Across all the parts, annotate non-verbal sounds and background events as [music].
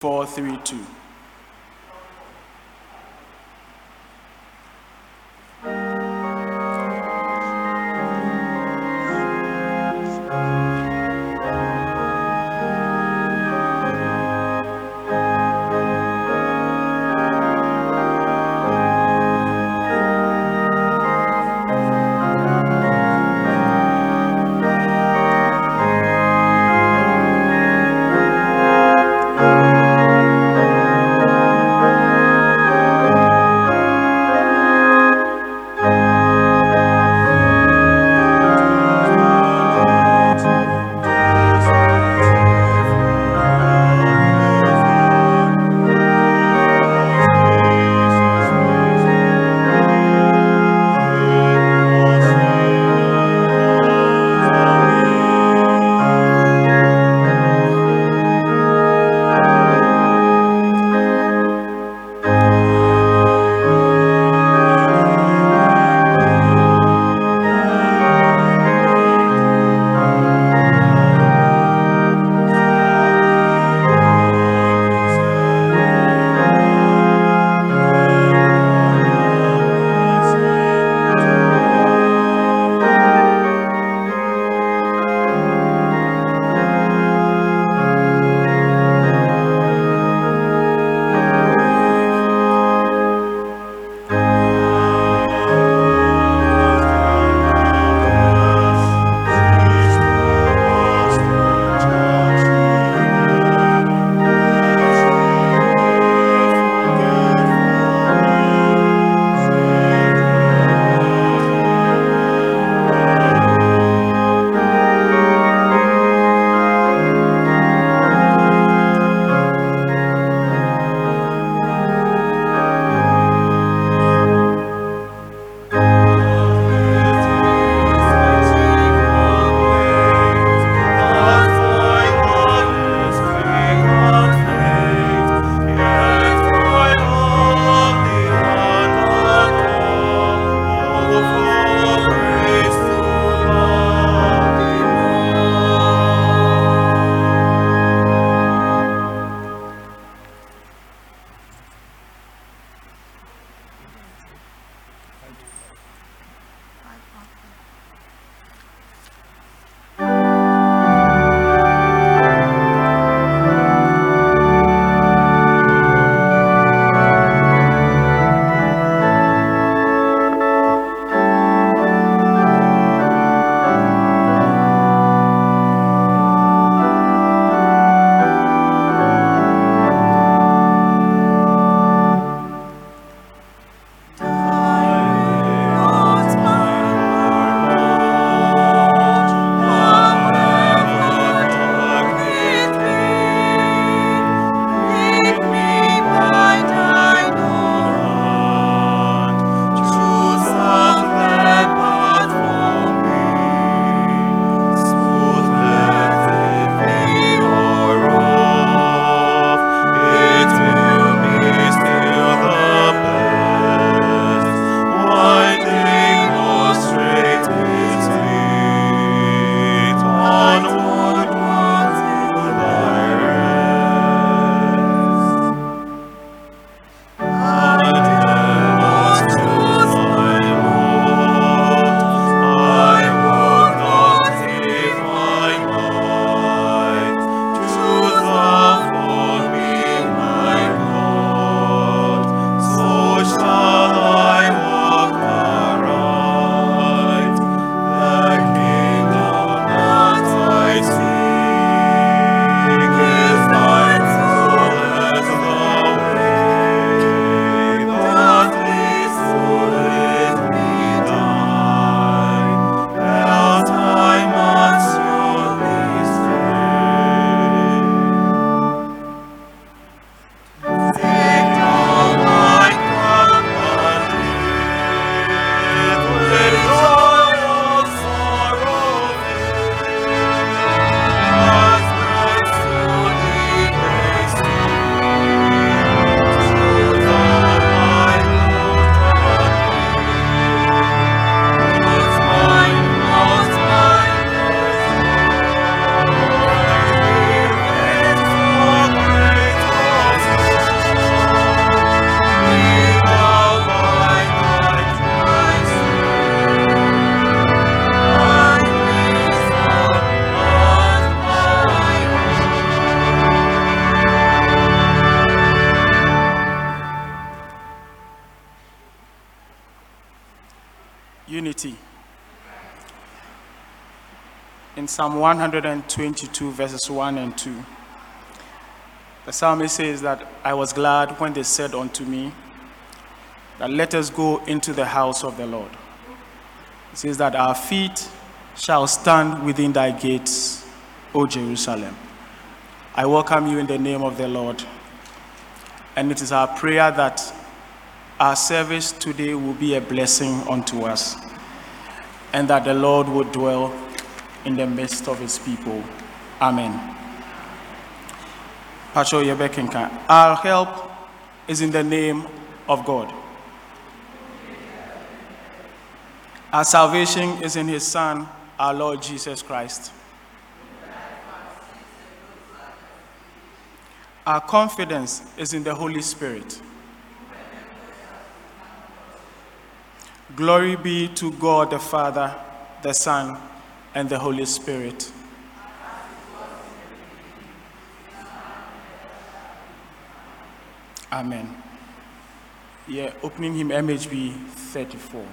432. Psalm 122, verses 1 and 2, the psalmist says that I was glad when they said unto me, that let us go into the house of the Lord. It says that our feet shall stand within thy gates, O Jerusalem. I welcome you in the name of the Lord. And it is our prayer that our service today will be a blessing unto us and that the Lord would dwell in the midst of his people. Amen. Pacho Yebekinka. Our help is in the name of God. Our salvation is in his Son, our Lord Jesus Christ. Our confidence is in the Holy Spirit. Glory be to God the Father, the Son, and the Holy Spirit. Amen. Yeah, opening hymn MHB 34.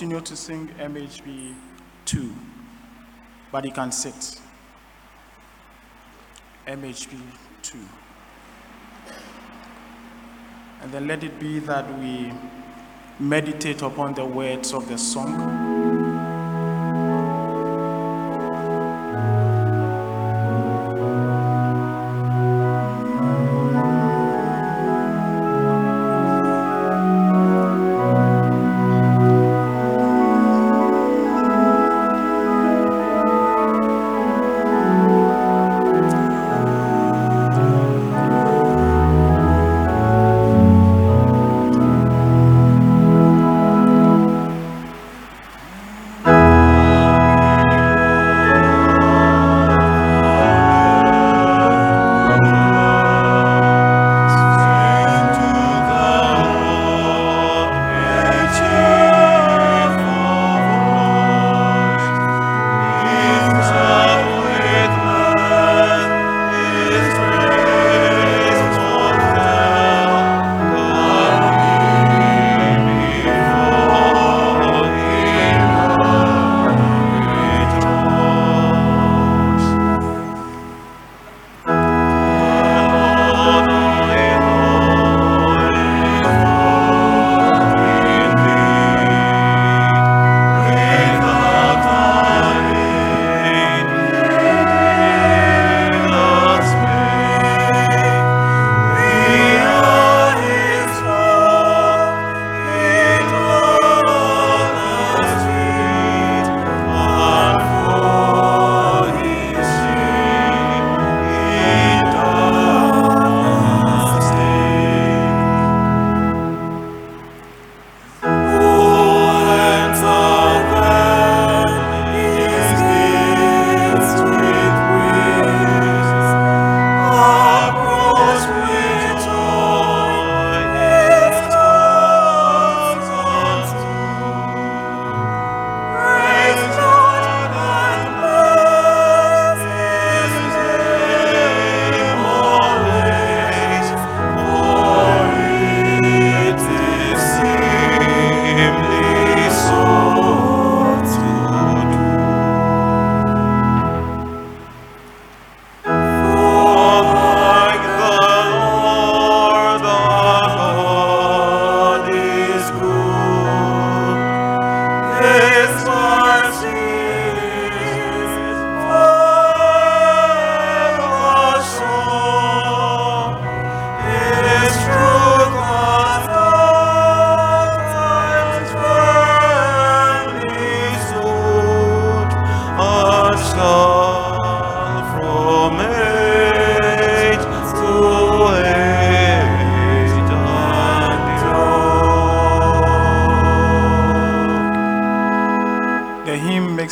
Continue to sing MHB 2, but you can sit. MHB 2. And then let it be that we meditate upon the words of the song.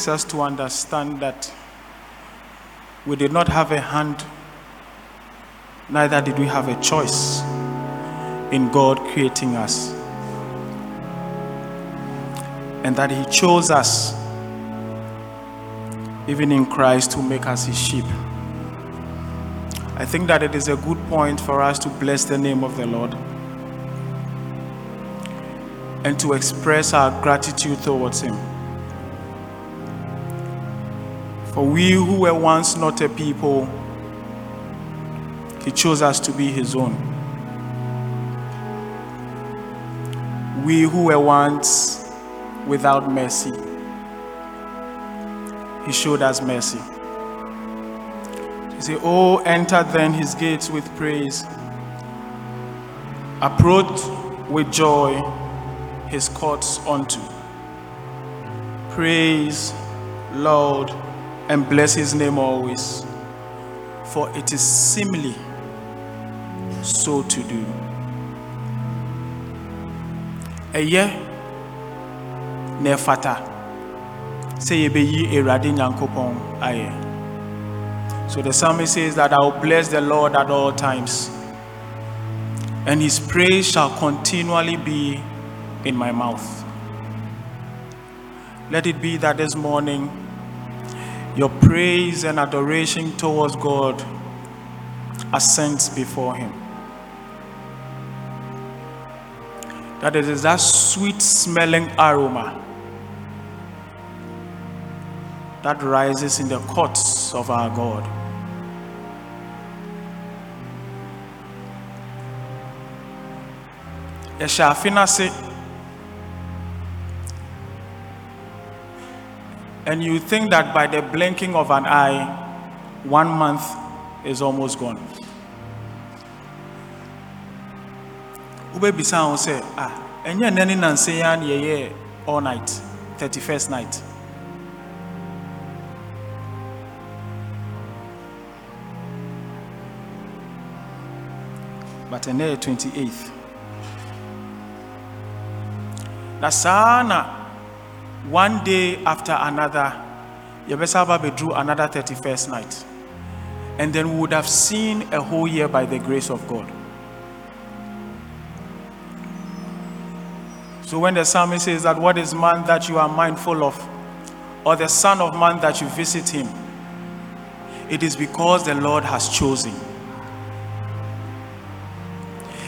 Us to understand that we did not have a hand, neither did we have a choice in God creating us. And that He chose us, even in Christ, to make us His sheep. I think that it is a good point for us to bless the name of the Lord and to express our gratitude towards Him. For we who were once not a people, He chose us to be His own. We who were once without mercy, He showed us mercy. He said, Oh, enter then His gates with praise, approach with joy His courts unto. Praise, Lord and bless his name always, for it is seemly so to do. Ɛyɛ na ɛfata sɛ yɛbɛyi Awurade Nyankopɔn ayɛ. So the psalmist says that I will bless the Lord at all times, and his praise shall continually be in my mouth. Let it be that this morning your praise and adoration towards God ascends before Him. That it is that sweet smelling aroma that rises in the courts of our God. yɛhyɛ afe and you think that by the blinking of an eye one month is almost gone. Wobɛbisa ho sɛ ah ɛnyɛ nnɛ ne nanse yi a all night 31st night. But yɛ 28th na saa one day after another yɛbɛsa aba bɛduru another 31st night. And then we would have seen a whole year by the grace of god. So when the psalmist says that what is man that you are mindful of or the son of man that you visit him? It is because the lord has chosen.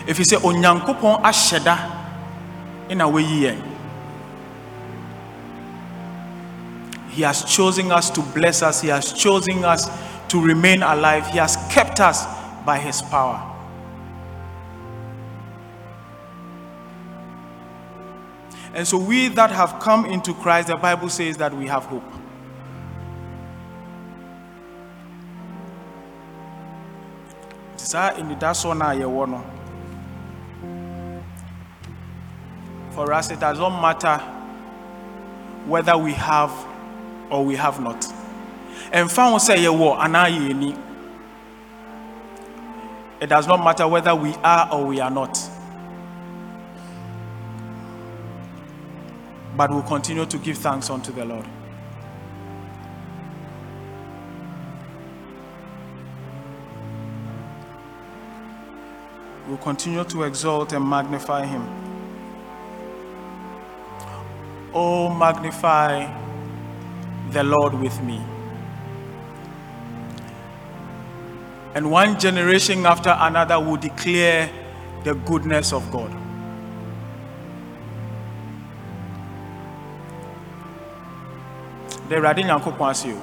If you say onyankopɔn ahyɛ da in a way he has chosen us to bless us. He has chosen us to remain alive. He has kept us by his power. And so we that have come into christ the bible says that we have hope. For us, it does not matter whether we have or we have not. And found say war anayeni. It does not matter whether we are or we are not. But we'll continue to give thanks unto the Lord. We'll continue to exalt and magnify him. Oh, magnify the Lord with me. And one generation after another will declare the goodness of God. The Radin Yankopon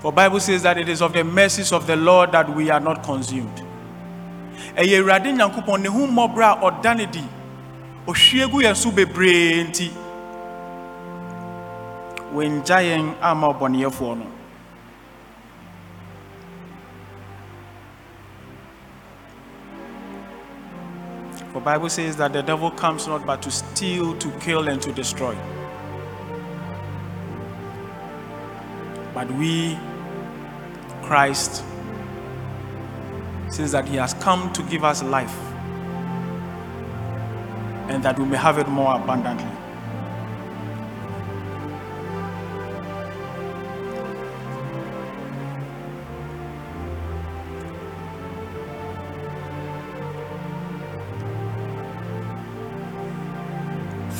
For Bible says that it is of the mercies of the Lord that we are not consumed ɛyɛ awurade nyankopɔn ne ho mmɔborɔ a ɔda ne di ɔhwie yɛn so bebree nti wɔngya yɛn ama ɔbɔneyɛfoɔ no For Bible says that the devil comes not but to steal, to kill, and to destroy. But we, Christ, says that he has come to give us life and that we may have it more abundantly.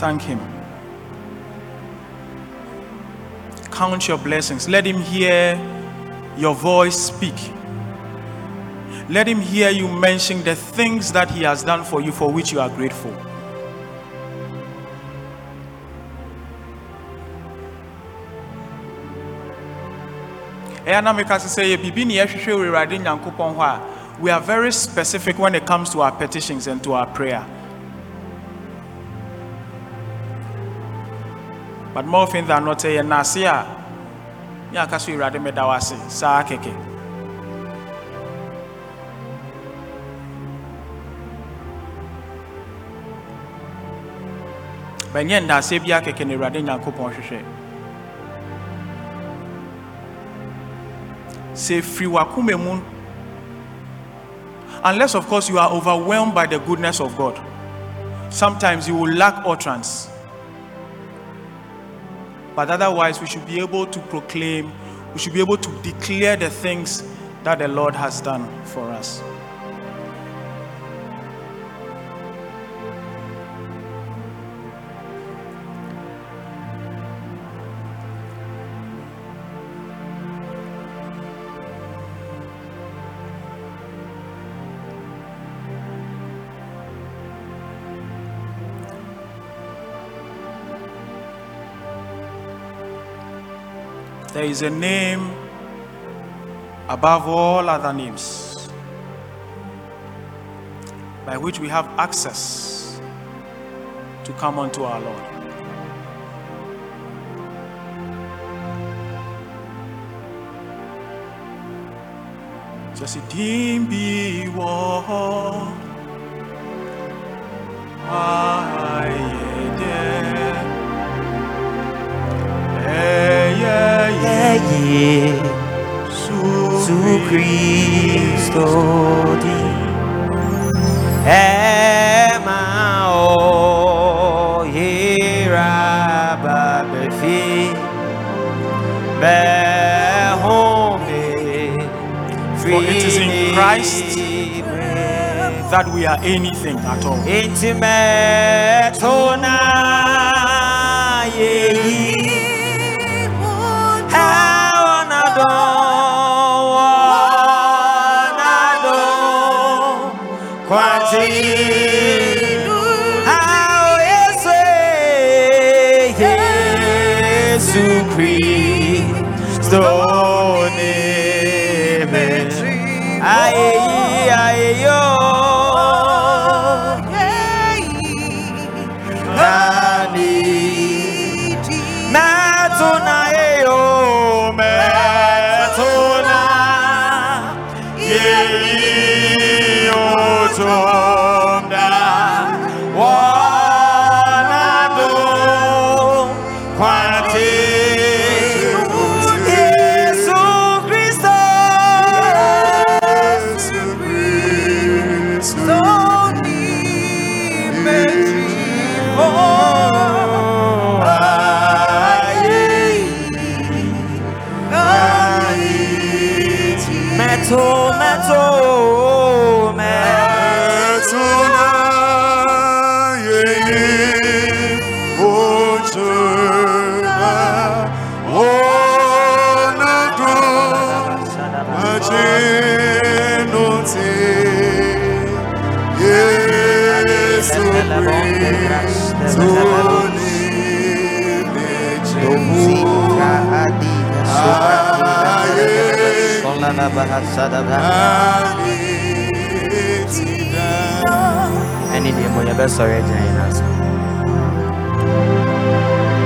Thank him. Count your blessings. Let him hear your voice speak. Let him hear you mention the things that he has done for you for which you are grateful. We are very specific when it comes to our petitions and to our prayer. But more often than not ɛyɛ nase a ne aka so awurade meda wo saa kɛkɛ bɛnyɛ ndaase bi na sɛ firi wakoma mu unless of course you are overwhelmed by the goodness of god. Sometimes you will lack utterance. But otherwise we should be able to proclaim we should be able to declare the things that the lord has done for us There is a name above all other names. by which we have access to come unto our Lord. Just be war. Eye su Cristo di Ema o yera ba befi For it is in Christ that we are anything at all.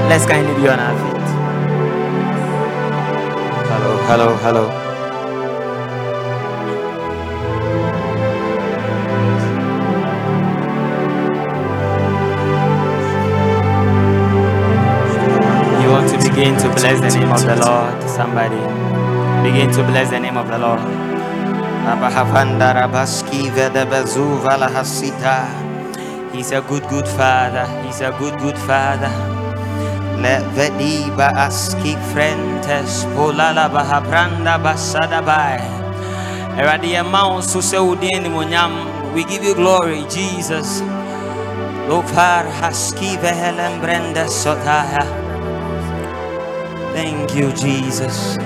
Let's kindly be on our feet. Hello, hello, hello. You want to begin to bless the name of the Lord. Somebody begin to bless the name of the Lord. He's a good, good father. He's a good, good father. Le vediba aski frentes polala bahabranda basadabai. Eradi amount so se munyam. We give you glory, Jesus. Lofar haski vehelem brenda sotaya. Thank you, Jesus.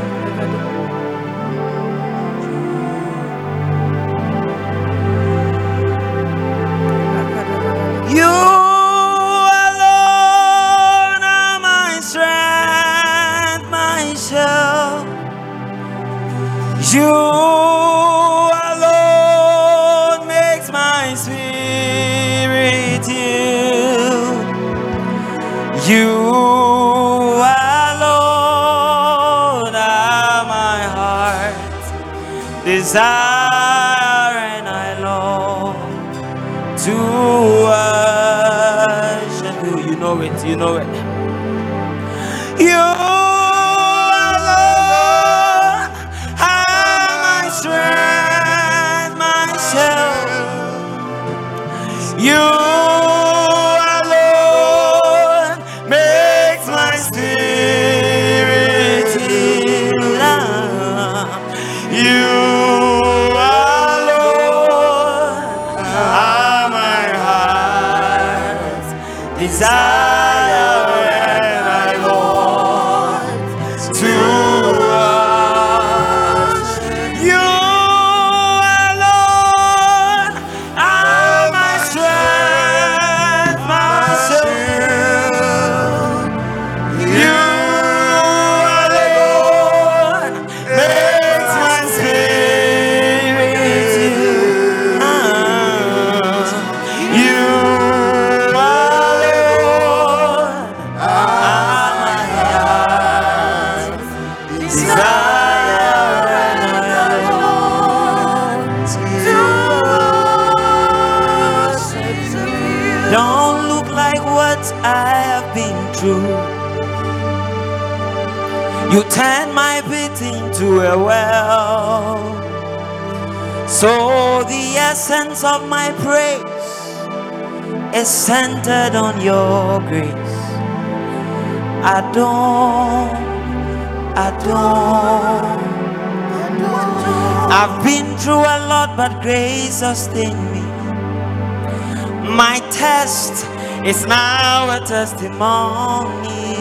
Testimony.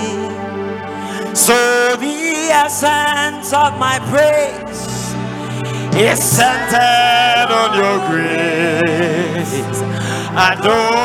So the essence of my praise is centered on your grace. Adom, Adom,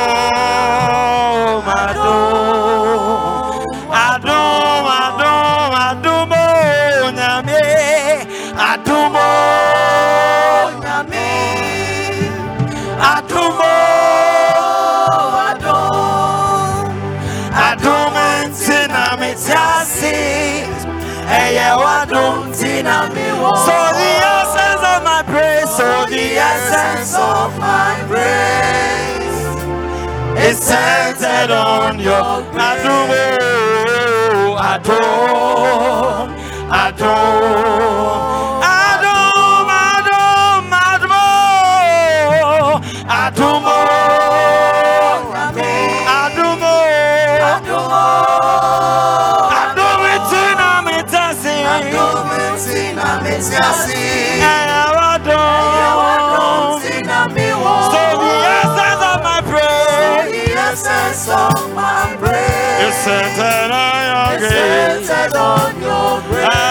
centered on your Adumo, Adom, Adom, praise is centered on your is grace.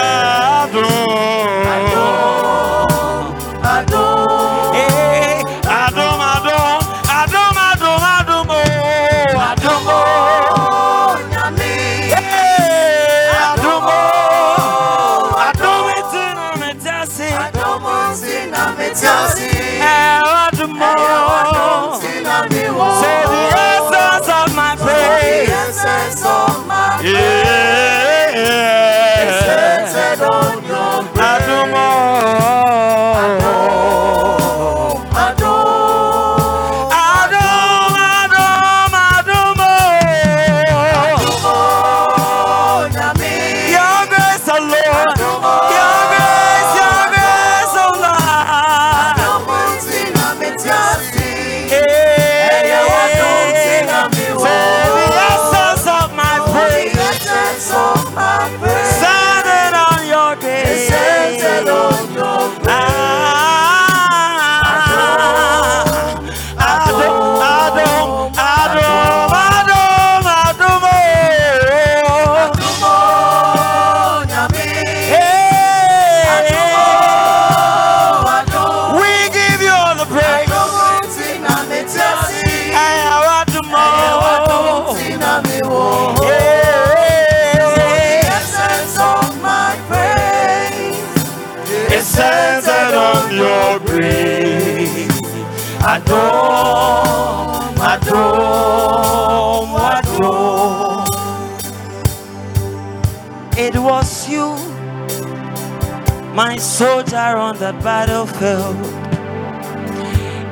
My soldier on that battlefield.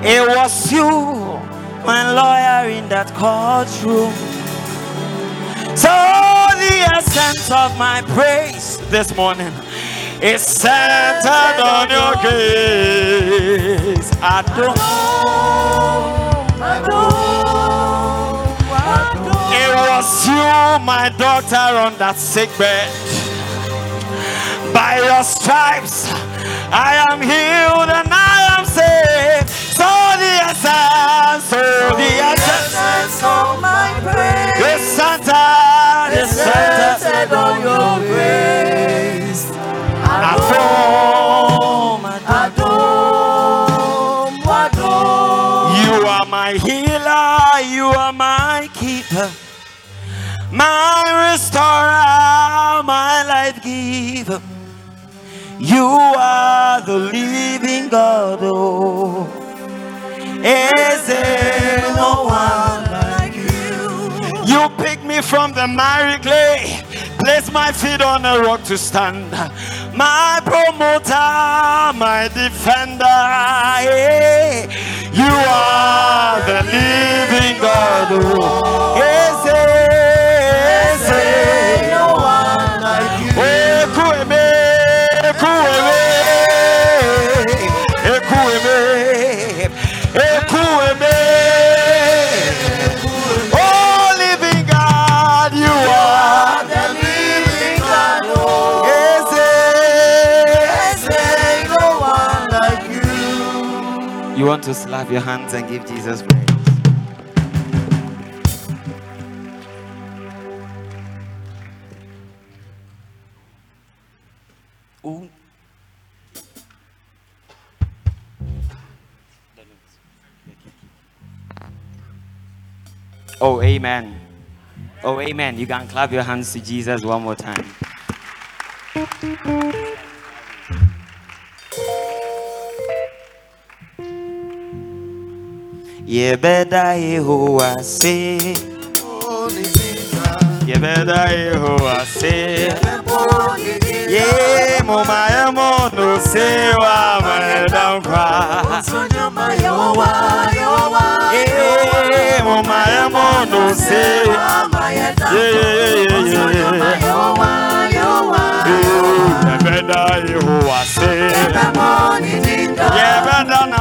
It was you, my lawyer in that courtroom. So the essence of my praise this morning is centered on your grace. I don't. It was you, my doctor, on that sick bed. By your stripes, I am healed and I am saved. So the essence, so the essence of my praise is centered, is centered. on your grace. Adom, Adore, adore. You are my healer, you are my keeper, my restorer, my life giver. You are the living God. Oh, is there no one like you? You pick me from the miry clay, place my feet on a rock to stand. My promoter, my defender. eh. You are the living God. Oh, ese, ese. Want to slap your hands and give Jesus praise. Ooh. Oh, amen. Oh, amen. You can clap your hands to Jesus one more time. Yebeda Only Jesus, Yebeda Yehovah say. Ye mo ma mo no se wa down kwa. So you my Yowa, Yowa, Ye mo ma mo no se. Yeah, yeah, yeah, yeah, yeah. Yowa, Yowa, Yebeda Yehovah Yebeda na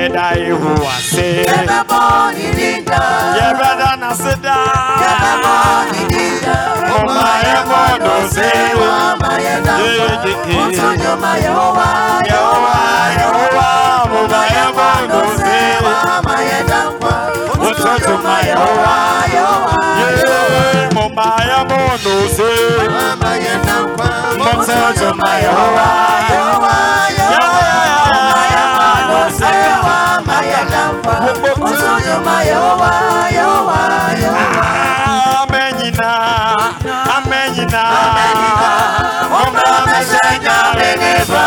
Moto to my Yehovah. Yehovah, Yehovah, mo ma mo no se. Yeah, yeah, yeah. Yebeda Yehovah say, Yebeda na se da. Mo ma mo no se. Yehovah, Yehovah, mo ma mo no se. Moto to my Yehovah. Yeah, mo ma mo no se. Moto to my Yehovah. Amenyina, amenyina, ọmọ mẹsẹ̀nyà rẹ̀nẹ̀fà.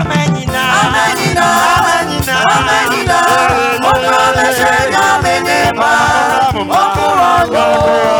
Amenyina, amenyina, amenyina, ọmọ mẹsẹ̀nyà rẹ̀nẹ̀fà. Jesus,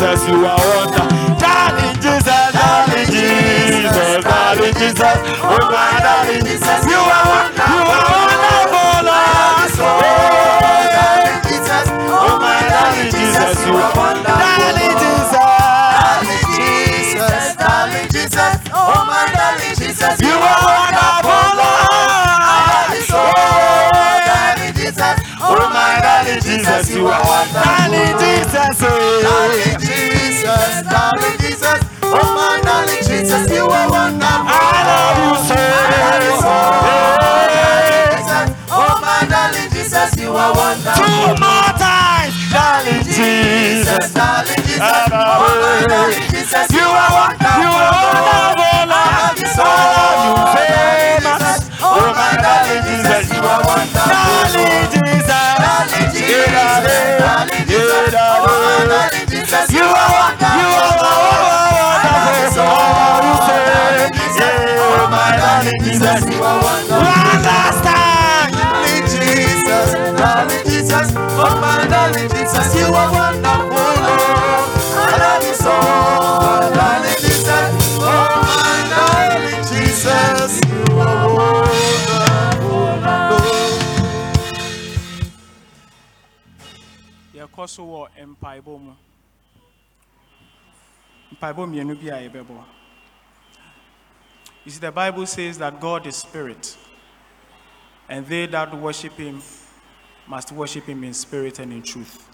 Jesus, you are wonderful. Darling Jesus, darling Jesus, darling Jesus. Oh my darling Jesus, you are wonderful, you are wonderful, Oh, Darling Jesus, oh my darling Jesus, you are darling Jesus. darling Jesus, oh my darling Jesus, You are wonderful, so oh, darling Jesus, Oh my darling Jesus, you are Jesus, you are wonderful. I love you so. Jesus, oh my darling Jesus, you are wonderful. Two more times, darling Jesus. Darling Jesus, oh my darling Jesus, You are wonderful, you are wonderful. I love you so much. Oh my darling Jesus, you are wonderful. Oh my darling Jesus, You you are wonderful. Jesus, you are wonderful. One last time. Darling Jesus, darling oh my darling Jesus, you are wonderful, Lord. I love you so, oh my darling Jesus, you are wonderful, yɛkɔ so wɔ mpaebɔ mu. Mpaebɔ mmienu bi a yɛbɛbɔ you see the bible says that god is spirit and they that worship him must worship him in spirit and in truth.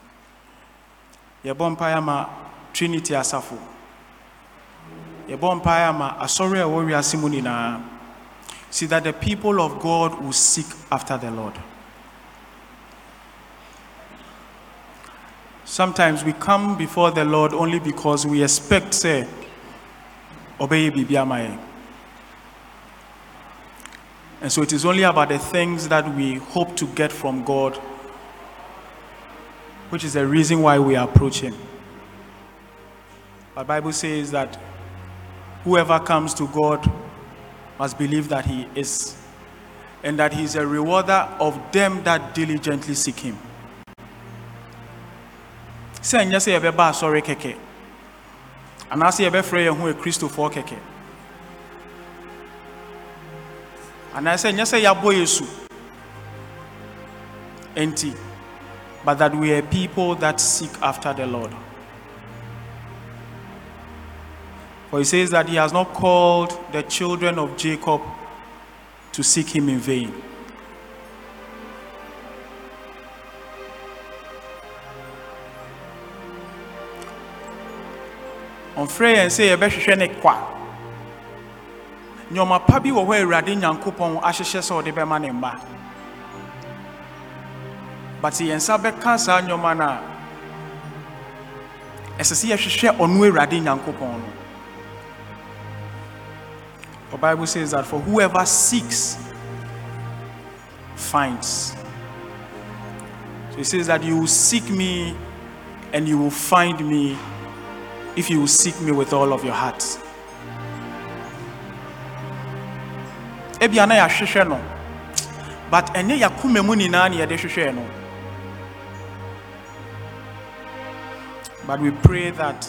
Yɛbɔ mpaeɛ ama trinity asafo. Yɛbɔ mpaeɛ ama asɔre a see that the people of god will seek after the lord. Sometimes we come before the Lord only because we expect, say, obey bibi ama yɛn." And so it is only about the things that we hope to get from God, which is the reason why we approach Him. But Bible says that whoever comes to God must believe that He is, and that He is a rewarder of them that diligently seek Him. sɛ ɛnyɛ sɛ yɛbɛba asɔre kɛkɛ anaasɛ yɛbɛfrɛ yɛn ho kɛkɛ anaasɛ ɛnyɛ sɛ yɛabɔ yesu. Enti but that we are people that seek after the lord. For he says that he has not called the children of jacob to seek him in vain. Ɔmfrɛ yɛn sɛ yɛbɛhwehwɛ ne kwa nneɔma pa bi wɔ hɔ a awurade nyankopɔn ahyehyɛ sɛ ɔde bɛma ne mma. But yɛn nsa bɛka saa nneɔma no a ɛsɛ sɛ yɛhwehwɛ ɔno awurade nyankopɔn no. The bible says that for whoever seeks finds. So it says that you will seek me and you will find me if you will seek me with all of your heart. Ebia na yɛahwehwɛ no. But ɛnyɛ yɛakoma mu nyinaa ne yɛde hwehwɛɛ no. But we pray that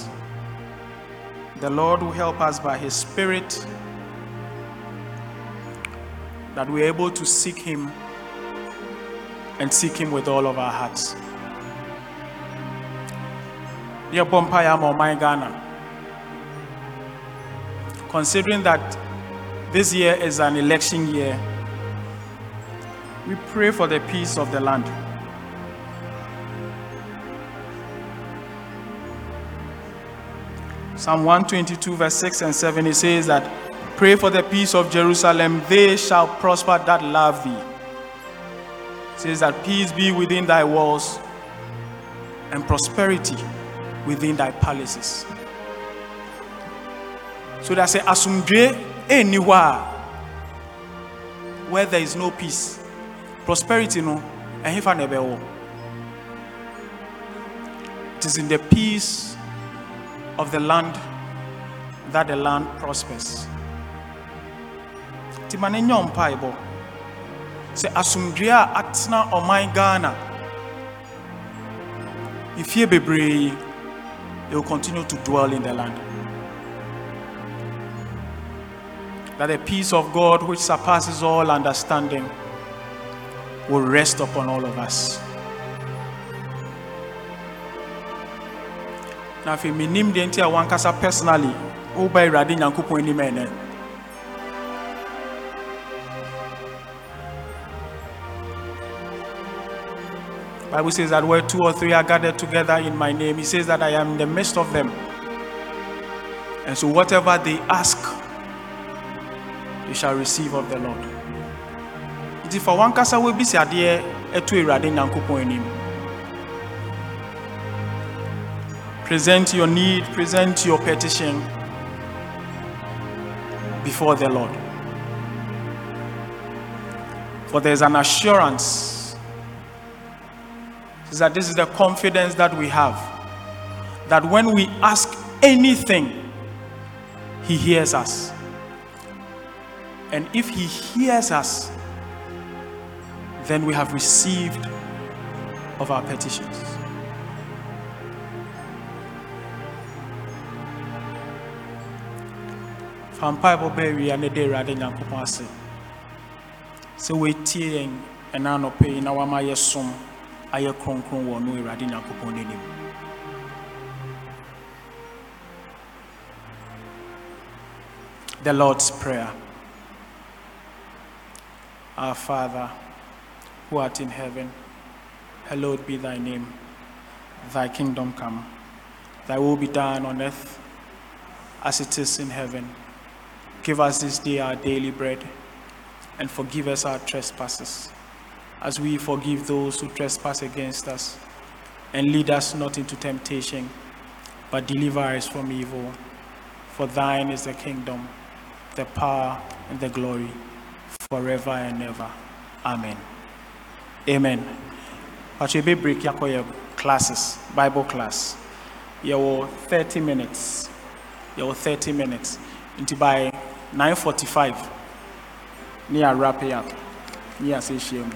the lord will help us by his spirit that we're able to seek him and seek him with all of our hearts. Yɛbɔ mpaeɛ ama ɔman ghana considering that this year is an election year. We pray for the peace of the land. Psalm 122 verse 6 and 7 it says that pray for the peace of jerusalem they shall prosper that love thee. It says that peace be within thy walls and prosperity within thy palaces. So that say asumdwe any where there is no peace, prosperity no, and if I never It is in the peace of the land that the land prospers. Timane nyom paibo. sɛ asomdua a atena ɔman ghana efie bebree they will continue to dwell in the land that the peace of god which surpasses all understanding will rest upon all of us. Na afei menim deɛ nti a wankasa personally woba awurade nyankopɔn anim ɛnɛ eh? bible says that where two or three are gathered together in my name he says that i am in the midst of them. And so whatever they ask they shall receive of the lord. Nti fa wankasa woabisi adeɛ ɛto awurade nyankopɔn anim present your need present your petition before the lord. For there's an assurance. Is that this is the confidence that we have that when we ask anything, He hears us. And if He hears us, then we have received of our petitions. fa mpaebɔ bɛɛ wie a ne de awurade nyankopɔn ase. Sɛ wɔatie yɛn ɛna anɔpɛ yi na wama yɛ som ayɛ kronkron wɔ no awurade nyankopɔn n'anim. The lord's prayer our father who art in heaven hallowed be thy name thy kingdom come thy will be done on earth as it is in heaven give us this day our daily bread and forgive us our trespasses as we forgive those who trespass against us. And lead us not into temptation, but deliver us from evil. For thine is the kingdom, the power, and the glory, forever and ever. Amen. Amen. Pacho ebe break your classes, Bible class. Yɛwɔ 30 minutes. Yɛwɔ 30 minutes. Nti by 9:45, ne yɛ wrap it up. Yɛ ase ahyia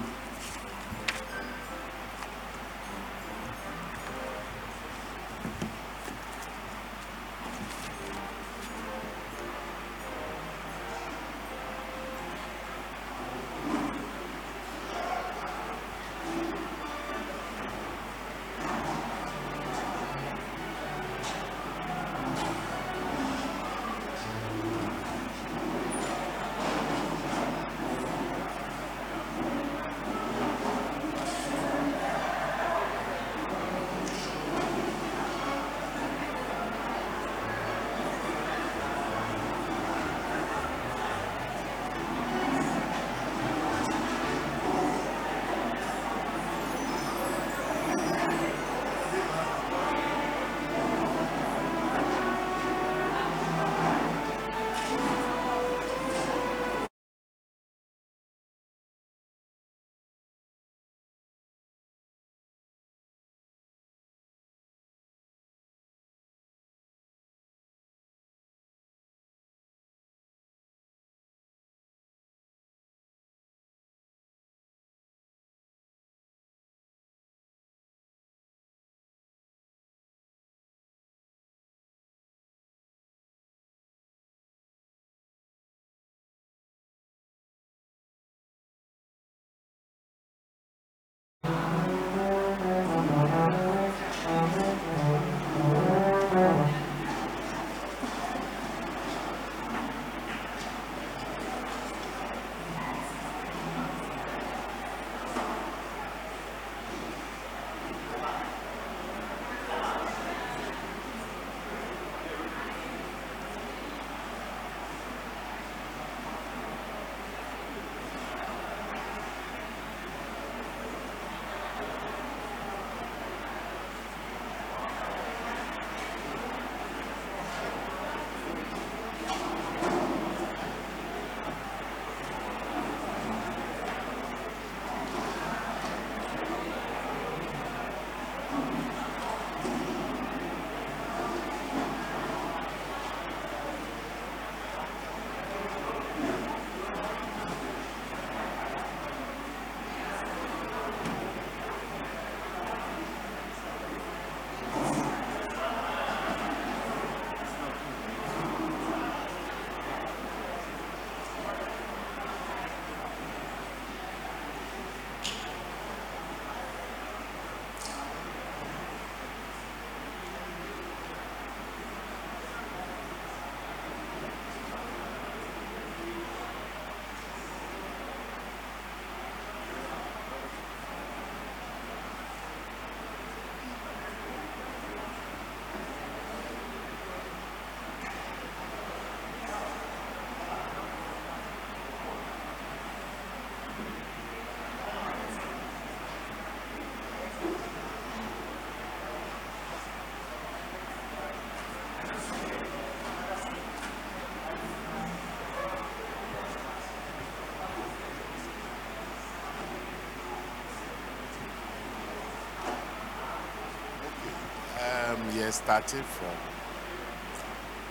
year starting from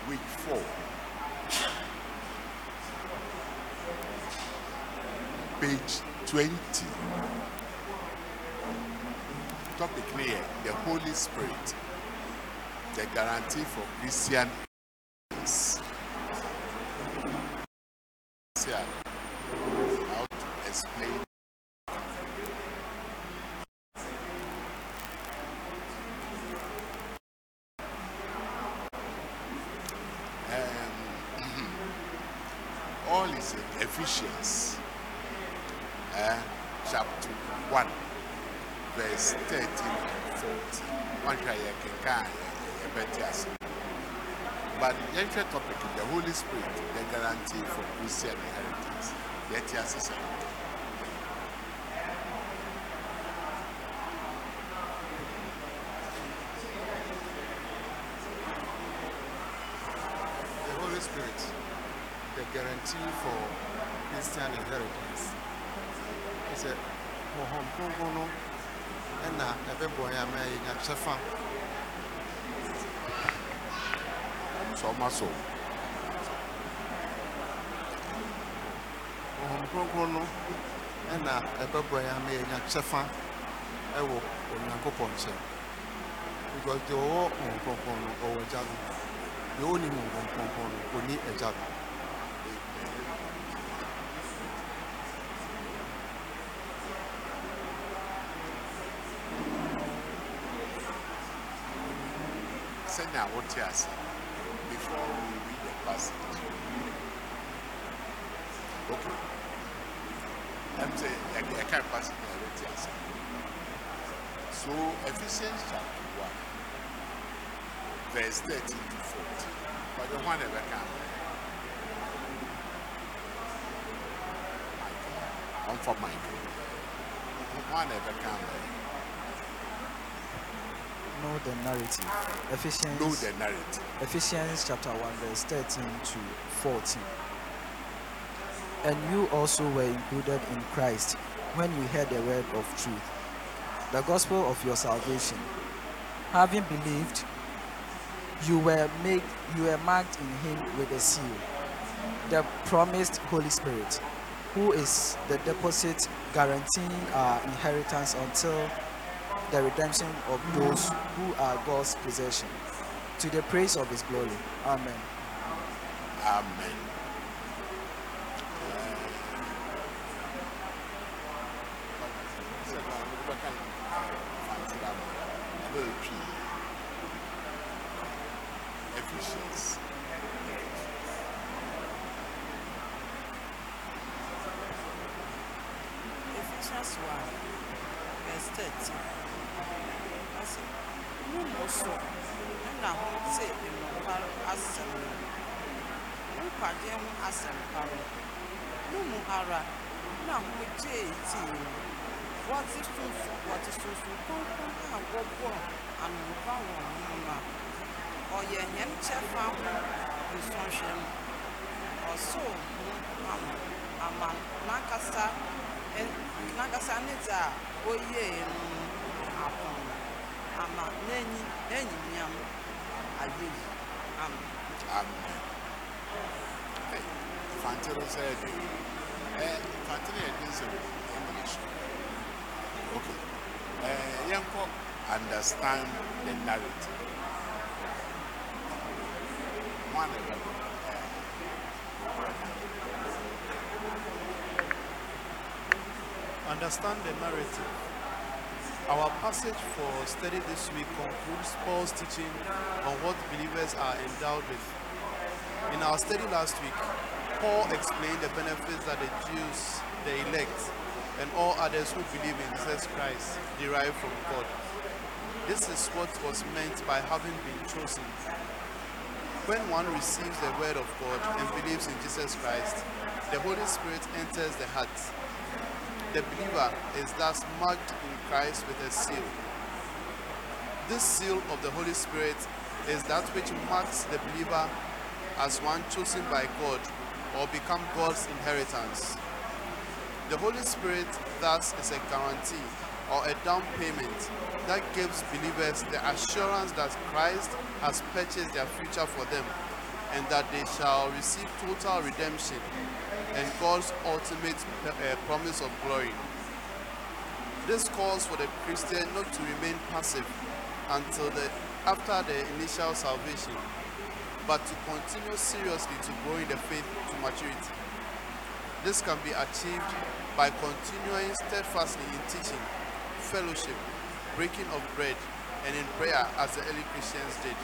week four. Page 20. Topic here the Holy Spirit, the guarantee for Christian. Guarantee for Christian inheritance. He said, Honhom Kronkron no ɛna ɛbɛbɔ yɛn ama yɛnya kyɛfa so much so. Honhom Kronkron no ɛna ɛbɛbɔ yɛn ama yɛnya kyɛfa ɛwɔ Onyankopɔn nkyɛn. Because deɛ ɔwɔ Honhom Kronkron no ɔwɔ agya no. Deɛ ɔnni Honhom Kronkron no ɔnni agya no. Before we read the passage. Okay. Passage na yɛbɛte ase so. Ephesians chapter 1 verse 13 to 14 ɔde ho a na ɛbɛka ɔmfa mike ho a na ɛbɛka ama know the narrative. Ephesians, know the narrative Ephesians chapter 1, verse 13 to 14. And you also were included in Christ when you heard the word of truth, the gospel of your salvation. Having believed, you were made you were marked in him with a seal, the promised Holy Spirit, who is the deposit guaranteeing our inheritance until the redemption of those who are God's possession, to the praise of his glory. Amen. Amen. Ephesians. Ephesians 1, verse 13. Ɔse, mo mo so ɛna ho te nnɔkware asɛm no. Mo nkwagye ho asɛmpa no. Mo mu ara na ho gyee tii no. Wɔte sunsun wɔte sunsun kronkron a wɔbɔ anompa wɔ ho no a ɔyɛ yɛn kyɛfa ho nsɔhwɛ mu. Ɔsoo ho ama ama n'ankasa ɛ- n'ankasa ne dza a oyie no apɔn ama n'enyi enyimnyam ayɛ yi ama. Amen. Hey, Fantino said, eh, Fantino had been said English. Okay. Eh, Yanko understand the narrative. One. Understand the narrative. Our passage for study this week concludes Paul's teaching on what believers are endowed with. In our study last week, Paul explained the benefits that the Jews, the elect, and all others who believe in Jesus Christ derive from God. This is what was meant by having been chosen. When one receives the word of God and believes in Jesus Christ, the Holy Spirit enters the heart the believer is thus marked in Christ with a seal. This seal of the Holy Spirit is that which marks the believer as one chosen by God or become God's inheritance. The Holy Spirit thus is a guarantee or a down payment that gives believers the assurance that Christ has purchased their future for them and that they shall receive total redemption and God's ultimate uh, promise of glory. This calls for the Christian not to remain passive until the after the initial salvation, but to continue seriously to grow in the faith to maturity. This can be achieved by continuing steadfastly in teaching, fellowship, breaking of bread, and in prayer as the early Christians did.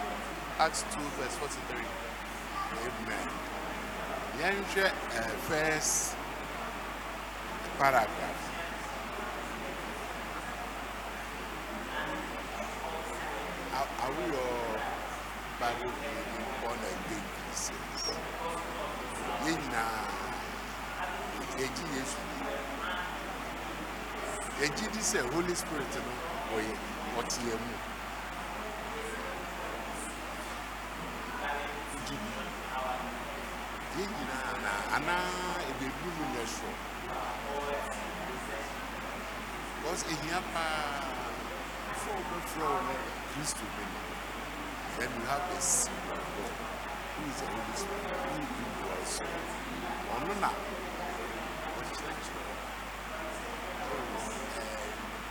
Acts 2 verse 43. Amen. Yɛnhwɛ uh, first paragraph. All Bible believing born again Christians? Yɛn nyinaa yɛgye Yesu di. Yɛgye di sɛ Holy Spirit no wɔyɛ ɔte yɛn mu. Yɛn nyinaa na anaa ebebi mu nyɛ soro because ehia paa before wobɛfrɛ wo no kristo bi no then you have the seed of God who is the Holy Spirit who indwells you ɔno na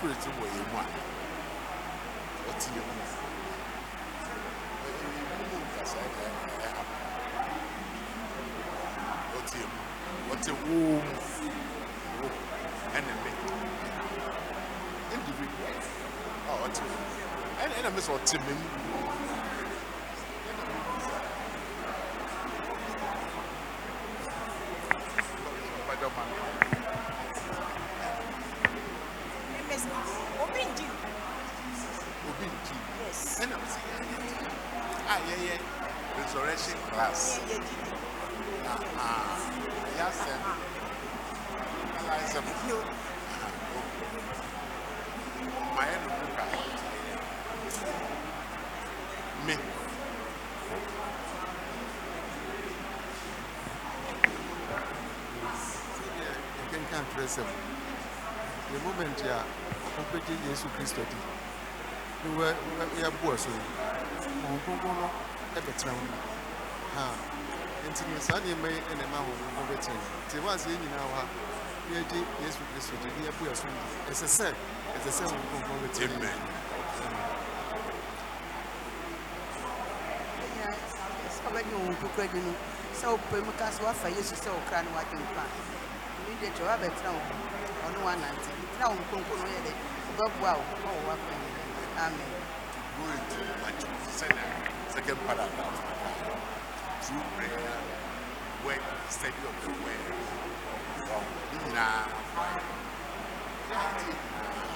spirit wɔ yɛ mu a ɔte yɛ mu ɛmu nkasa ɛka ɛha ɔte yɛ mu ɔte mu wo ɛna me individual. A ɔte ɛna ɛna me sɛ ɔte me mu yɛkenkan twerɛ sɛm the moment a wopɛgye yesu kristo di ne wɔ- wɔ- yɛboa so no honhom kronkron no ɛbɛtena wo ha nti no saa nneɛma yi ɛna ɛma honhom kronkron bɛtena mu nti ɛwɔ ase yɛn nyinaa wɔ ha na yɛgye yesu kristo di ne yɛboa so no ɛsɛ sɛ ɛsɛ sɛ honhom kronkron bɛtena mu amen ɛnyɛ sɛ ɔbɛgye wo nkokora di no sɛ wopɛ mu ka sɛ woafa yesu sɛ wo kra ne woagye nkwa a immediately woabɛtena wo ɔne woanante na wo nkronkro no woyɛ dɛ wobɛboa wo ma wo woakwan amen go into much second second paragraph through prayer work study of the word wow. Ne nyinaa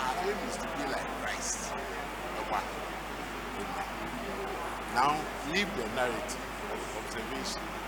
our aim is to be like Christ. Ɛwa amen. Now leave the narrative of observation.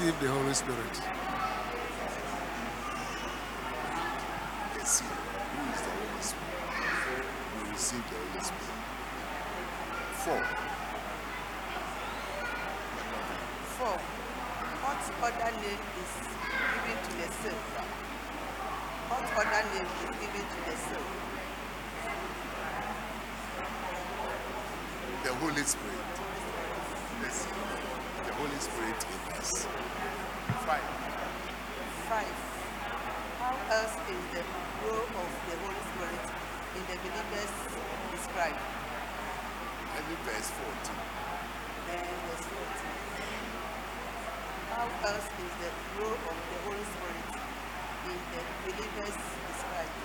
Receive the Holy Spirit. The seal. Who is the Holy Spirit? We receive the Holy Spirit. Four. Four. What other name is given to the soul? What other name is given to the soul? The Holy Spirit. The seal. The Holy Spirit in us. Five. Five. How else is the role of the Holy Spirit in the believers described? Every verse 14. Then verse 14. How else is the role of the Holy Spirit in the believers described?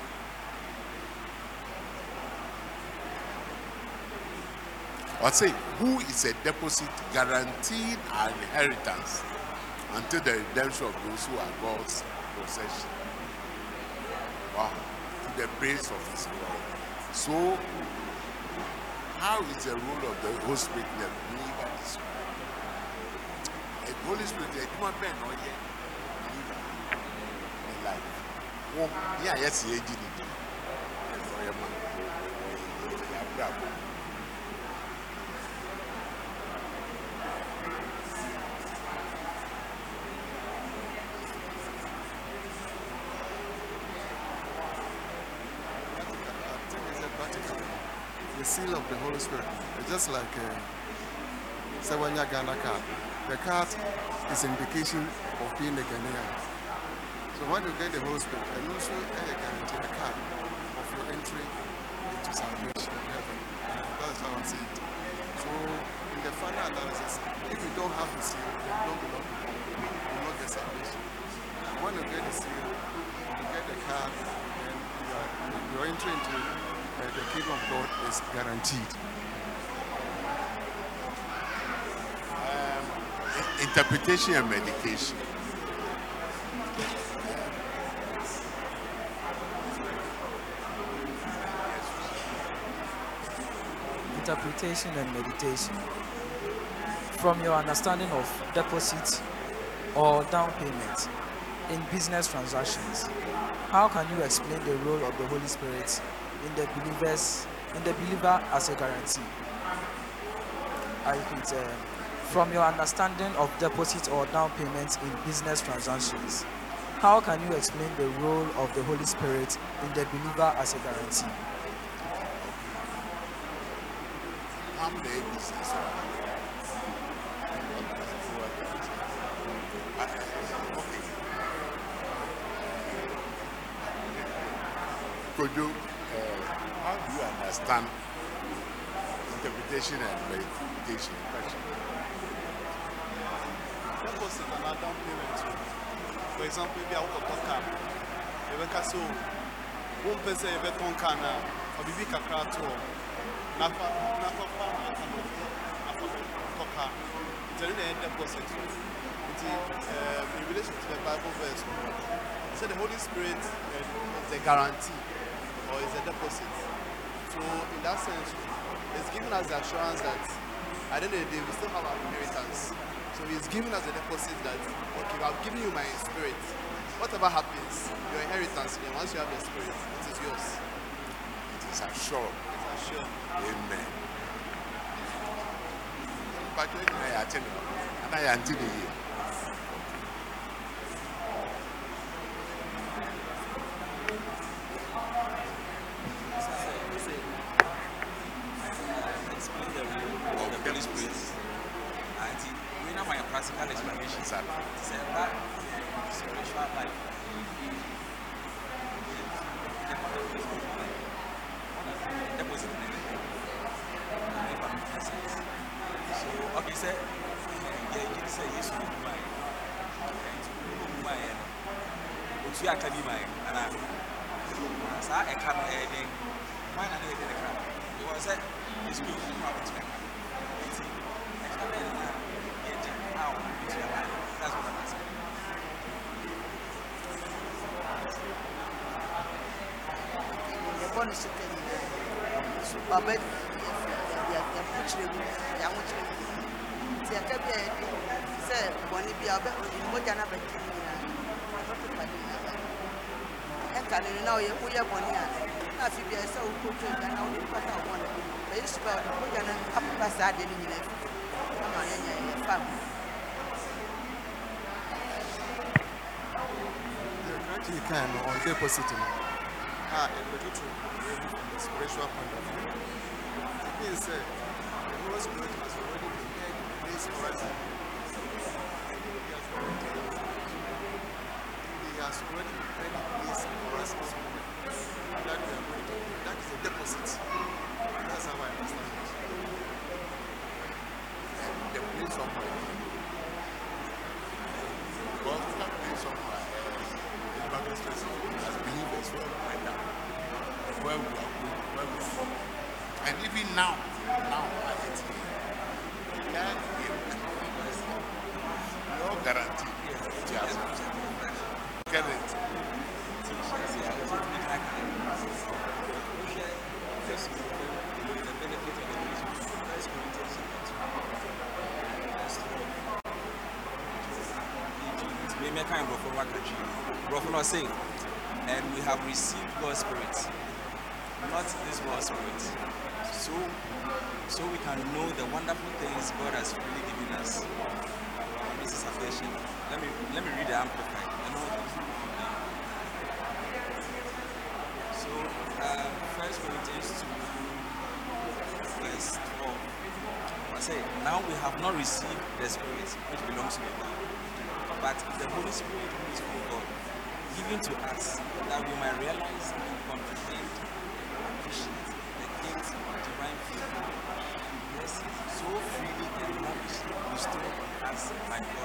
Or say, who is a deposit guaranteeing our inheritance until the redemption of those who are God's possession? Wow. To the praise of His glory. So, how is the role of the Holy Spirit in the believer described? The Holy Spirit, the human being, or yet believer in life. Yeah, yes, he did it your man, yeah, bravo. I think it's a practical. The seal of the Holy Spirit. It's just like uh, Sewanya Ghana card. The card is indication of being a Ghanaian. So when you get the Holy Spirit, and also a guarantee a card of your entry into salvation in heaven. That's how I see it. So in the final analysis, if you don't have the seal, you don't belong to God. You will not get salvation. And when you get the seal, you get the card, and you are, your entry into uh, the kingdom of God is guaranteed. Um, interpretation and medication. interpretation and meditation. From your understanding of deposit or down payment in business transactions, how can you explain the role of the Holy Spirit in the believers in the believer as a guarantee? I repeat, uh, from your understanding of deposit or down payment in business transactions, how can you explain the role of the Holy Spirit in the believer as a guarantee? How many business? Could you, uh, how do you understand interpretation and meditation? Question. deposit and our down payment for example ebi a wokɔtɔ car. Yɛbɛka sɛ o wompɛ sɛ yɛbɛtɔn car no a to hɔ nafa nakɔfa nafa bɛtɔ car. Ɛno na ɛyɛ deposit um, in relation to the bible verse. Say the holy spirit uh, is a guarantee or is a deposit. So in that sense it's giving us the assurance that at the end of the day we still have our inheritance so he's giving us a deposit that, okay, I've given you my spirit. Whatever happens, your inheritance, then once you have the spirit, it is yours. It is assured. It's assured. Amen. But uh, I tell you, and I the year. can on depositing. Ah, a little from the spiritual point of view. It means uh, and know the wonderful things God has really given us. This is affection. Let me let me read the amplified. So uh, First Corinthians two verse twelve. I say, now we have not received the Spirit which belongs to the God, but the Holy Spirit who is from God, given to us that we might realize and comprehend and appreciate the gifts of divine favor so freely amongst Christians as my.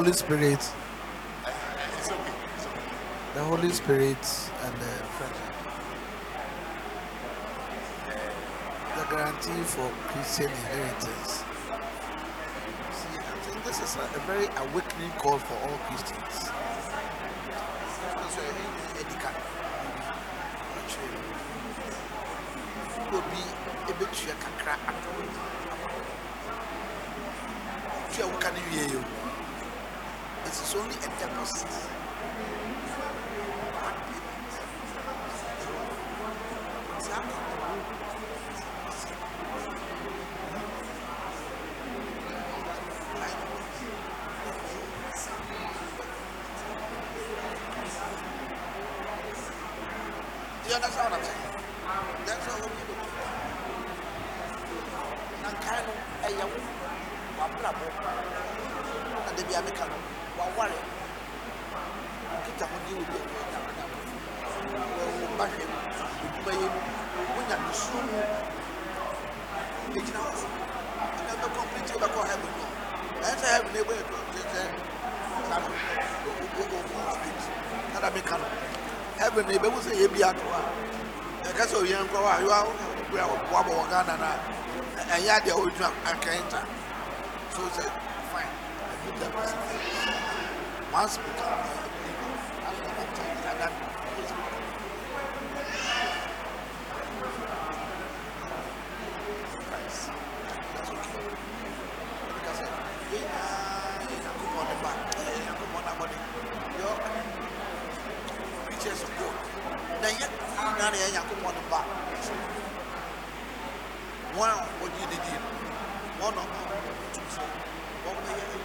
Holy Spirit. It's okay. It's okay. The Holy Spirit and the friendship. The guarantee for Christian inheritance. See, I think this is a, a very awakening call for all Christians. it is only a deposit. Do you understand what I'm saying? That's what we're do. Na kind of a young, one, one, one, one, one, aba hwɛ mu edwuma yɛ mu wonya nisuo mu egyina hɔ ɛna bɛ kɔmpiti bɛkɔ heaven no ɛyɛ sɛ heaven ebe yɛ kɔ sɛ sano o o o o street nada mi ka no heaven ebe mu sɛ yɛ bi ato a ɛkɛ sɛ oyɛ nkɔ hɔ a yɔ awo wura wabɔ wɔ ghana na ɛnyɛ adeɛ a ɔgyina akɛnta so sɛ fine I give them a once become a na yɛ Nyankopɔn ne ba. Wɔn a wɔgye ne bɛyɛ yesu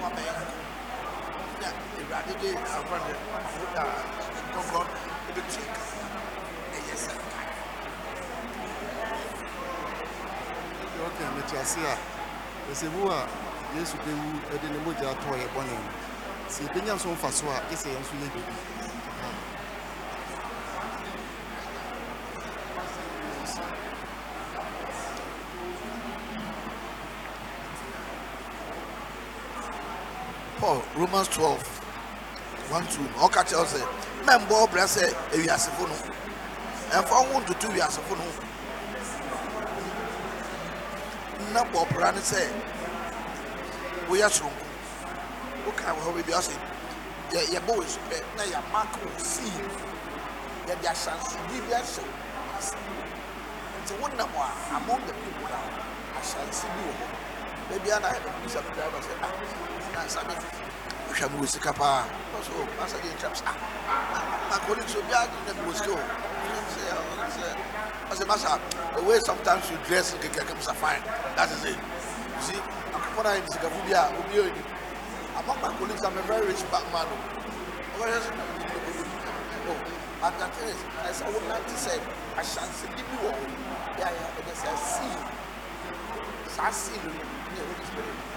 wɔn bɛyɛ na ewurade de de ɛyɛ sɛ ka a yesu bɛwu de ne mogya atɔ yɛ bɔne. No sɛ yɛbɛnya so mfa so a ɛsɛ yɛn nso yɛ biribi paul romans twelve one two. Ɔka kyerɛ sɛ mmɛmbɔ ɔbrɛ sɛ ewiasefo no. Ɛnfa ho ntutu wiasefo no na bɔ ɔbra ne sɛ woyɛ soronko woka wɔ hɔ baabi ɔsɛ yɛ yɛbɔ wɔ esu pɛ na yɛ mark wɔ seal yɛde ahyɛnsode bi ahyɛ wo ase. Nti wonam a among the people a ahyɛnse bi wɔ hɔ. Baabi a na yɛde bisa bi driver sɛ ah na sabe wohwɛ me wɔ sika paa. Ɔsɛ o masa deɛ ntwam sɛ ah makɔne nso obiara de na mewɔ sika the way sometimes you dress kekeke msa fine. That is it. You see akɔpɔ na yɛ sikafo bi a obi yɛ onim among my colleagues i'm a very rich back man. O ɔbɛhwɛ sɛ o but the thing is ɛsɛ wo nante sɛ ahyɛnsede bi wɔ hɔ yɛ a yɛde sɛ seal saa seal no ne yɛ holy spirit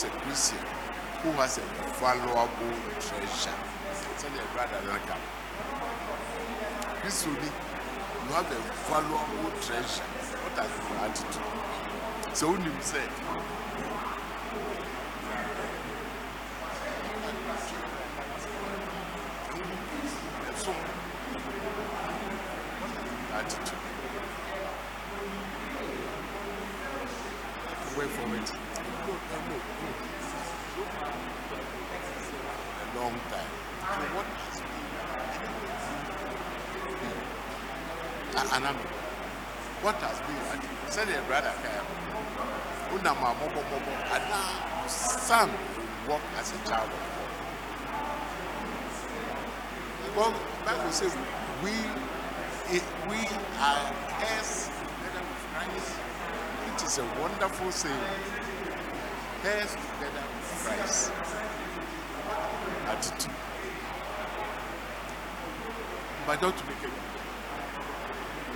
as a christian who has a valuable treasure. Send your brother like am christian you have a valuable treasure. What your attitude so onim say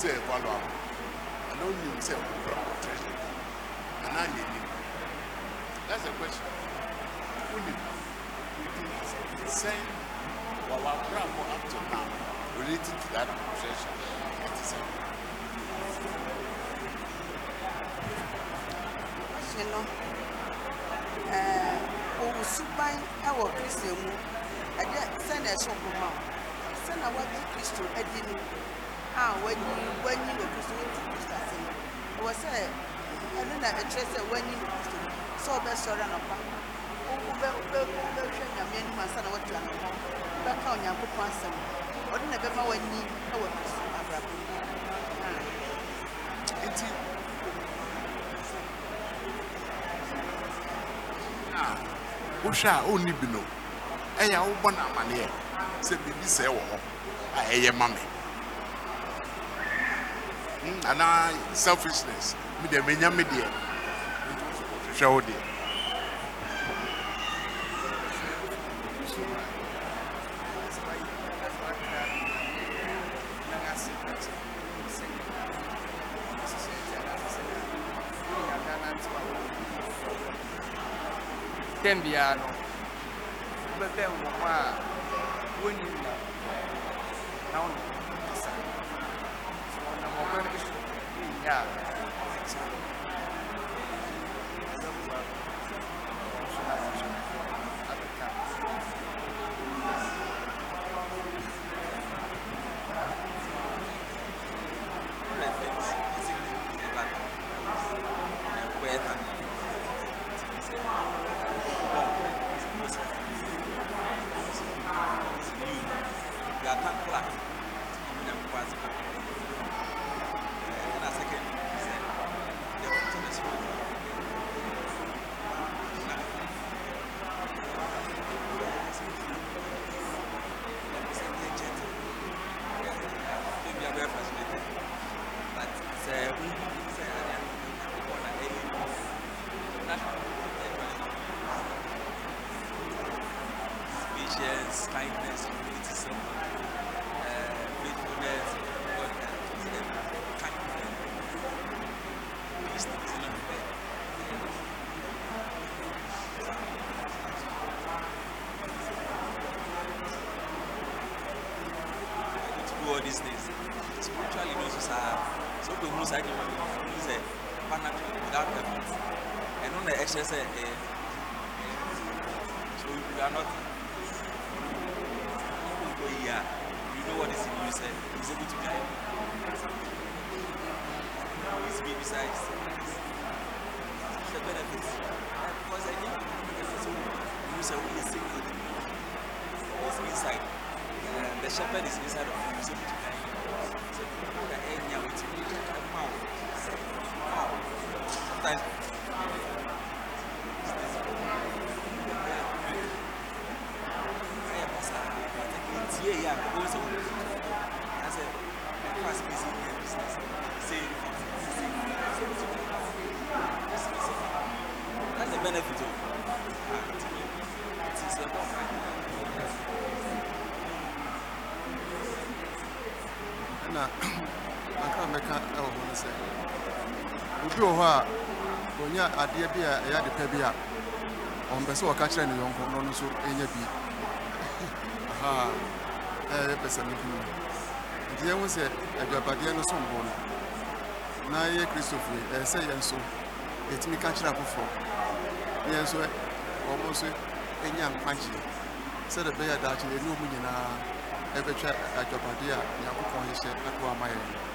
sɛ ɛyɛ valuable ana wonim sɛ wokura wɔ treasure anaa nyɛ nim that's the question. Wonim sɛn wɔwɔ abrabɔ up to now related to that treasure ɛte sɛ ɔhye no ɔwɔ suban ɛwɔ kristo mu ɛdeɛ sɛnea ɛhyɛ ɔbɔma o sɛnea wagye kristo adi no a wanyi wanyi wɔ kristo wɔti kristo ase no. Ɛwɔ sɛ ɛno na ɛkyerɛ sɛ wanyi wɔ kristo mu sɛ ɔbɛsɔre anɔpa wobɛ wobɛ wobɛhwɛ nyame anim ansa na watu anɔpa wobɛka onyankopɔn asɛm. Ɔde na ɛbɛma wanyi ɛwɔ kristo abrabɔ nti wohwɛ a ɔnni bi no ɛyɛ wobɔ no amanneɛ. Sɛ biribi sɛɛ wɔ hɔ a ɛyɛ ma me anaa selfishness. Me deɛ menya biara no obi wɔ hɔ a ɔnya adeɛ bi a ɛyɛ ade pɛ bi a ɔmpɛ sɛ ɔka kyerɛ ne yɔnko na ɔno nso ɛnya bi. [laughs] Aha ɛyɛ pɛ sɛ mehu no nti yɛhu sɛ adwabadeɛ no so mbɔ no na yɛ kristofo yi ɛyɛ sɛ yɛn nso yɛtumi ka kyerɛ afoforɔ. Yɛn nso wɔn nso ɛnya nkwankyere sɛdeɛ ɛbɛyɛ daakye yɛne ɔmu nyinaa ɛbɛtwa adwabadeɛ a nyankopɔn hyehyɛ ato ama yɛn. nea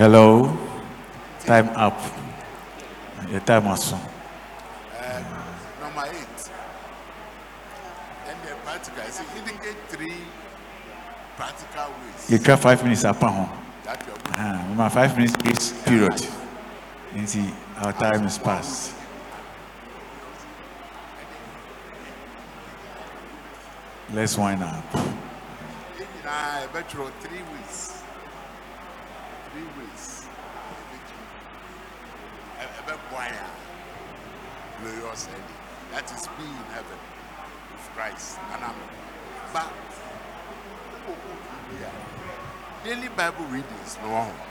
Hello. Time up. Your time was soon. Uh, number eight. And the practical, I say, indicate three practical ways You try five minutes upon home. you Uh, my five minutes grace period. You see, our time is past. Let's wind up. I bet you three ways. Three ways. I bet choir. Glorious ending. That is me in heaven with Christ. And I'm but yeah. Daily Bible readings, no.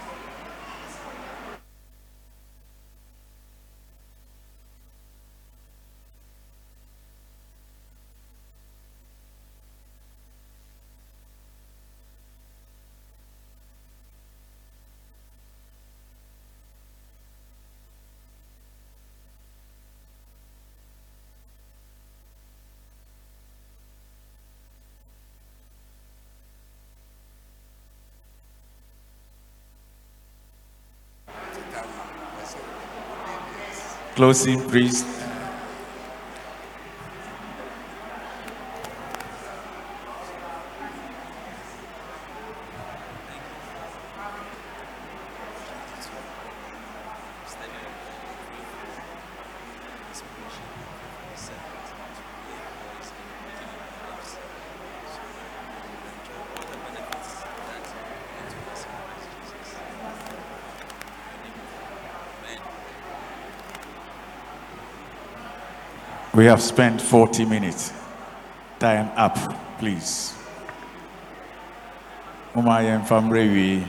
Closing, priest. We have spent 40 minutes. Time up, please. Umayem from Rewi.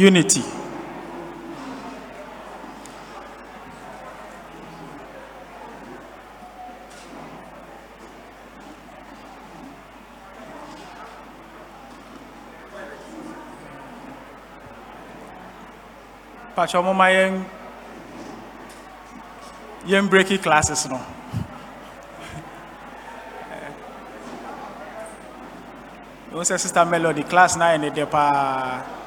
Unity. Pacho mama yɛn yɛn breaki classes. Wo [laughs] sɛ sister Melody class na yɛ ne dɛ paa.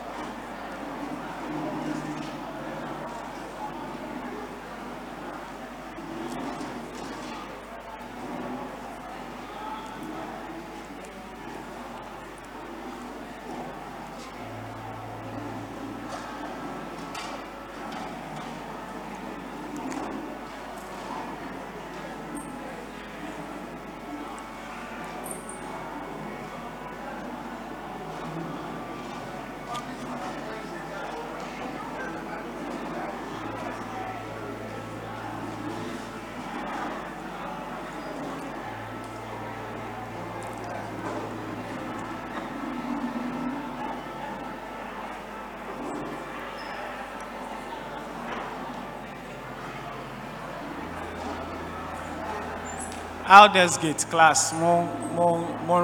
Aldersgate class mo mo mo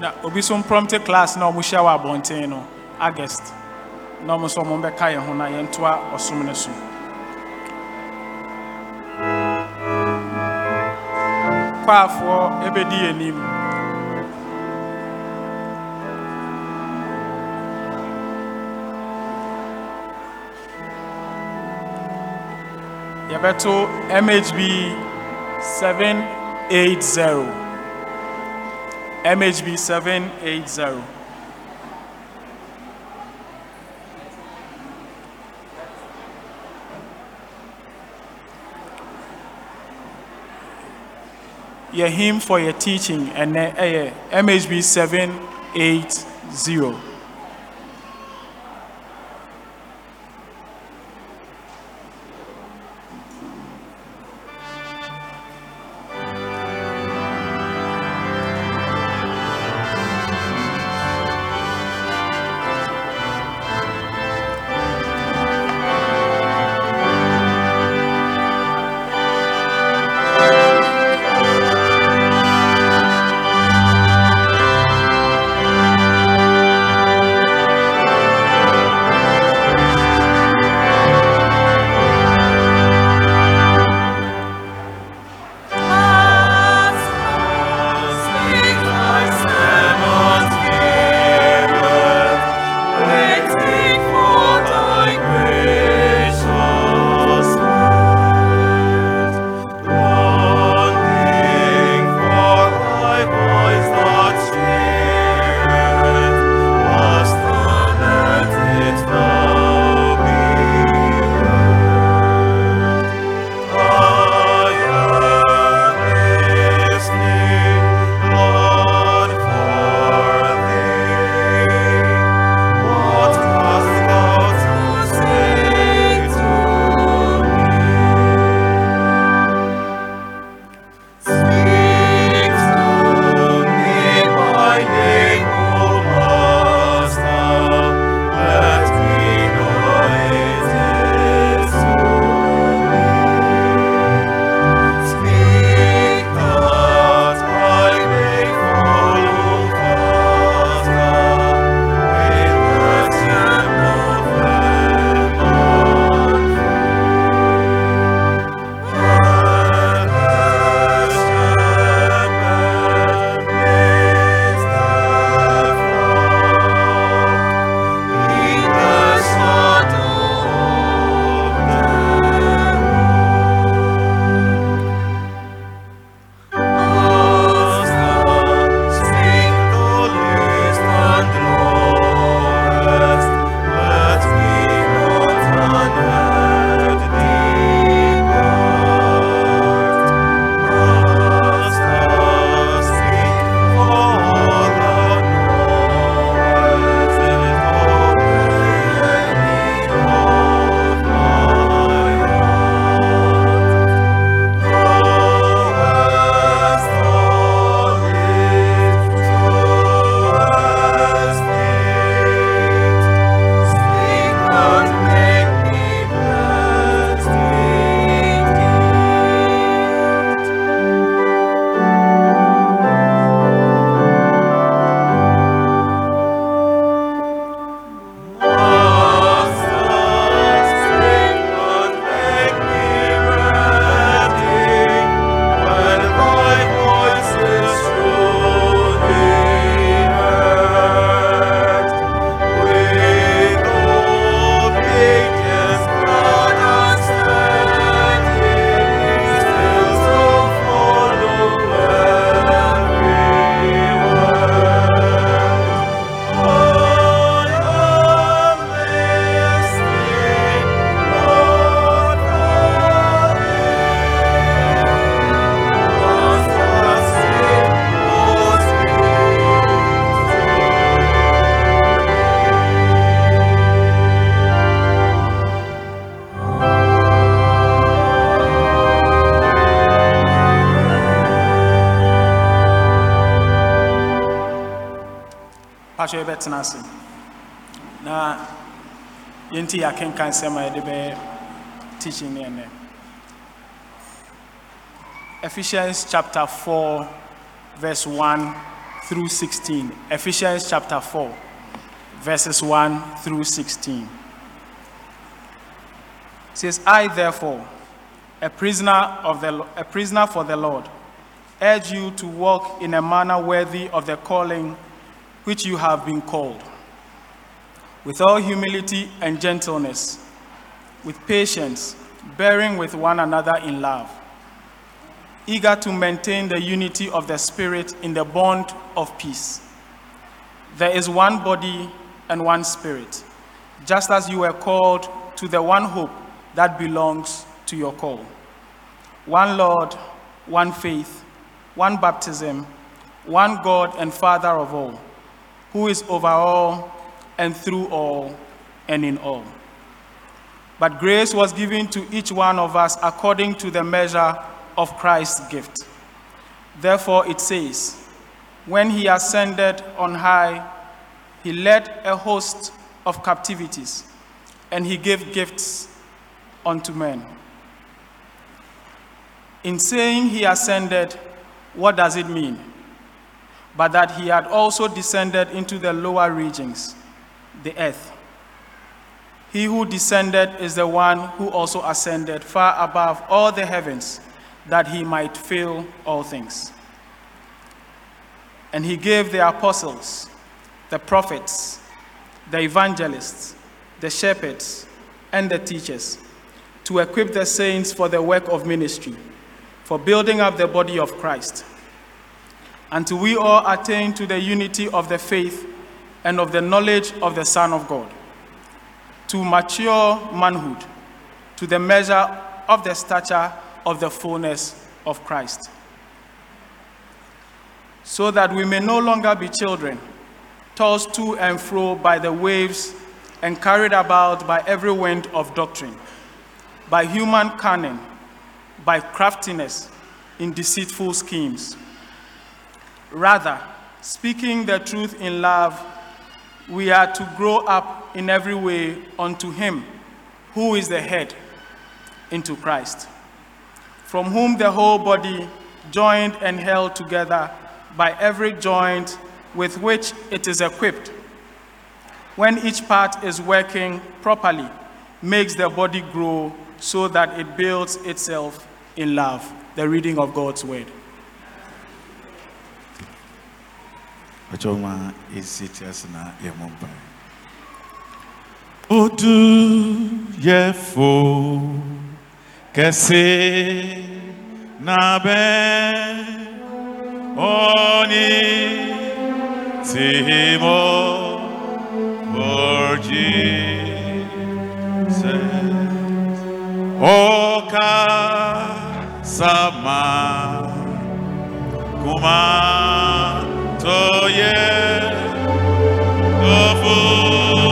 na obi so prompte class na ɔmo hyia wɔ abɔnten august na ɔmo nso ɔmo bɛka yɛn ho na yɛntoa ɔsom no so. kwaafoɔ ebedi yɛn anim. yɛbɛto mhb 780 mhb 780 yɛ hymn for your teaching ɛyɛ mhb 780 pakyɛ yɛbɛtena ase na yɛnti yɛakenka nsɛm a yɛde bɛyɛ teaching ne ɛnɛ ephesians chapter 4 verse 1 through 16 ephesians chapter 4 verses 1 through 16 says i therefore a prisoner of the a prisoner for the lord urge you to walk in a manner worthy of the calling which you have been called, with all humility and gentleness, with patience, bearing with one another in love, eager to maintain the unity of the Spirit in the bond of peace. There is one body and one Spirit, just as you were called to the one hope that belongs to your call. One Lord, one faith, one baptism, one God and Father of all, who is over all and through all and in all. But grace was given to each one of us according to the measure of Christ's gift. Therefore, it says, When he ascended on high, he led a host of captivities, and he gave gifts unto men. In saying he ascended, what does it mean? But that he had also descended into the lower regions, the earth. He who descended is the one who also ascended far above all the heavens, that he might fill all things. And he gave the apostles, the prophets, the evangelists, the shepherds, and the teachers to equip the saints for the work of ministry, for building up the body of Christ, until we all attain to the unity of the faith and of the knowledge of the Son of God, to mature manhood, to the measure of the stature of the fullness of Christ, so that we may no longer be children, tossed to and fro by the waves and carried about by every wind of doctrine, by human cunning, by craftiness in deceitful schemes. Rather, speaking the truth in love, we are to grow up in every way unto Him who is the head, into Christ, from whom the whole body, joined and held together by every joint with which it is equipped, when each part is working properly, makes the body grow so that it builds itself in love. The reading of God's word. Ochoma isiti asina yemompa. Odu yefo kese nabe oni timo Jesus. Oka sama kuma Oh, toye dofuti oh,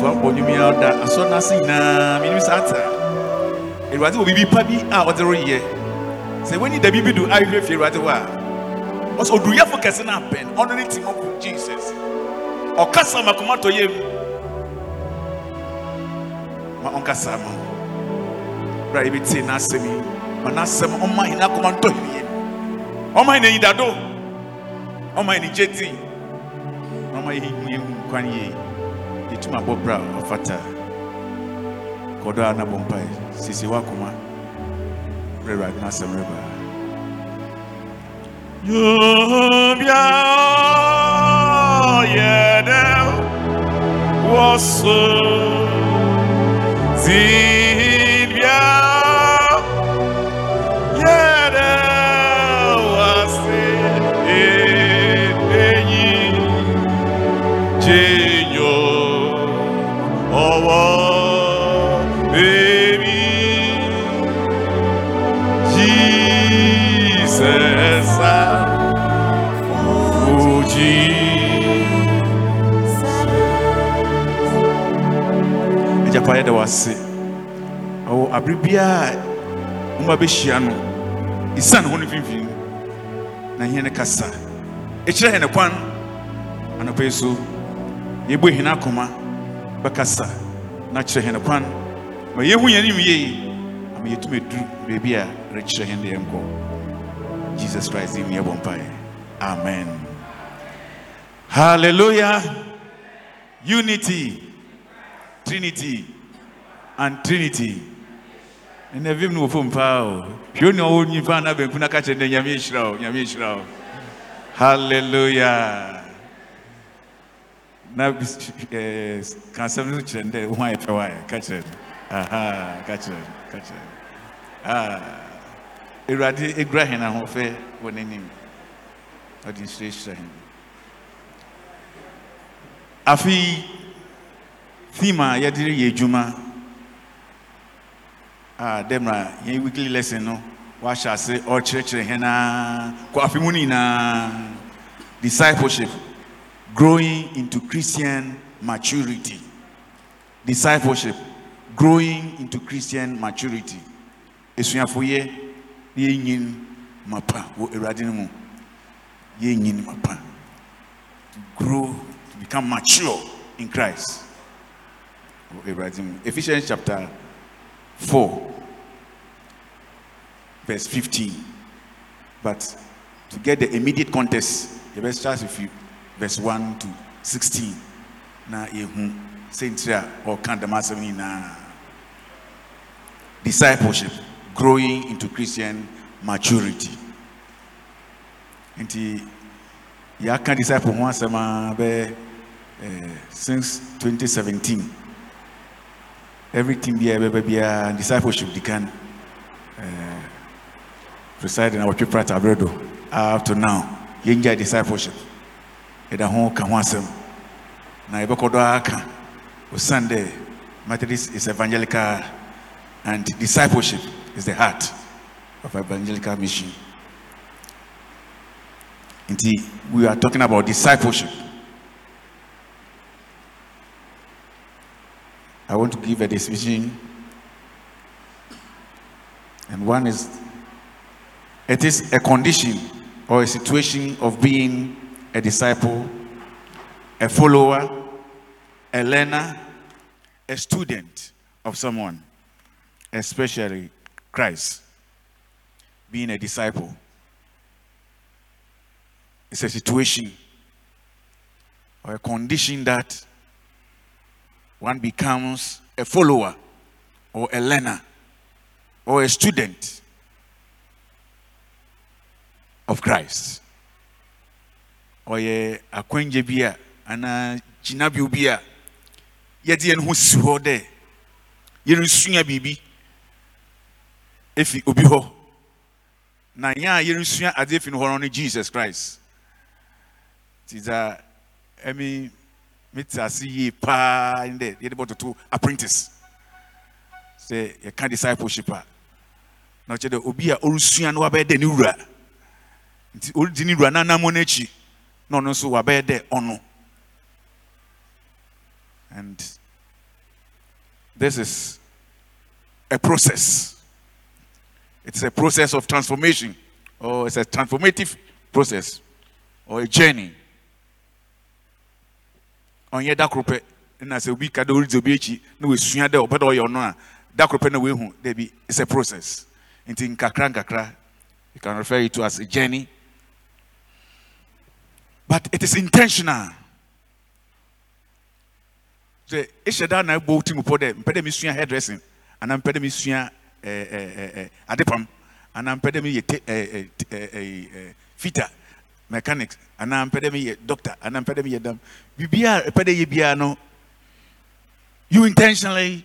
ɔka ne sɛ wabɔ nnwom yi ɔda asɔre no ase nyinaa menim sɛ ata awurade wɔ biribi pa bi a ɔde reyɛ sɛ wani da biribi do ahwehwɛ fie awurade hɔ a ɔsɛ oduruyɛfo kɛse no apɛn ɔno ne tim ɔpo jesus ɔkasa ma kɔma tɔ yam ma ɔnkasa ma wo bra yɛbɛtie n'asɛm yi ma n'asɛm ɔma hene akɔma ntɔ hene yam ɔma hene anyidado ɔma hene gye din ɔma yɛ hu yɛhu kwan yie yɛtum abɔ bra ɔfata a siesie w'akoma brɛ awurade n'asɛm reba Yobia oh, yɛdɛ Ejapa yɛ da wase. Ɔwɔ abere biara wɔn abɛhyia no esan ho no mfimfini. Na hɛn no kasa. Ekyerɛ hɛn kwan anɔpɛ yi so yɛbɔ hɛn akoma bɛkasa. Na kyerɛ hɛn kwan ma yɛhu yɛn anim yie ama yɛtumi aduru baabi a rekyerɛ hɛn deɛ nkɔ. Jesus christ din yɛbɔ mpaeɛ. Amen. Hallelujah. Unity. Trinity and trinity. Ɛnɛ vim no wɔ fom paa o hwɛ onea ɔwɔ nyimfa na hallelujah. Na bis- eh, ka asɛm no kyerɛ no dɛ wo ho ayɛ fɛ waɛ ka aha ka kyerɛ no ka kyerɛ Ah, awurade ɛgura hɛn ahofɛ wɔ n'anim ɔde nhyira hyira hɛn Ah, a dɛmra yɛn weekly lesson no? Wahyɛ ase ɔrekyerɛkyerɛ hɛn a kɔ afe mu nyinaa discipleship growing into christian maturity. Discipleship growing into christian maturity. Esuafoyɛ na yɛnyin mapa wɔ awurade no mu. Mapa. To grow to become mature in christ. Wɔ awurade mu. Ephesians chapter 4 verse 15 but to get the immediate context yɛbɛ start with you verse 1 to 16 na yɛhu sɛntiri a ɔka dɛm asɛm no nyinaa discipleship growing into christian maturity. Nti yɛaka disciple ho asɛm a bɛyɛ eh, since 2017 everything ɛbɛba biara discipleship di kan eh, presiding Awotwi Pratt aberɛ do up to now yɛngya discipleship. Yɛda ho ka ho asɛm na yɛbɛkɔ do aka. Osiane dɛ methodist is evangelical and discipleship is the heart of evangelical mission. Nti we are talking about discipleship i want to give a definition and one is it is a condition or a situation of being a disciple a follower a learner a student of someone especially Christ, being a disciple. It's a situation or a condition that one becomes a follower or a learner or a student of Christ. Ɔyɛ akwangye bi a anaa gyinabea bi a yɛde yɛn ho si hɔ dɛ yɛresua efi obi hɔ na yɛn a yɛresua ade efi no hɔ jesus christ ti dza ɛmi mi te ase yie paa ne dɛ yɛde bɔ toto apprentice sɛ yɛka discipleship a. Na ɔkyerɛ dɛ obi a ɔresua no wabɛyɛ dɛ ne wura nti ɔredi ne wura na anam n'akyi na ɔno nso wabɛyɛ dɛ ɔno and this is a process. It's a process of transformation, or it's a transformative process, or a journey. Ɔnyɛ da koro pɛ, na sɛ obi ka dɛ ɔredzi obi akyi na wasua dɛ ɔpɛ dɛ ɔyɛ ɔno a da koro pɛ na wahu dɛbi it's a process. Nti nkakra nkakra, you can refer it to as a journey, but it is intentional. sɛ ehyɛ da na ebɔ ti mu pɔ dɛ mpɛ dɛ mi sua hairdressing anaa mpɛ dɛ mi sua ɛɛ ɛɛ adepam anaa mpɛ dɛ mi yɛ te ɛɛ ɛɛ ɛɛ fita mechanics. Anaa mpɛ dɛ meyɛ doctor anaa mpɛ dɛ meyɛ dam. Biribiara ɛpɛ dɛ yɛ biara no. You intentionally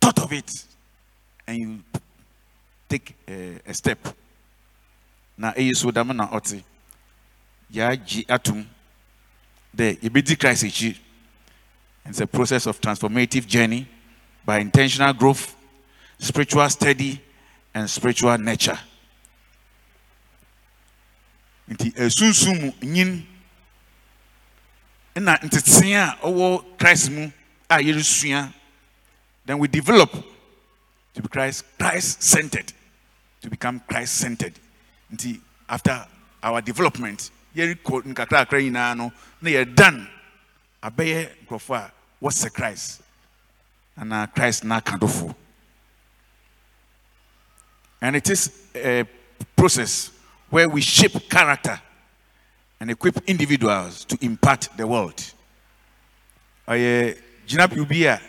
thought of it. And you take a, a step. Na ɛyɛ so dam na ɔte yɛagye atom dɛ yɛbɛdi christ akyi it's a process of transformative journey by intentional growth spiritual study and spiritual nurture nti esunsum mu nyin. Ɛna ntetea a ɔwɔ christ mu a yɛresua then we develop to be christ christ centered to become christ centered nti after our development yɛrekɔ nkakrakra nyinaa no na yɛ dan abɛyɛ nkurɔfoɔ a wɔsɛ christ anaa christ n'akadofo and it is a process where we shape character and equip individuals to impact the world. Ɔyɛ gyinapio bi a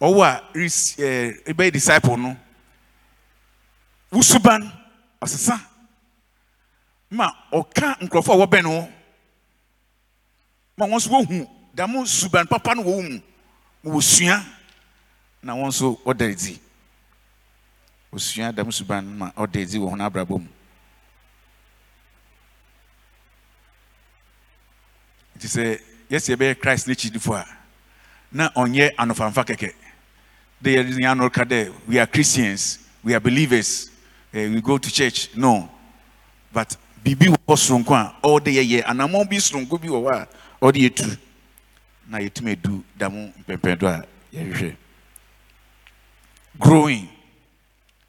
ɔwɔ a ɛbɛyɛ eh, disciple no wusuban ɔsesa ma ɔka nkurɔfoɔ a wɔbɛn no ma wɔn nso wɔhu dam suban papa no wɔ wɔn mu ma wɔsua na wɔn nso wɔda adi wɔsua dam suban ma ɔda adi wɔ wɔn. Nti sɛ yɛsɛ yɛbɛyɛ christ n'akyidifo a na ɔnyɛ anofamfa kɛkɛ dɛ yɛde ne ano ka dɛ we are christians we are believers eh, we go to church no. But biribi wɔ hɔ soronko a dɛ yɛyɛ anammɔn bi soronko bi wɔ hɔ a ɔde na yɛtumi adu da mu mpɛmpɛn do a yɛhwehwɛ growing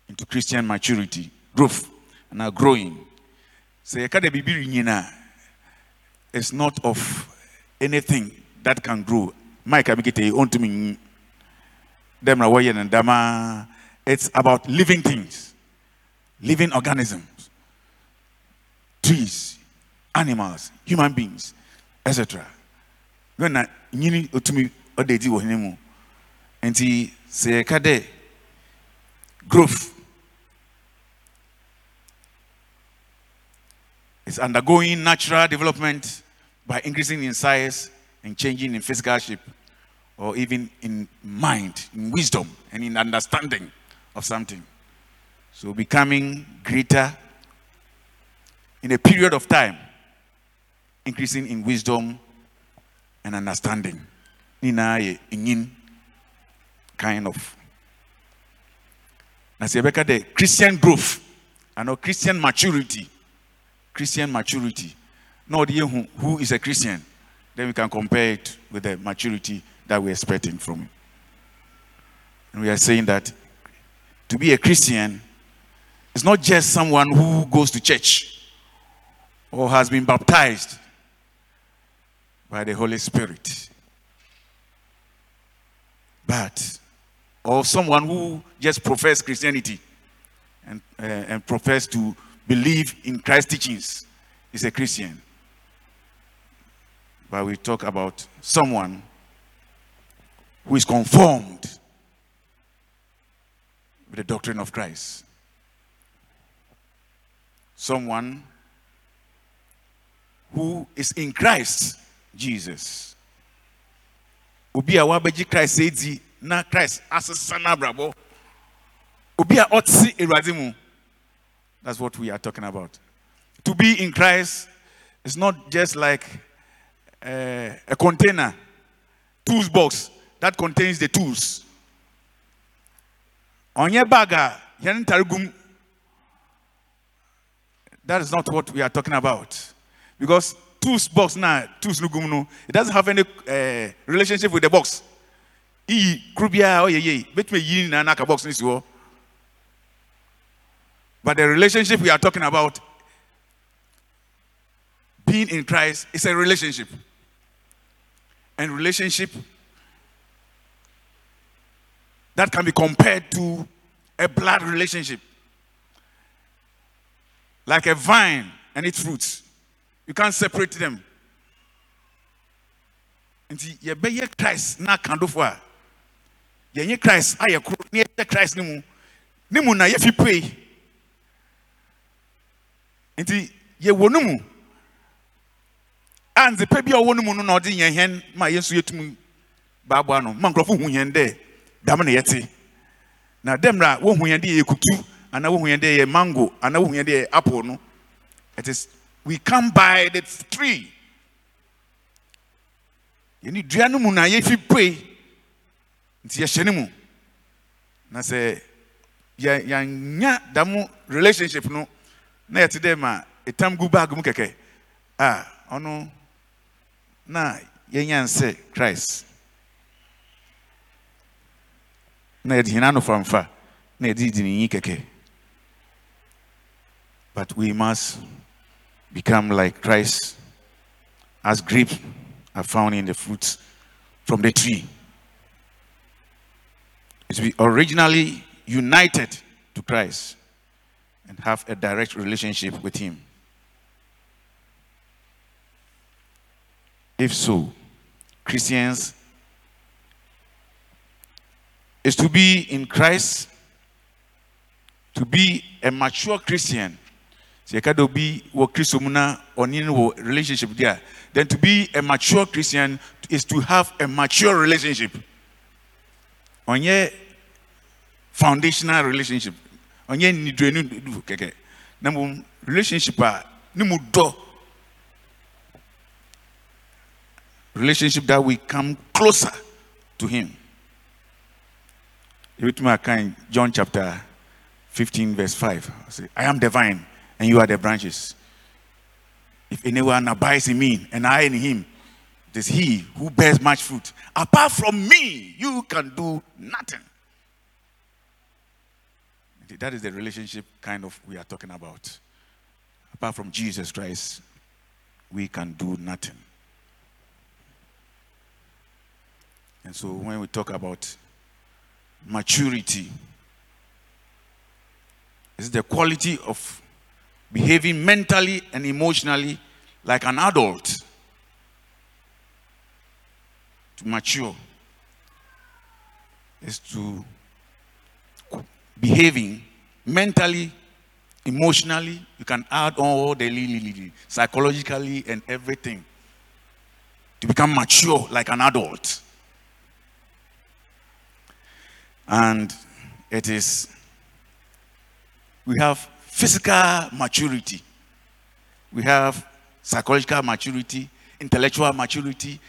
into christian maturity growth anaa growing. Sɛ yɛka dɛ biribi nyinaa is not of anything that can grow. Mike Abikite, on to me. It's about living things, living organisms, trees, animals, human beings, etc. When na nyini otumi ɔda edi wɔ hene mu. Nti sɛ yɛka dɛ growth is undergoing natural development by increasing in size and changing in physical shape or even in mind, in wisdom, and in understanding of something. So becoming greater in a period of time, increasing in wisdom and understanding. Kind of. Yɛbɛka dɛ Christian growth and Christian maturity Christian maturity. No idea who, is a Christian. Then we can compare it with the maturity that we're expecting from him. And we are saying that to be a Christian is not just someone who goes to church or has been baptized by the Holy Spirit, but or someone who just profess Christianity and, uh, and profess to believe in Christ's teachings is a Christian. But we talk about someone who is conformed with the doctrine of Christ. Someone who is in Christ Jesus. Obi a wabɛgye Christ edi na Christ asesa n'abrabɔ. Obi a ɔte Awurade mu. That's what we are talking about. To be in Christ is not just like uh, a container, tools box that contains the tools. On your bag, a, yɛn ntare gum. that is not what we are talking about. Because tools box now, tools no no, it doesn't have any uh, relationship with the box. Iyi krubia oh yeah yeah, bet me yi na naka box ni si. But the relationship we are talking about, being in Christ, is a relationship. And relationship that can be compared to a blood relationship. Like a vine and its fruits. You can't separate them. Nti yɛbɛyɛ Christ na kandofo a yɛnyɛ Christ ayɛ koro na Christ ne mu ne mu na yɛfi pue nti yɛwɔ no mu a nzepa bi a ɔwɔ no mu no na ɔde yɛn ma yɛn nso yɛtumi baaboa no ma nkurɔfo hu yɛn dɛ dam na yɛte na na wohu yɛn de yɛ kutu anaa wohu yɛn de yɛ mango. Anaa wohu yɛn de yɛ apple no. It is we come by the tree. Yɛne dua no mu na yɛfi pue nti yɛhyɛ no mu na sɛ yɛ yɛanya dam relationship no. Na yɛte dɛ ma ɛtam gu bag mu kɛkɛ a ɔno na yɛnya nsɛ christ. Na yɛde hena no famfa na yɛde di ne kɛkɛ but we must become like christ as grapes are found in the fruits from the tree. Is be originally united to christ and have a direct relationship with him if so christians is to be in Christ, to be a mature Christian. relationship there then to be a mature christian is to have a mature relationship. Ɔnyɛ foundational relationship. Ɔnyɛ nniduanu kɛkɛ. Na mmom relationship a ne relationship that we come closer to him Yɛbɛtumi aka in John chapter 15 verse 5. I say, I am the vine and you are the branches. If anyone abides in me and I in him, it is he who bears much fruit. Apart from me, you can do nothing. That is the relationship kind of we are talking about. Apart from Jesus Christ, we can do nothing. And so when we talk about maturity. It's the quality of behaving mentally and emotionally like an adult. To mature is to behaving mentally, emotionally. You can add on all the psychologically and everything to become mature like an adult. And it is, we have physical maturity, we have psychological maturity, intellectual maturity,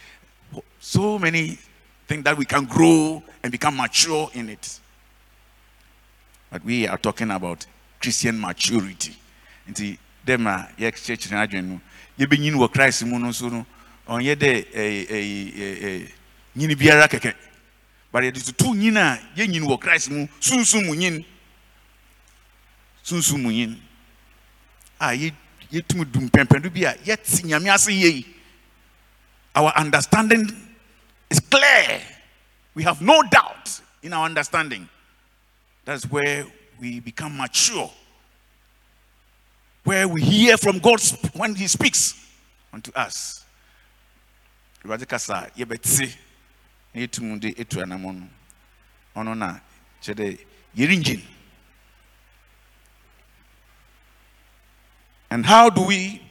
so many things that we can grow and become mature in it. But we are talking about Christian maturity. Nti dem a yɛkyerɛkyerɛ adwene no yɛbɛnyini wɔ Christ mu no nso no ɔnyɛ dɛ nyini biara kɛkɛ but yɛde toto nyin a yɛnyin wɔ christ mu sunsun mu nyin. Sunsun mu nyin. A yɛ yɛtum du mpɛmpɛndo bi a yɛte nyame ase yie our understanding is clear. We have no doubt in our understanding. That's where we become mature. Where we hear from god when he speaks unto us de etu anamɔ no ɔno na kyerɛ and how do we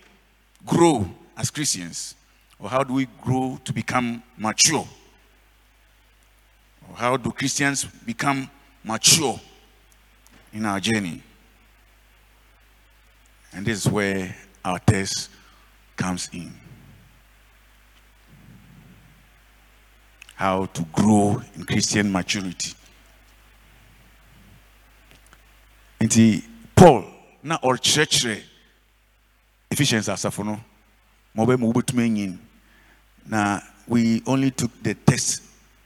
grow as christians? Or how do we grow to become mature? Or how do christians become mature in our journey? And this is where our test comes in how to grow in Christian maturity. Nti Paul na ɔrekyerɛkyerɛ Ephesians asafo no ma ɔbɛma wobɛtumi anyin na we only took the text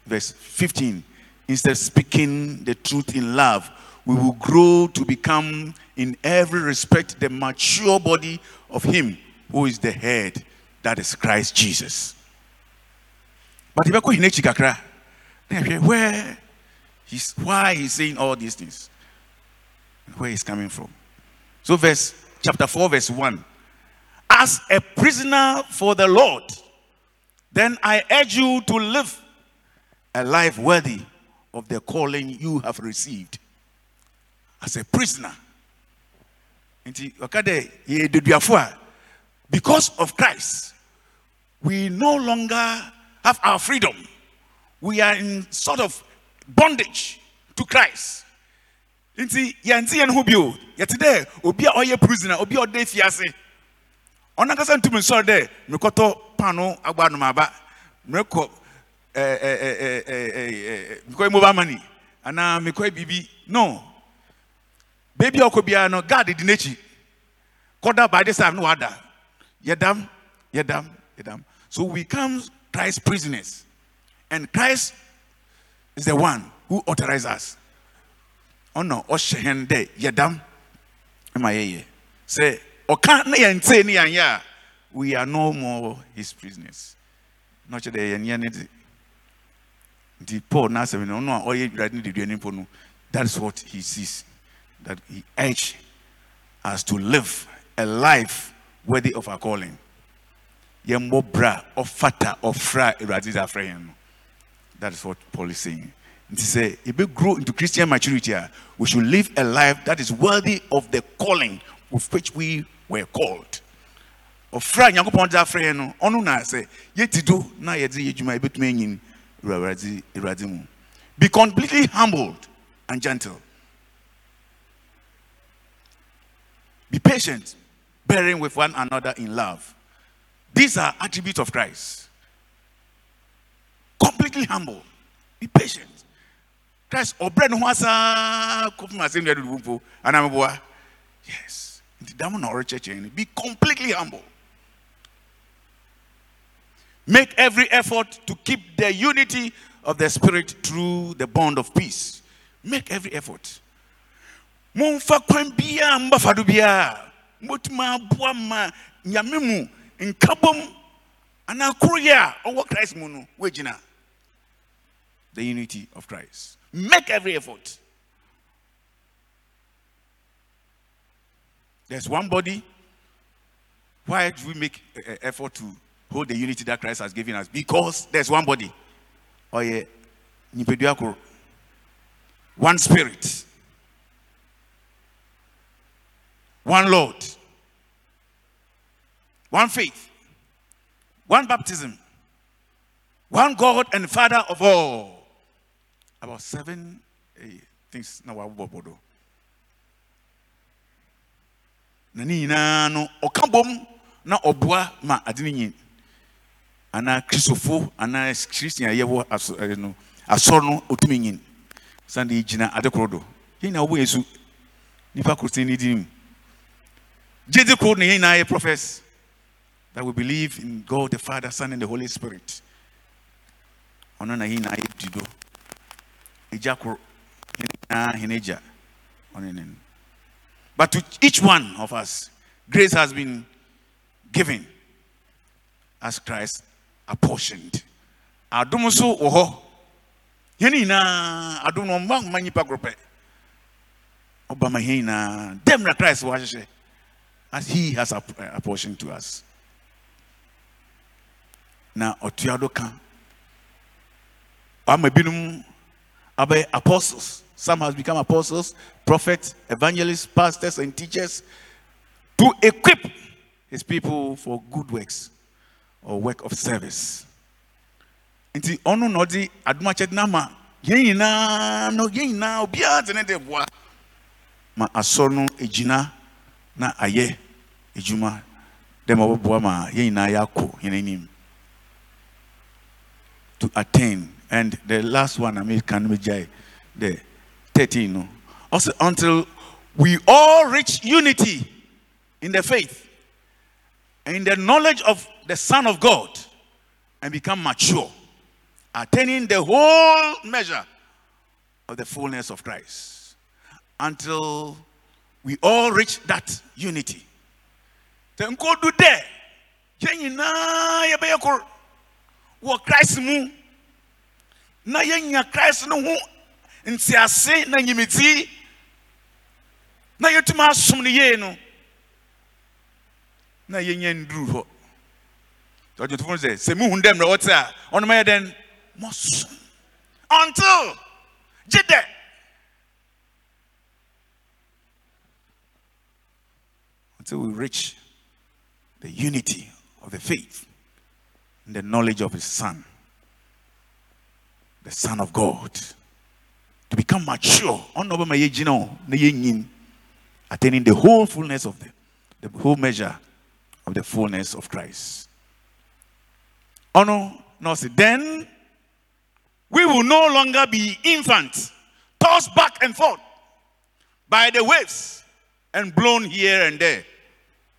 verse 15 instead of speaking the truth in love we will grow to become in every respect the mature body of him who is the head that is Christ Jesus but yɛbɛkɔ hin akyi kakra na where he's why he's saying all these things? Where he's coming from? So verse chapter 4 verse 1 as a prisoner for the lord then i urge you to live a life worthy of the calling you have received. As a prisoner. Because of christ we no longer have our freedom. We are in sort of bondage to Christ. Nti yɛnti yɛn ho bio. Yɛte dɛ obi a ɔyɛ prisoner obi a ɔda fiase ɔnankasa ntumi nsɔre dɛ mekɔtɔ paano agba anomaba mekɔ ɛɛ ɛɛ ɛɛ mekɔ mobile money. Anaa mekɔ bibi no. Beebi a ɔkɔ biara no guard di n'akyi. Kɔda by this time no wada. Yɛdam yɛdam yɛdam. So we become Christ prisoners. And Christ is the one who authorizes us. Ɔno ɔhyɛ hɛn dɛ yɛdam ɛma yɛyɛ sɛ ɔka na yɛn nte ne yɛn we are no more his prisoners. Yɛn yɛn ne de nti paul n'asɛm no ɔno a ɔyɛ dwade ne deduane mpo no oh, that is what he sees that he urge us to live a life worthy of our calling yɛmmɔ bra ɔfata ɔfra awurade dze afrɛ yɛn no that is what paul is saying. Nti sɛ yɛbɛ grow into christian maturity a we should live a life that is worthy of the calling with which we were called. Ɔfra nyankopɔn dze afrɛ yɛn no ɔno na sɛ yɛti do na yɛdze yɛ adwuma yɛbɛtumi anyin awurade awurade mu. Be completely humbled and gentle. Be patient bearing with one another in love these are attributes of christ. Completely humble. Be patient. Christ asɛm deɛ dodo mpo anameboa yes. Nti dam na ɔrekyerɛkyerɛ no be completely humble. Make every effort to keep the unity of the Spirit through the bond of peace. Make every effort. Momfa kwan biara mbafa do biara motuma aboa ma nyame mu nkabom anaa koroyɛ a ɔwɔ Christ mu no woagyina the unity of Christ. Make every effort. There's one body. Why do we make uh, effort to hold the unity that Christ has given us? Because there's one body. Yeah. Nipadua koro. One spirit. One Lord. One faith. One baptism. One God and Father of all. About seven eh, things na wabobodo. Na ne nyinaa no ɔka na ɔboa ma ade no nyin anaa kristofo anaa christian a yɛwɔ aso ɛɛ no asɔr no otumi nyin san ade koro do yɛn na wɔbɔ yesu nipa koro ten ne di mu gyedi nyinaa that we believe in God the Father Son and the Holy Spirit ɔno na yɛn nyinaa yɛ di do egya koro but to each one of us grace has been given as Christ apportioned. Adom nso wɔ hɔ. Adom no ɔmma mma nnipa koro pɛ. Ɔba dɛm na Christ wɔ as he has apportioned to us. Na ɔtua do ka. Ama binom abɛyɛ apostles. Some has become apostles, prophets, evangelists, pastors, and teachers to equip his people for good works or work of service. Nti ɔno na ɔde adomakyɛde no ama yɛn nyinaa no yɛn nyinaa obiara de ne de boa ma asɔ no egyina na ayɛ edwuma dɛ ma ɔbɛboa ma yɛn nyinaa yɛakɔ yɛn anim to attain and the last one I mean can be jai the 13 no also until we all reach unity in the faith and in the knowledge of the Son of God and become mature, attaining the whole measure of the fullness of Christ until we all reach that unity. Then go do there. Yɛn nyinaa yɛbɛyɛ koro wɔ Christ mu. Na yɛnya Christ no ho ntease na nyimiti na yɛtumi asom no yie no na yɛnya nduru hɔ. Ɔdwotofo no sɛ sɛ muhu dɛ mmerɛ wɔte a ɔno mayɛ dɛn? Mɔsom until gye dɛ. Until we reach the unity of the faith in the knowledge of his son, the Son of God. To become mature, attaining the whole fullness of the, the whole measure of the fullness of Christ. Honor, no, then we will no longer be infants, tossed back and forth by the waves and blown here and there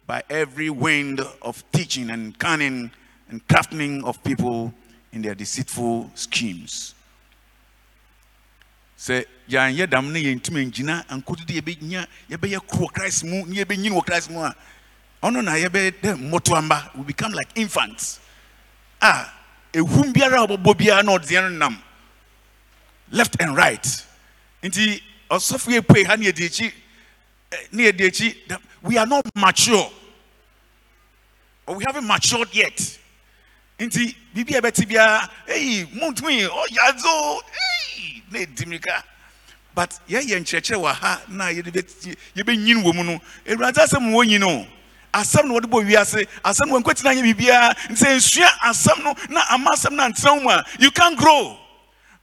by every wind of teaching and cunning and crafting of people in their deceitful schemes. sɛ yɛanyɛ dam no yɛntumi ngyina ankoto de yɛbɛnya yɛbɛyɛ koro wɔ christ mu ne yɛbɛnyini wɔ christ mu a ɔno na yɛbɛyɛ dɛ mmotoamba we become like infants. A ehum biara a ɔbɛbɔ biara na ɔdeɛ no nam. Left and right. Nti ɔsɔfo yɛ pue ha ne yɛdi akyi ne yɛdi akyi we are not mature. Or we haven't matured yet nti biribi a ɛbɛte biara oh, eyi muntumi ɔyadzo eyi na edi mirika but yɛyɛ nkyerɛkyerɛ wɔ ha na yɛbɛnyini wɔ mu no ewurade asɛm wɔ nyini o. Asɛm na wɔde bɔ wiase asɛm na wɔn nkɔtena nyɛ biribiara nti nsua asɛm no na ama asɛm na ntena mu a you can grow.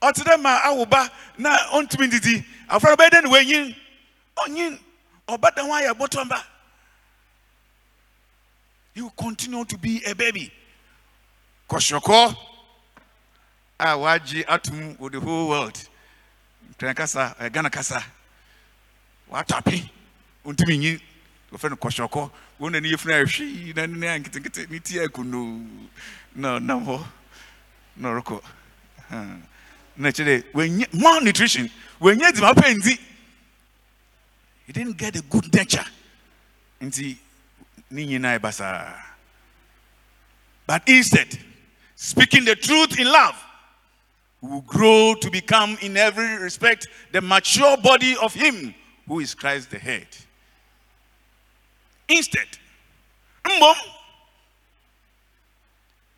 Ɔte dɛ ma awo ba na ɔntumi didi afɔlɔ bɛyɛ dɛ na wɔnyin ɔnyin ɔba ayɛ you continue to be a baby kɔsɔkɔ a wagye atum with the whole world. Nkran kasa ɛ ghana kasa. Watape ontumi nyi. Wɔfɛ no kɔsɔkɔ wɔn na ne yɛfunu ahwii na ne ne nketenkete ne ti akunu na ɔnam hɔ na ɔrekɔ na kyerɛ wɔnyɛ malnutrition wɔnyɛ dzima pɛ he didn't get a good nature. Nti ne nyinaa yɛ basaa but instead speaking the truth in love will grow to become in every respect the mature body of him who is christ the head. Instead mmom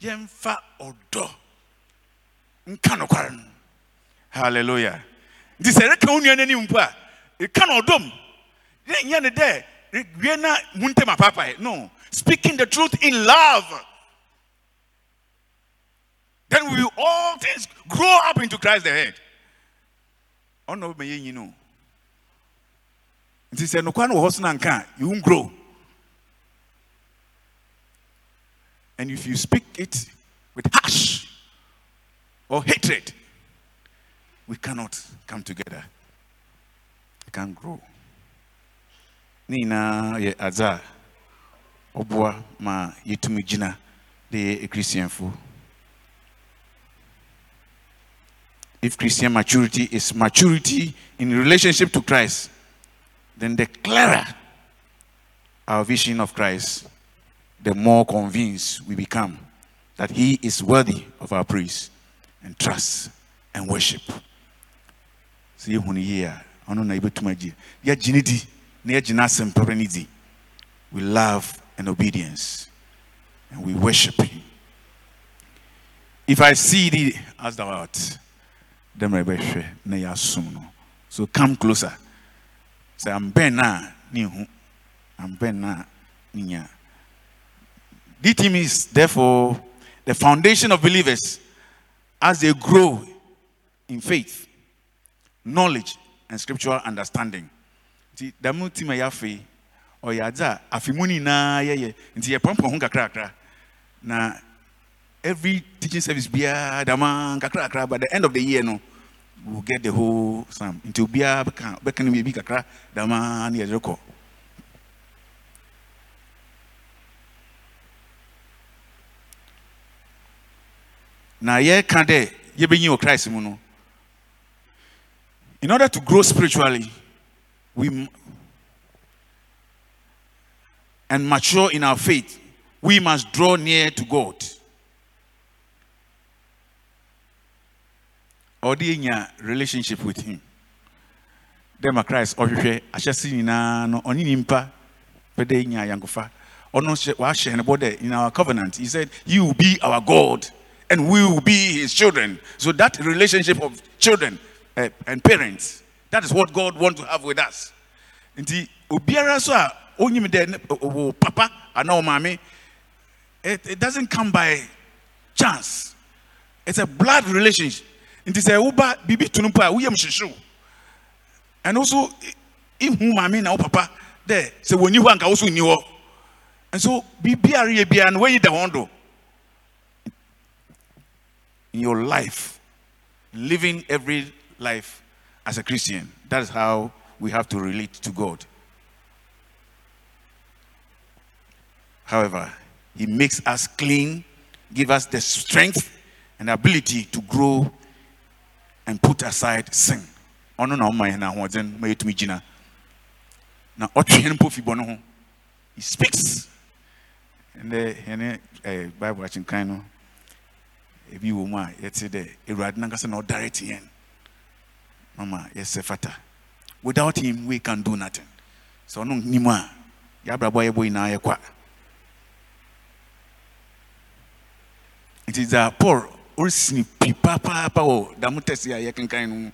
yɛmfa ɔdɔ nka nokware hallelujah. Nti sɛ ɛreka wo nua no anim mpo a ɛka no ɔdɔm yɛnyɛ ne dɛ wie no. Speaking the truth in love then we will all things grow up into christ the head. Ɔna wobɛma yɛnyi no nti sɛ nokwa no wɔ hɔ so no you won't grow. And if you speak it with harsh or hatred we cannot come together. We can't grow. Nina yɛ adze ɔboa ma yɛtumi gyina de yɛ akristianfo if christian maturity is maturity in relationship to christ then the clearer our vision of christ the more convinced we become that he is worthy of our praise and trust and worship. Sɛ yɛhu no yie a ɔno na yɛbɛtumi agye yɛagye ne di na yɛagye n'asɛm pɛpɛ ne we love and obedience and we worship him. If i see thee as thou art dɛm na yɛbɛhwɛ na yɛasom no. So come closer. Sɛ ambɛn no a ne hu. Ambɛn no a ne nya. DTM is therefore the foundation of believers as they grow in faith, knowledge, and scriptural understanding. Nti damu tim a yɛafe ɔyɛ adze a afe mu nyinaa yɛyɛ nti yɛpɔmpɔ ho kakrakra na every teaching service biara dama nkakrakra by the end of the year no we will get the whole psalm nti obiara bɛka bɛka no biribi kakra dama ne yɛde rekɔ na yɛka dɛ yɛbɛnyi wɔ christ mu no. In order to grow spiritually we and mature in our faith we must draw near to god ɔde yɛnya relationship with him. Dɛ ma christ ɔhwehwɛ ahyɛse nyinaa no ɔne nimpa pɛ dɛ yɛnya ayɔnkofa ɔno hyɛ- wahyɛ ne bɔ dɛ in our covenant. He said you will be our god and we will be his children. So that relationship of children uh, and parents that is what god wants to have with us. Nti obiara so a onyim dɛ ne- papa anaa ɔmaame it, it doesn't come by chance. It's a blood relationship. It is a uba bibi tunumpa uyam shishu. And also, ihu mami na wo papa there. So when you want also knew. And so bibi ari bi and where you the hondo in your life, living every life as a Christian. That is how we have to relate to God. However, He makes us clean, give us the strength and ability to grow and put aside sin. Ɔno na ɔma yɛn ahoɔden ma yɛtumi gyina. Na ɔtwe mpo fi bɔne ho. He speaks. Ɛnɛ yɛne ɛɛ Bible akyenkan no ebi wɔ mu a yɛte dɛ Awurade nankasa na ɔdirect yɛn. Mama yɛsɛ fata. Without him we can do nothing. So ɔno nim a yɛabrabɔ a yɛbɔ nyinaa is a Paul pi wɔ tɛsi a yɛkenkan no.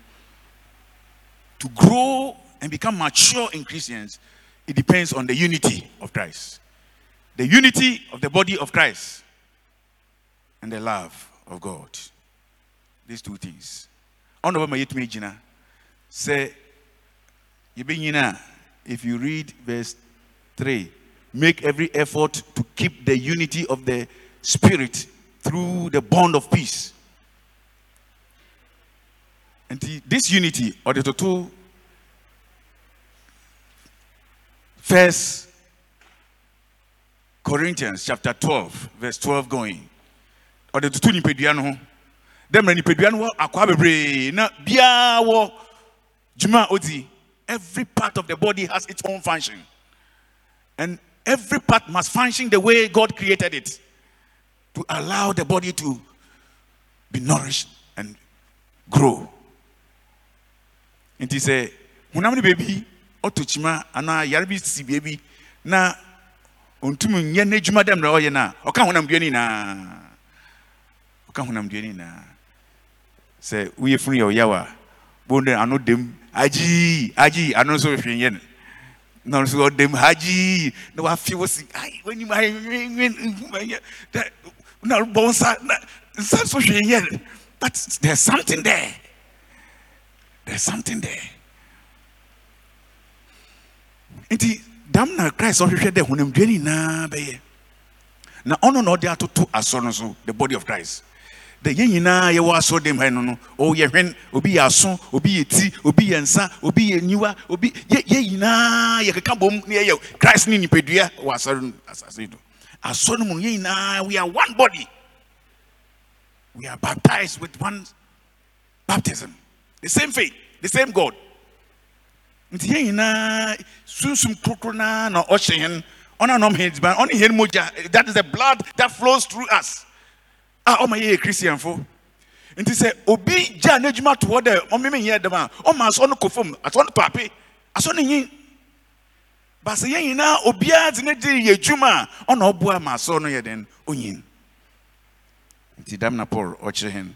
To grow and become mature in Christians, it depends on the unity of Christ. The unity of the body of Christ and the love of God. These two things. Ɔno bɛ ma yɛtumi gyina sɛ yɛbɛnyina if you read verse 3 make every effort to keep the unity of the spirit through the bond of peace. And this unity or the total first corinthians chapter 12 verse 12 going. Or the nipadua no ho. Dɛ mmerɛ nipadua bebree na a every part of the body has its own function. And every part must function the way god created it to allow the body to be nourished and grow nti sɛ honam no baabi ɔtɔ kyima anaa yare bi si baabi na ɔntumi nyɛ n'adwuma dɛ mmerɛ ɔyɛ no a ɔka honam dua no nyinaa ɔka honam dua no nyinaa sɛ woyɛ funu yɛ ɔyaw a bonde ano dem agyi agyi ano nso hwɛ nyɛ no na ɔno nso ɔdem agyi na wafe wɔ si ai w'anim ayɛ nwin na bɔ nsa nyɛ no. But there's something there. There's something there. Nti dam na christ ɔhwehwɛ dɛ honamdua nyinaa bɛyɛ. Na ɔno na ɔde atoto asɔ no so the body of christ. Dɛ yɛn nyinaa yɛwɔ asɔ dɛm ha no no ɔyɛ hwɛn obi yɛ aso obi yɛ ti obi yɛ nsa obi yɛ niwa obi yɛ yɛ nyinaa yɛkeka bom na yɛyɛ christ ne nipadua wɔ asɔre no asase do yɛn nyinaa we are one body. We are baptized with one baptism. The same faith the same god. Nti yɛn nyinaa ɔmo mogya that is the blood that flows through us. Ah, oh, a ɔma yɛyɛ christianfo nti sɛ obi gya n'adwuma to hɔ dɛ ɔmeme nyɛ dɛm a ɔma asɔ no kɔ fam asɔ no paape asɔ no baasa yɛn nyinaa obiara de ne de yɛ adwuma a ɔna ɔboa ma asɔ no yɛ den onyin. Nti dam na paul ɔkyerɛ hɛn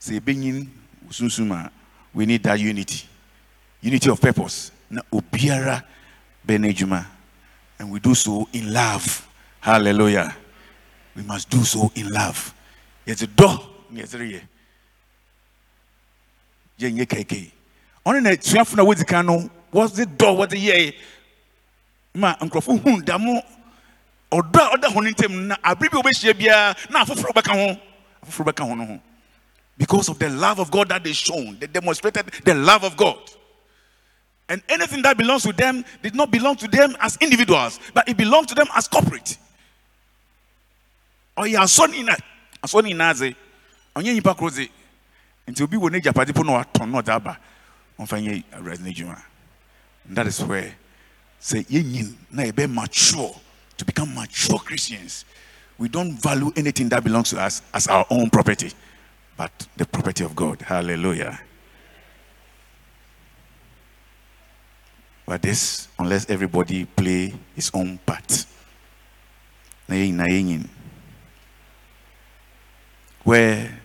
sɛ ebenyin sunsun a we need that unity. Unity of purpose. Na obiara bɛ n'adwuma and we do so in love. Hallelujah. We must do so in love. Yɛdze dɔ na yɛdze reyɛ. Yɛnyɛ kɛkɛ. Ɔno na asuafo na wɔdzi kan no wɔdze dɔ wɔdze yɛɛ ma nkurɔfo hu damo ɔdɔ a ɔda hɔ no ntam na abere bi wɔbɛhyia biara na afoforɔ bɛka ho. Afoforɔ bɛka ho no ho. Because of the love of God that they shown they demonstrated the love of God. And anything that belongs to them did not belong to them as individuals but it belonged to them as corporate. Ɔyɛ asɔ ne na asɔ ne nyinaa dze ɔnyɛ nipa koro dze nti obi wɔ n'agyapade po na watɔn na ɔdze aba. Ɔmfa nyɛ awurade n'adwuma and that is where sɛ yɛnyin na yɛbɛ mature. To become mature christians we don't value anything that belongs to us as our own property but the property of god. Hallelujah. But this unless everybody play his own part. Where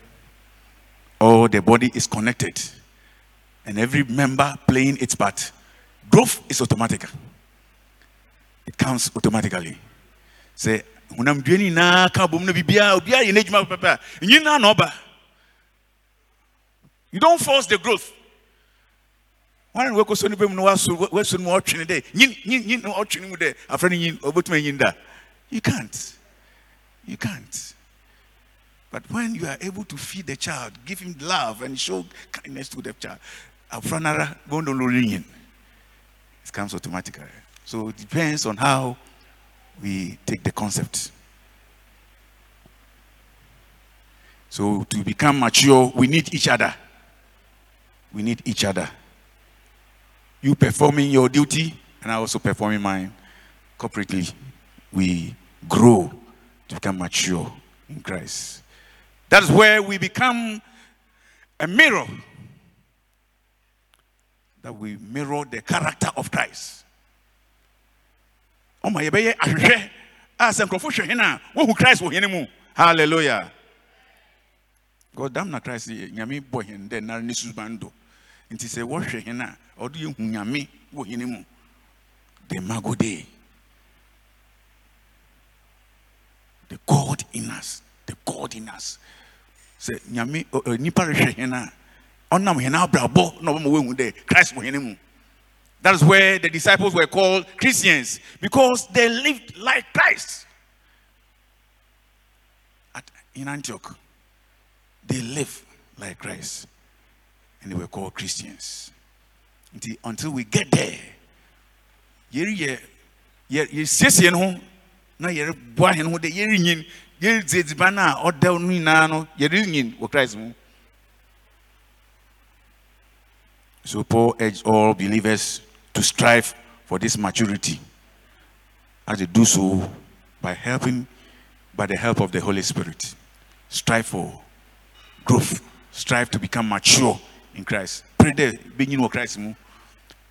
all the body is connected and every member playing its part, growth is automatic. It comes automatically. Say, honamdua no nyinaa ka bom no biribiara obiara yɛ n'adwuma pɛpɛ a nyinaa na ɔba you don't force the growth. Wọn wekɔ so nipa mu na waso waso mu ɔtwene dɛ nyin nyin nyin na ɔtwene mu dɛ afra ne nyin ɔbɛtuma nyin da you can't. You can't. But when you are able to feed the child give him love and show kindness to the child afra nara bɔn don it comes automatically so it depends on how we take the concept so to become mature we need each other we need each other you performing your duty and I also performing mine corporately, we grow to become mature in Christ. That's where we become a mirror. That we mirror the character of Christ. Oh my baby, a professional, who Christ will hear Hallelujah. God damn na Christ, nyami boy and then na nisu bando. nti sɛ wɔhwɛ hene a ɔde yɛ hu nyame wɔ hene mu. The mago the god in us. The god in us. Sɛ nyame nipa rehwɛ hene a ɔnam hene abrabɔ na ɔbɛma wɔahu dɛ christ wɔ hene mu that is where the disciples were called christians because they lived like christ At, in antioch they lived like christ and they were called Christians. Nti, Until we get there. So Paul urged all believers to strive for this maturity as they do so by helping by the help of the Holy Spirit. Strive for growth. Strive to become mature in Christ. Pray there, being in Christ mu.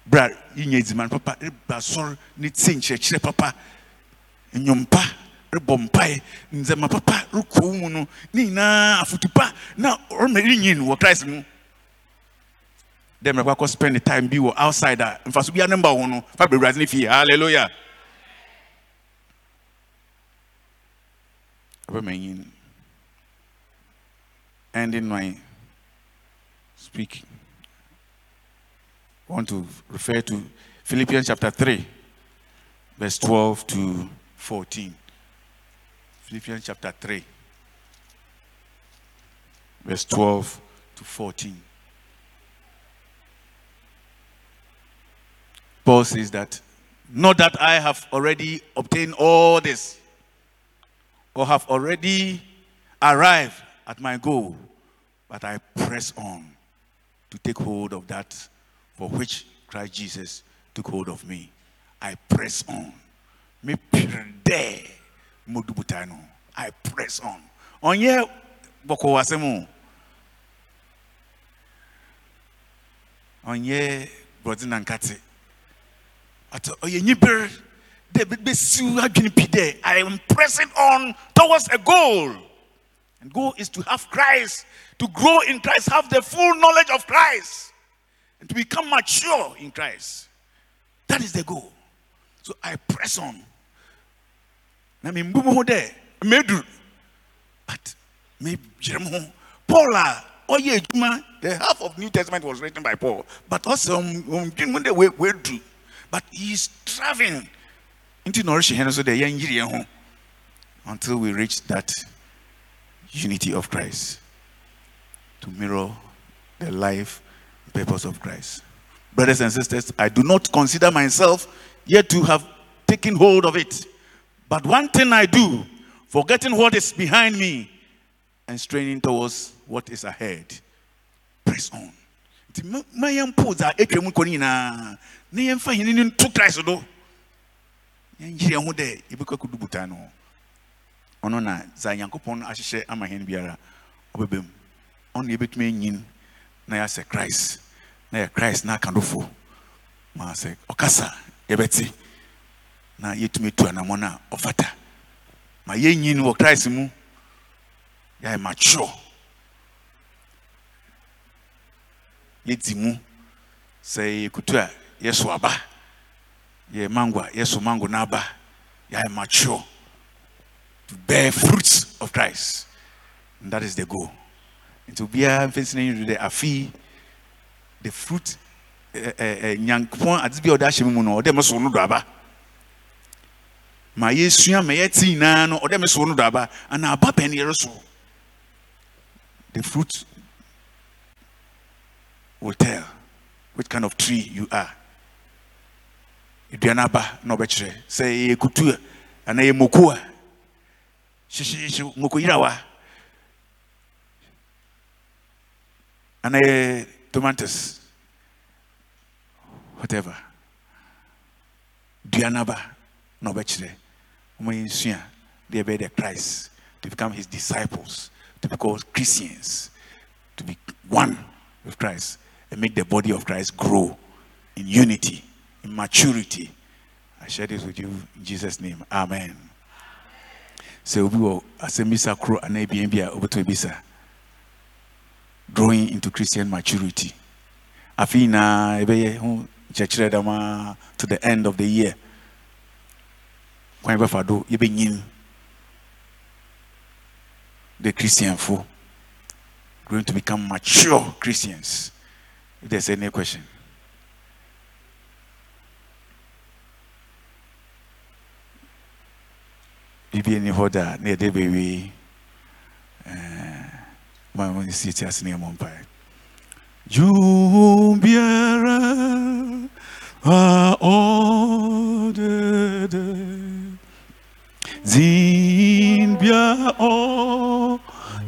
Bra, yinye dziman papa, eh, ba sor eh, eh, ni tse nkyerɛkyerɛ papa. Nnwom pa, rebɔ mpae, ndzɛmba papa, rekɔ wo mu no, ne nyinaa afotu pa na ɔrema rinyin wɔ Christ mu. Dɛ mmerɛ kɔ spend the time bi wɔ outside a mfaso bi ne mba wo ho no, fa bɛ Awurade ne fie. Hallelujah. Ɔbɛma yin. Ending my speak. I want to refer to Philippians chapter 3, verse 12 to 14. Philippians chapter 3, verse 12 to 14. Paul says that, not that I have already obtained all this or have already arrived at my goal, but I press on to take hold of that for which Christ Jesus took hold of me. I press on. Me perde modubutano. I press on. Onye boko wasemu. Onye brother nankate. Ato oye nyiber de be siu adwene. I am pressing on towards a goal. And goal is to have Christ, to grow in Christ, have the full knowledge of Christ, and to become mature in Christ. That is the goal. So I press on. Na me mbu mo ho de medu. But me jerem ho. Paul a the half of New Testament was written by Paul, but also um um we do. But he is striving into nourish him so the yan yiri ho until we reach that unity of Christ to mirror the life purpose of Christ. Brothers and sisters, I do not consider myself yet to have taken hold of it. But one thing I do, forgetting what is behind me and straining towards what is ahead. Press on. Nti ma- ma yɛmpo dza atwa mu kɔ no nyinaa na yɛmfa yɛne no nto Christ do. Yɛnhyɛ yɛn ho dɛ yɛbɛkɔ akɔdu botan no. Ɔno na dza nyankopɔn ahyehyɛ ama hɛn biara ɔbɛbɛ mu. Ɔno yɛbɛtumi anyin na yɛasɛ christ na yɛ christ na akadofo ma sɛ ɔkasa yɛbɛte. Na yɛtumi tu anammɔn a ɔfata. Ma yɛnyin wɔ christ mu yɛayɛ mature. Yɛdi mu. Sɛ yɛkutu a yɛso aba. Yɛ mango a yɛso mango no aba yɛayɛ mature to bear fruits of Christ. And that is the goal. And to be a facing the afi, the fruit, nyankopɔn ade bi a ɔde ahyɛ mu mu no ɔde me so no do aba. Ma yɛsua ma yɛte nyinaa no ɔde me no do aba. Ana aba so the fruit will tell which kind of tree you are. Aduane aba na ɔbɛkyerɛ sɛ ɛyɛ kutu a anaa ɛyɛ moko a hyehyehye moko yirawa tomatoes whatever. Aduane aba na ɔbɛkyerɛ wɔn yɛn sua deɛ christ to become his disciples to become christians to be one with christ and make the body of christ grow in unity in maturity. I share this with you in jesus name. Amen. Sɛ obi wɔ asɛm bisa koro anaa ebien bi a obɛtɔ ebisa growing into christian maturity. Dama to the end of the year. Kwan bɛfa do yɛbɛnyim the christian fo going to become mature christians if there's any question. Biribi ani hɔ da na yɛde bɛwie eh, ma mo si ti ase ne yɛ mpae. A odede. Zinbia o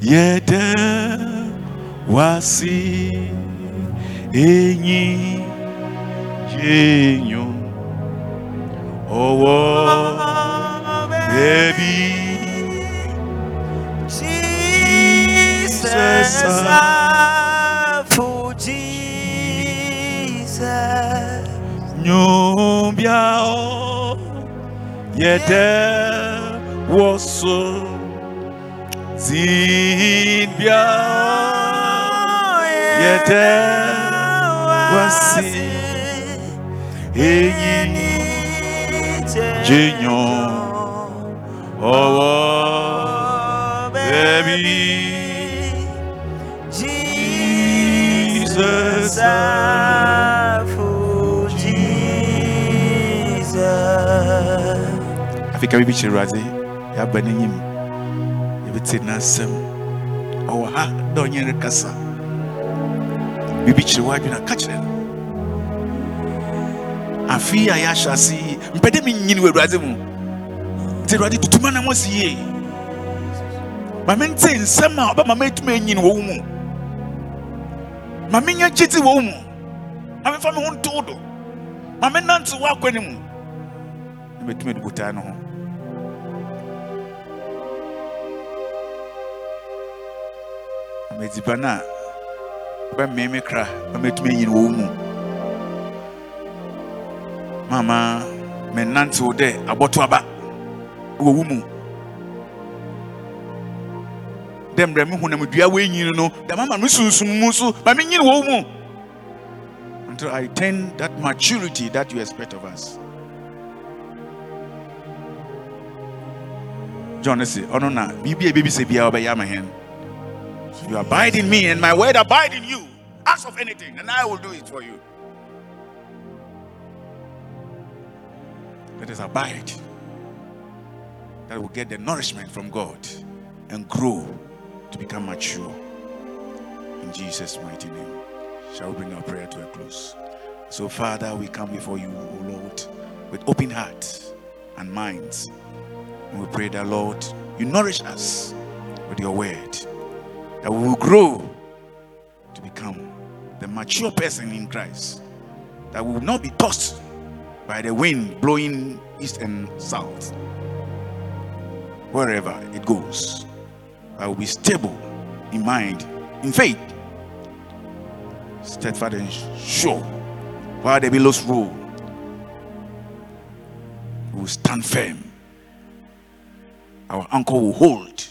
yede wasi yenyo owo baby Jesus, for Jesus. nyumbia o yede woso zinbia o oh, yede wasi enyi jinyo owo baby Jesus Jesus. afika bibi kyerɛ awurade yɛaba n'anyim yɛbɛte n'asɛm ɔwɔ ha da ɔnyɛ rekasa biribi kyerɛ w'adwene ka kyerɛ no. Afei a yɛahyɛ ase yi mpɛ dɛ menyini wɔ awurade mu. Nti awurade tutuma na mɔsi yie. Ma mente nsɛm a ɔbɛma matumi anyini wɔ wo mu. Ma menya gyeti wɔ wo mu. Ma memfa me ho nto do. Ma menante w'akwan mu. Na matumi ade no ho. Ama adziban a wobɛmee me kra ma matumi anyini wɔ mu mama menante wo dɛ abɔto aba wɔ wo mu dɛ mmerɛ mehu na medua wɔanyini no da mama me sunsum mu so ma menyini wɔ wo mu until I attain that maturity that you expect of us. John say, Oh no, no, bibi baby say biya obey my hand. You abide in me, and my word abide in you. Ask of anything, and I will do it for you. Let us abide. That will get the nourishment from God and grow to become mature. In Jesus' mighty name. Shall we bring our prayer to a close? So, Father, we come before you, O Lord, with open hearts and minds. And we pray that, Lord, you nourish us with your word, that we will grow to become the mature person in Christ, that we will not be tossed by the wind blowing east and south, wherever it goes. I will be stable in mind, in faith, steadfast and sure. While the billows roll, we will stand firm. Our anchor will hold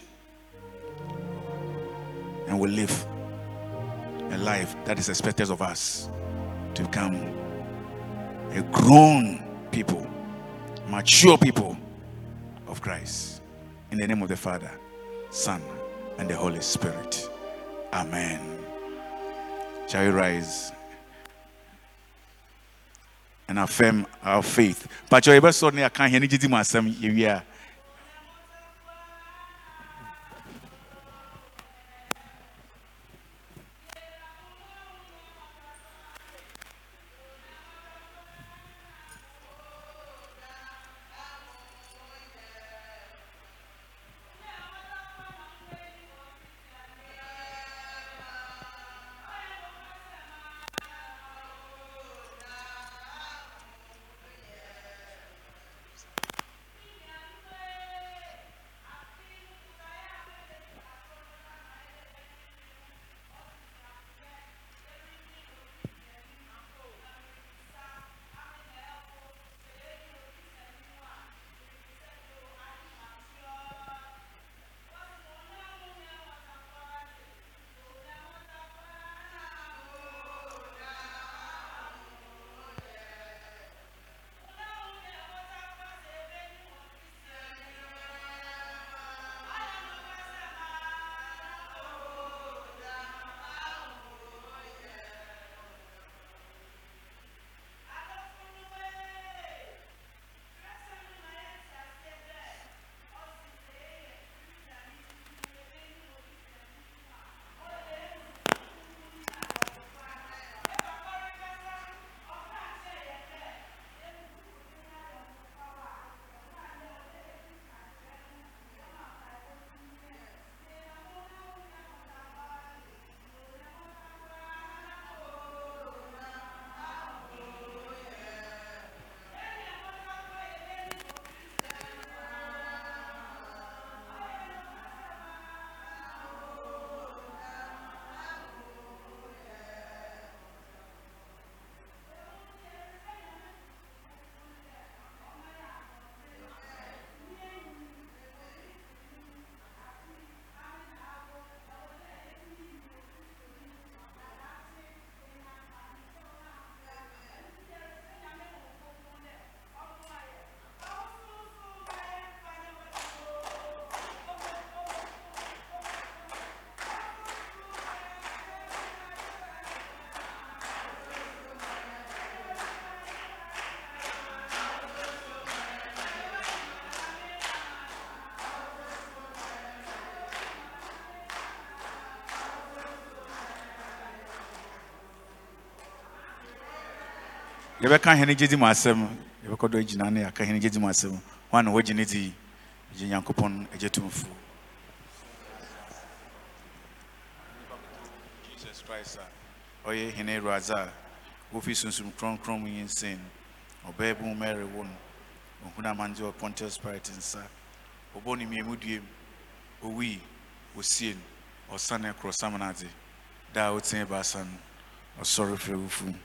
and we live a life that is expected of us to become a grown people, mature people of Christ. In the name of the Father, Son, and the Holy Spirit. Amen. Shall we rise and affirm our faith? But you ever saw me, I can't hear anything myself. Yeah. Yɛbɛka hene gye di mu asɛm yɛbɛkɔ dɔ gyina ne yɛaka hene gye di mu asɛm hɔ na wɔgye ne di. Gye nyankopɔn agye tomfo jesus christ a ɔyɛ hene awurade a wofi sunsum kronkron mu yi nsɛn ɔbɛɛ bu mary wo no ɔhunu amande wɔ pontius pilate nsa. Ɔbɔ ne mmienu due mu owui no ɔsane korɔ samanade da a ɔtene baasa no ɔsɔre firi awufu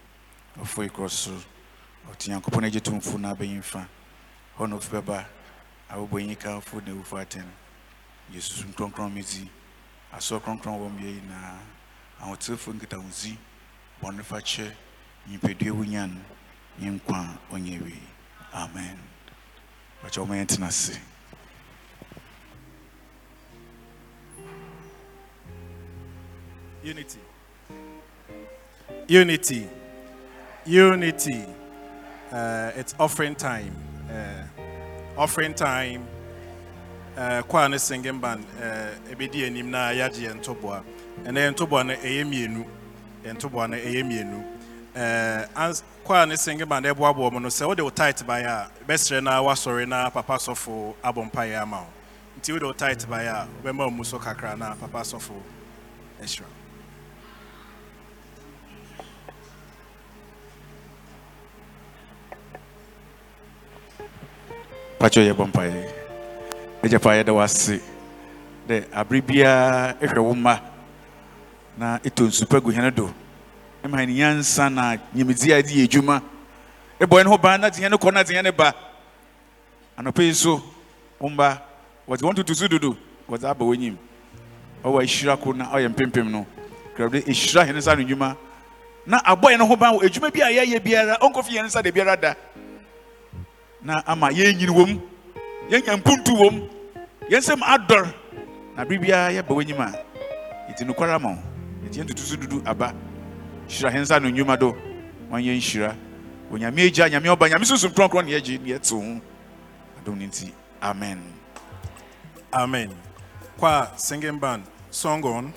ɔfoi kɔ soro ɔte nyankopɔn agye tomfo no abɛyi fa hɔ na ɔfi bɛba abobɔnyi kamfo na awufo atɛn yesus nkronkron me di asɔ kronkron wɔ mmea nyinaa ahotefoɔ nkitahodzi bɔne fakyɛ nyimpadua wonya no ne nkwa a ɔnyɛ wie amen. Ase Unity. Unity. Unity. Uh, it's offering time. Uh, offering time. Uh, choir ne singing band uh, ebedi anim na yɛagye yɛn ntoboa ɛnɛ yɛn ntoboa no ɛyɛ mmienu yɛn ntoboa no ɛyɛ mmienu Uh, ans- choir ne singing band ɛboaboa mu no sɛ wode wo tight baeɛ a bɛsrɛ na woasɔre na papa sɔfo abɔ mpaeɛ ama wo nti wode wo tight baeɛ a wobɛma wo mu so kakra na papa sɔfo ahyira pakyɛ yɛbɔ mpaeɛ agya pa yɛda wase. Dɛ abere biara ɛhwɛ wo na ɛtɔ nsu pa gu hɛne do. Ɛma ne nyansa na nyimdi a ɛde yɛ adwuma ɛbɔ ɛne ho na teɛ ne kɔ na teɛ ne ba. Anɔpa yi so wo mba wɔde wɔn tutu so dodo wɔdze aba w'anyim ɔwɔ ahyira ko na ɔyɛ mpempem no krawde ɛhyira hɛne sa no nnwuma na abɔ ɛne ho ban wɔ adwuma bi a yɛayɛ biara ɔnkɔfi yɛne sa de biara da na ama wɔ yɛnya mpuntu wɔ mu yɛn nsɛm adɔr na bere biara yɛba w'anyim a nokwara yɛn tutu so dudu aba. Hyira hɛn nsa no nnwuma do wanyɛ nhyira onyame agya nyame ɔba nyame sunsum kronkron ne yɛgye ne ho adom no nti amen. Amen. Choir, singing band, song on.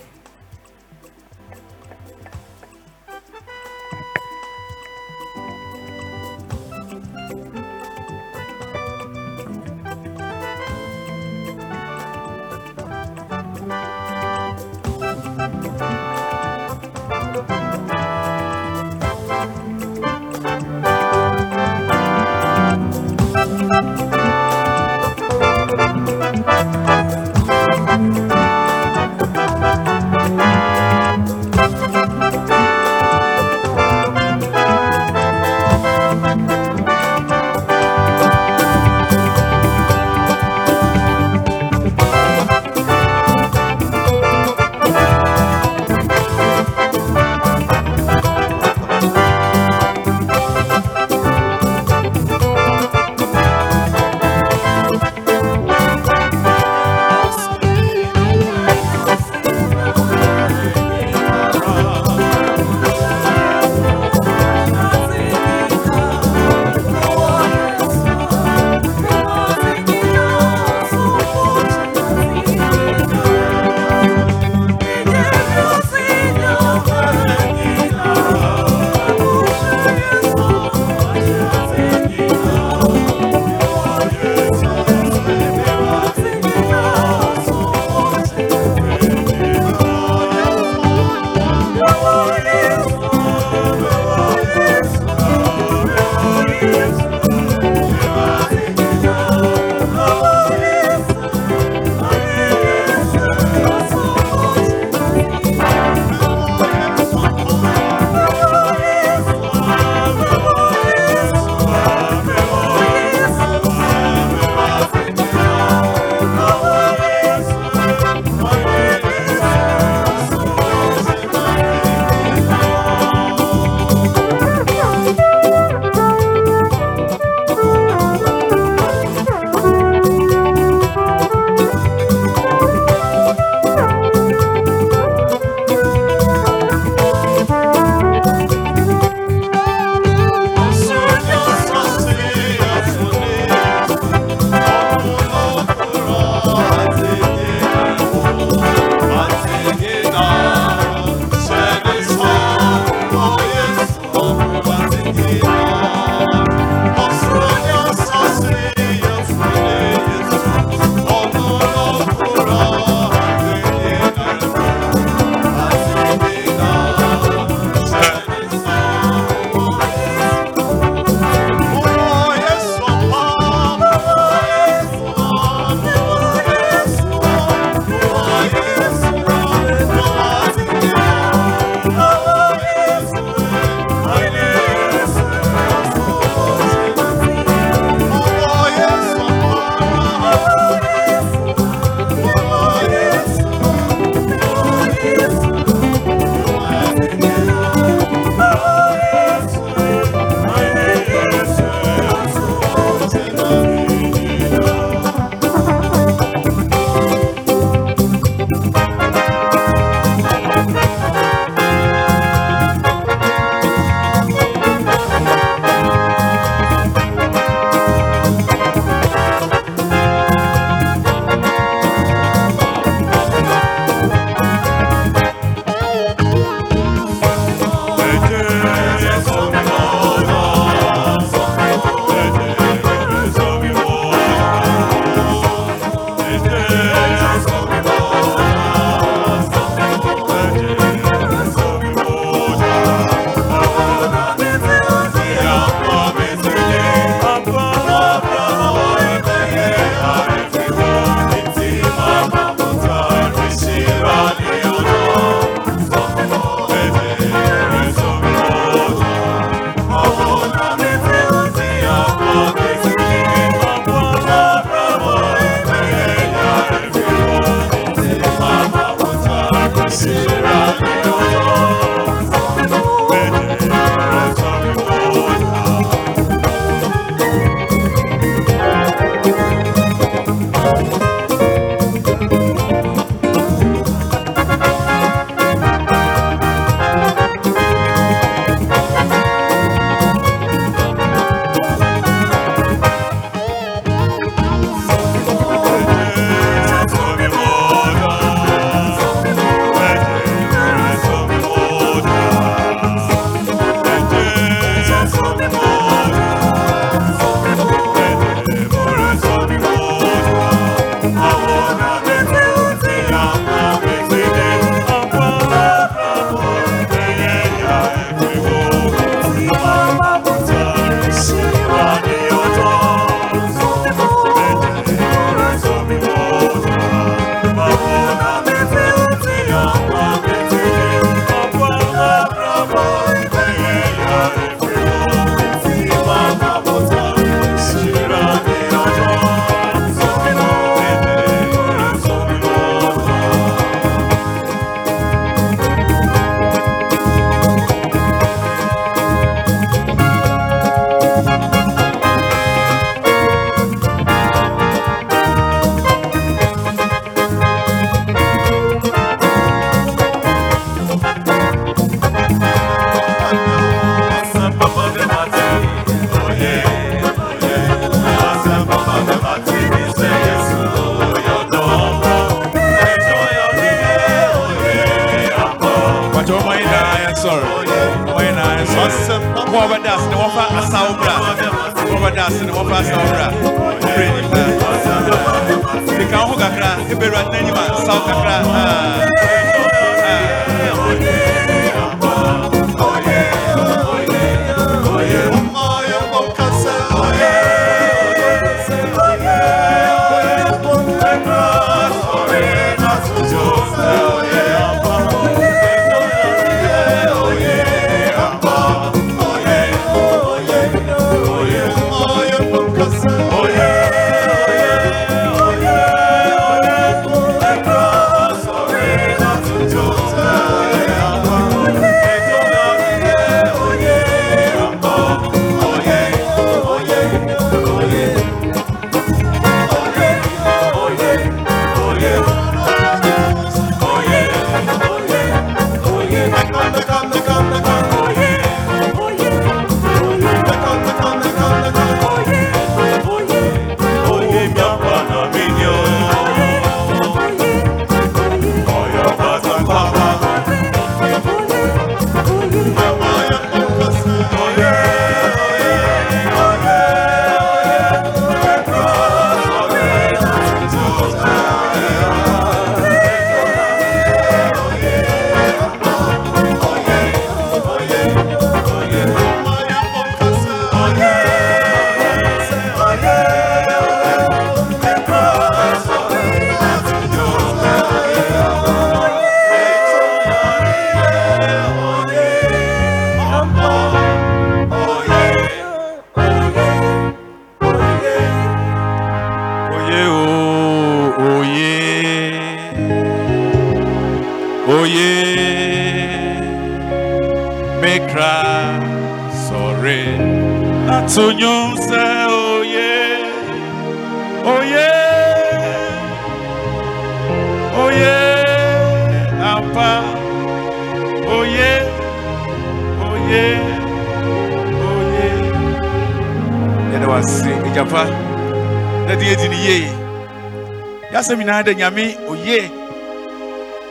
Nyinaa dɛ nyame oye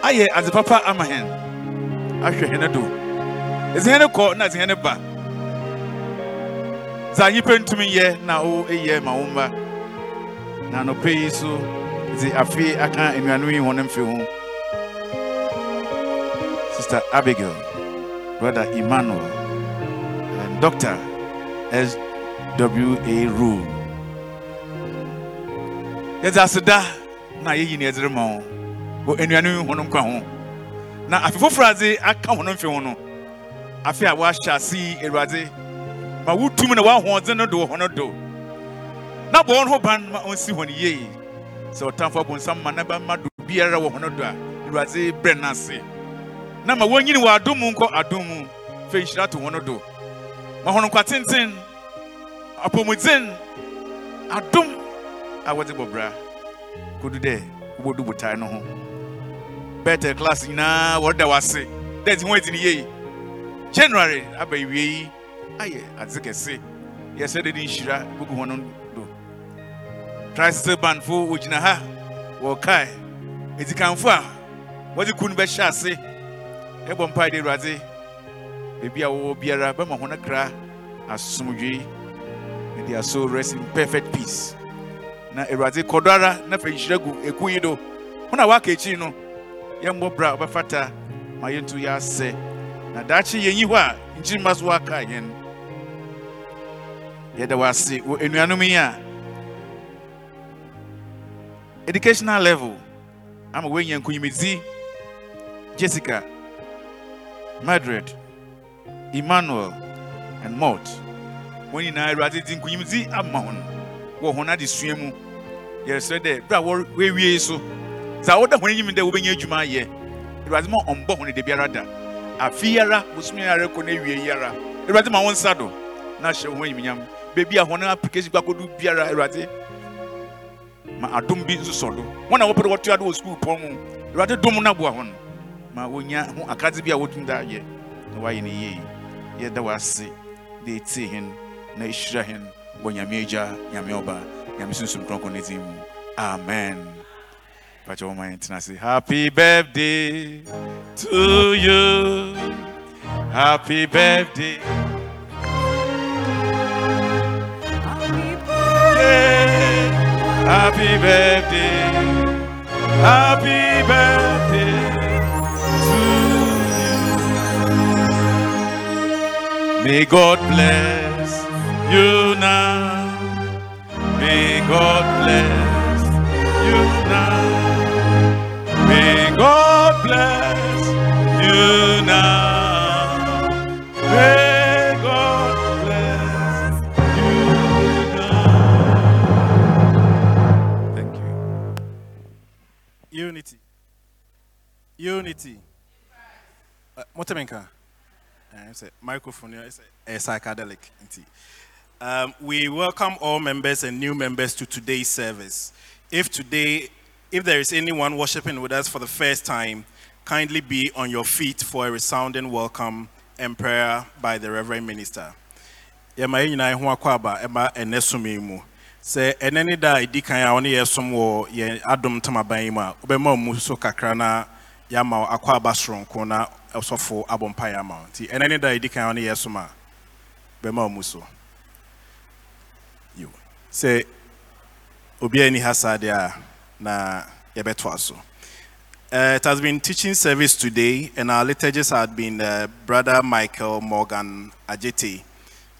ayɛ adze papa ama hɛn. Ahwɛ hɛn do. Ɛsɛ hɛn kɔ na ɛsɛ hɛn ba. Dza nyimpa ntumi yɛ na wo eyɛ ma wo mma na anɔpɛ yi so dze afe aka nnuano yi wɔn mfe ho. Sister abigail brother emmanuel and dr s w a rule. Yɛdze aseda na yɛyi ne yɛdze rema wo. Wɔ anuane ho no nkwa ho. Na afe foforɔ adze aka ho no mfe ho no afe a wɔahyɛ ase yi awurade ma wotum na woahoɔdzen no do wɔ no do. Na bɔ wɔn ho ban ma ɔnsi hɔ no yie. Sɛ ɔtamfo abonsam ma na bɛma do biara wɔ hɔ no do a awurade brɛ no na ma wɔnyini wɔ adom mu nkɔ adom mu fɛ nhyira to hɔ do. Ma hɔ no nkwa tenten apɔmuden adom a wɔdze bɔ bra kodu dɛ wobɔdu botae no ho. Bɛtɛ class nyinaa wɔreda wase. Dɛ nti ho adi ne yie. January aba wie yi ayɛ adze kɛse. Yɛsɛ de de nhyira gugu hɔ no do. Tricycle bandfo wɔgyina ha wɔkae. Edikanfo a wɔde ku no bɛhyɛ ase. Ɛbɔ mpae de awurade. Baabi a wɔwɔ biara bɛma ho no kra asomdwee na de aso rest in perfect peace na awurade kɔdɔ ara na fɛ nhyira gu eku yi do. Ho na waka akyiri no yɛmmɔ bra ɔbɛfata ma yɛntu yɛ asɛ. Na daakye yɛnyi hɔ a nkyirima so waka yɛn. Yɛda wɔ wɔ anuanom yi a educational level ama wɔanya nkunyimidzi jessica madred emmanuel and mort. Wɔn nyinaa awurade di nkunyimidzi ama wɔn wɔ wɔn adesua mu. Yɛresrɛ dɛ bere a wɔawie so. Dza wɔda wɔn anim dɛ wɔbɛnya adwuma ayɛ awurade ma ɔmbɔ wɔn de biara da. Afe yara bosomi yara kɔ na awie yara. Awurade ma wɔn nsa do. Na ahyɛ wɔn animuonyam beebi a wɔn application kɔ akɔdu biara awurade eh. ma adom bi nso do. Wɔn a wɔpɛ dɛ wɔtoa do wɔ sukuu pɔn mu. Awurade dom no aboa wɔn ma wɔnya ho akadze bi a wɔtum da ayɛ na wɔayɛ no yie yɛda wɔ ase de etie hɛn na ehyira hɛn wɔ nyame agya nyame ɔba nyamesonsom kronkron ne din mu amen pakyɛ wɔma yɛ ntena se happy birthday to you happy birthday Happy birthday, happy birthday to you. May God bless you now. May God bless you now. May God bless you now. May God bless you now. Thank you. Unity. Unity. Uh, Motemenka. Uh, it's a microphone. It's a, a psychedelic. Um, we welcome all members and new members to today's service. If today, if there is anyone worshiping with us for the first time, kindly be on your feet for a resounding welcome and prayer by the Reverend Minister. yɛma nyinaa ho akɔ aba ɛma ɛnɛ som yi mu sɛ ɛnɛ ne da a ɛdi kan a wɔ yɛn adom ntamaban yi mu a wobɛma wo mu so kakra na yɛama akɔ aba soronko na ɔsɔfo yɛ ama nti ɛnɛ ne da a ɛdi kan a mu so. Sɛ obiara ni ha saa deɛ a na yɛbɛtoa Uh, it has been teaching service today, and our liturgist had been uh, Brother Michael Morgan Adjetey.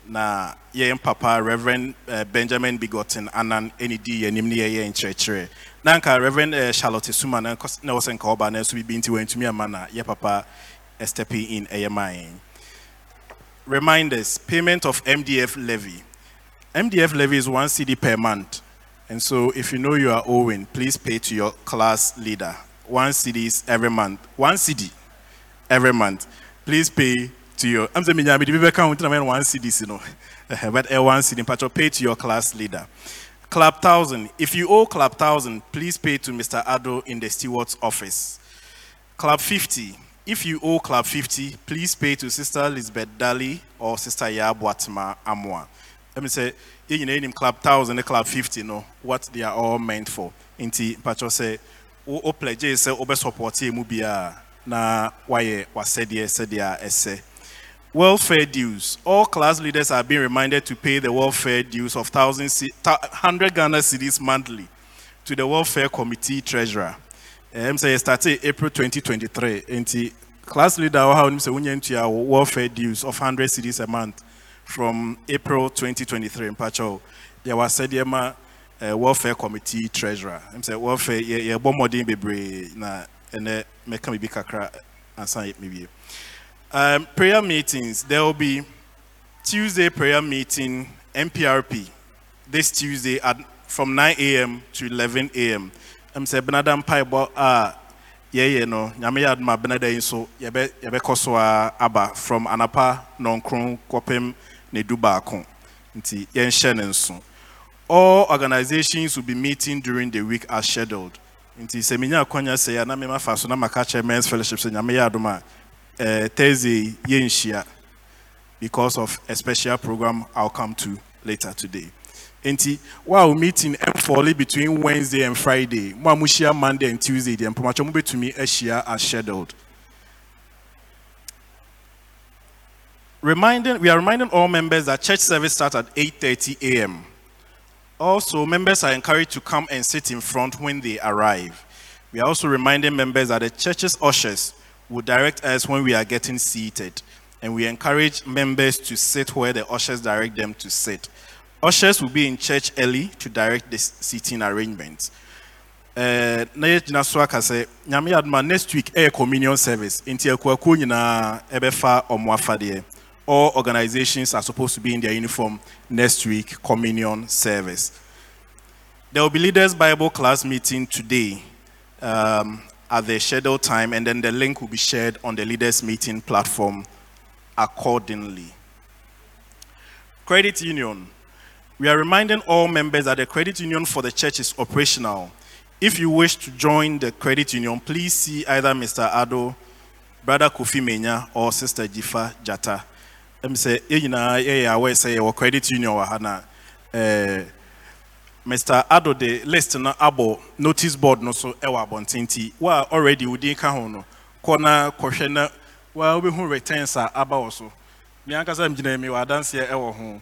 Na yɛn papa Reverend uh, Benjamin Begotten Annan ɛne di yɛn anim ne yɛyɛ nkyerɛkyerɛ. Na Reverend uh, Charlotte Suma na na wɔsɛ nka na nso bibi nti na papa stepping in ɛyɛ. Reminders: payment of MDF levy. MDF levy is one cedi per month. And so if you know you are owing, please pay to your class leader. One cedis every month. One cedi every month. Please pay to your I'm saying the account one cedi, you know. [laughs] But a one cedi, but pay to your class leader. Club thousand. If you owe Club thousand, please pay to Mr. Ado in the steward's office. Club 50. If you owe Club 50, please pay to Sister Elizabeth Daly or Sister Yab Watma Amwa. Let me say, you know, Club 1000 and Club 50, no, what they are all meant for. Inti, Pacho say, o o pledge say, obe support mu bia na waye wasedi sedia esse. Welfare dues. All class leaders are being reminded to pay the welfare dues of 1,000 100 Ghana cedis monthly to the welfare committee treasurer. Um, say started April 2023. Nti class leader how him say unye ntua wo welfare dues of 100 cedis a month from April 2023 in Pacho. There was said ma uh, welfare committee treasurer. I'm say welfare ye ye bɔ mmɔden bebree na ene meka bibi kakra ansa maybe. Um, prayer meetings. There will be Tuesday prayer meeting MPRP this Tuesday at from 9 a.m. to 11 a.m. I'm saying Benada Mpaebɔ a yɛyɛ no nyame yɛ adom a Benada yi nso yɛbɛ yɛbɛkɔ so from anapa nɔnkron kɔpem ne du nti yɛnhyɛ ne nso. All organizations will be meeting during the week as scheduled. Nti sɛ menya akwanya sɛ a na mema fa so na maka kyerɛ men's fellowship sɛ nyame yɛ adom a eh, Thursday yɛnhyia because of a special program I'll come to later today. Enti, wow, meeting M4 between Wednesday and Friday. Mo a mohyia Monday and Tuesday. The mpamacho mo betumi ahyia as scheduled. Reminding, we are reminding all members that church service starts at 8:30 a.m. Also, members are encouraged to come and sit in front when they arrive. We are also reminding members that the church's ushers will direct us when we are getting seated, and we encourage members to sit where the ushers direct them to sit. Ushers will be in church early to direct the seating arrangements. Uh, Yɛ next week communion service all organizations are supposed to be in their uniform next week communion service there will be leaders bible class meeting today um, at the scheduled time and then the link will be shared on the leaders meeting platform accordingly credit union we are reminding all members that the credit union for the church is operational. If you wish to join the credit union, please see either Mr. Ado, Brother Kofi Menya, or Sister Jifa Jata. Me say, eh, you know, eh, yeah, I will say, credit union, wahana. Eh, Mr. Ado, the list na abo notice board no so eh, ewa abontinti. Wa already udi ka ho no. Kona kohwe na wa obi hu returns a aba wo so. Mi ankasa mgyina mi wa danse ewo ho.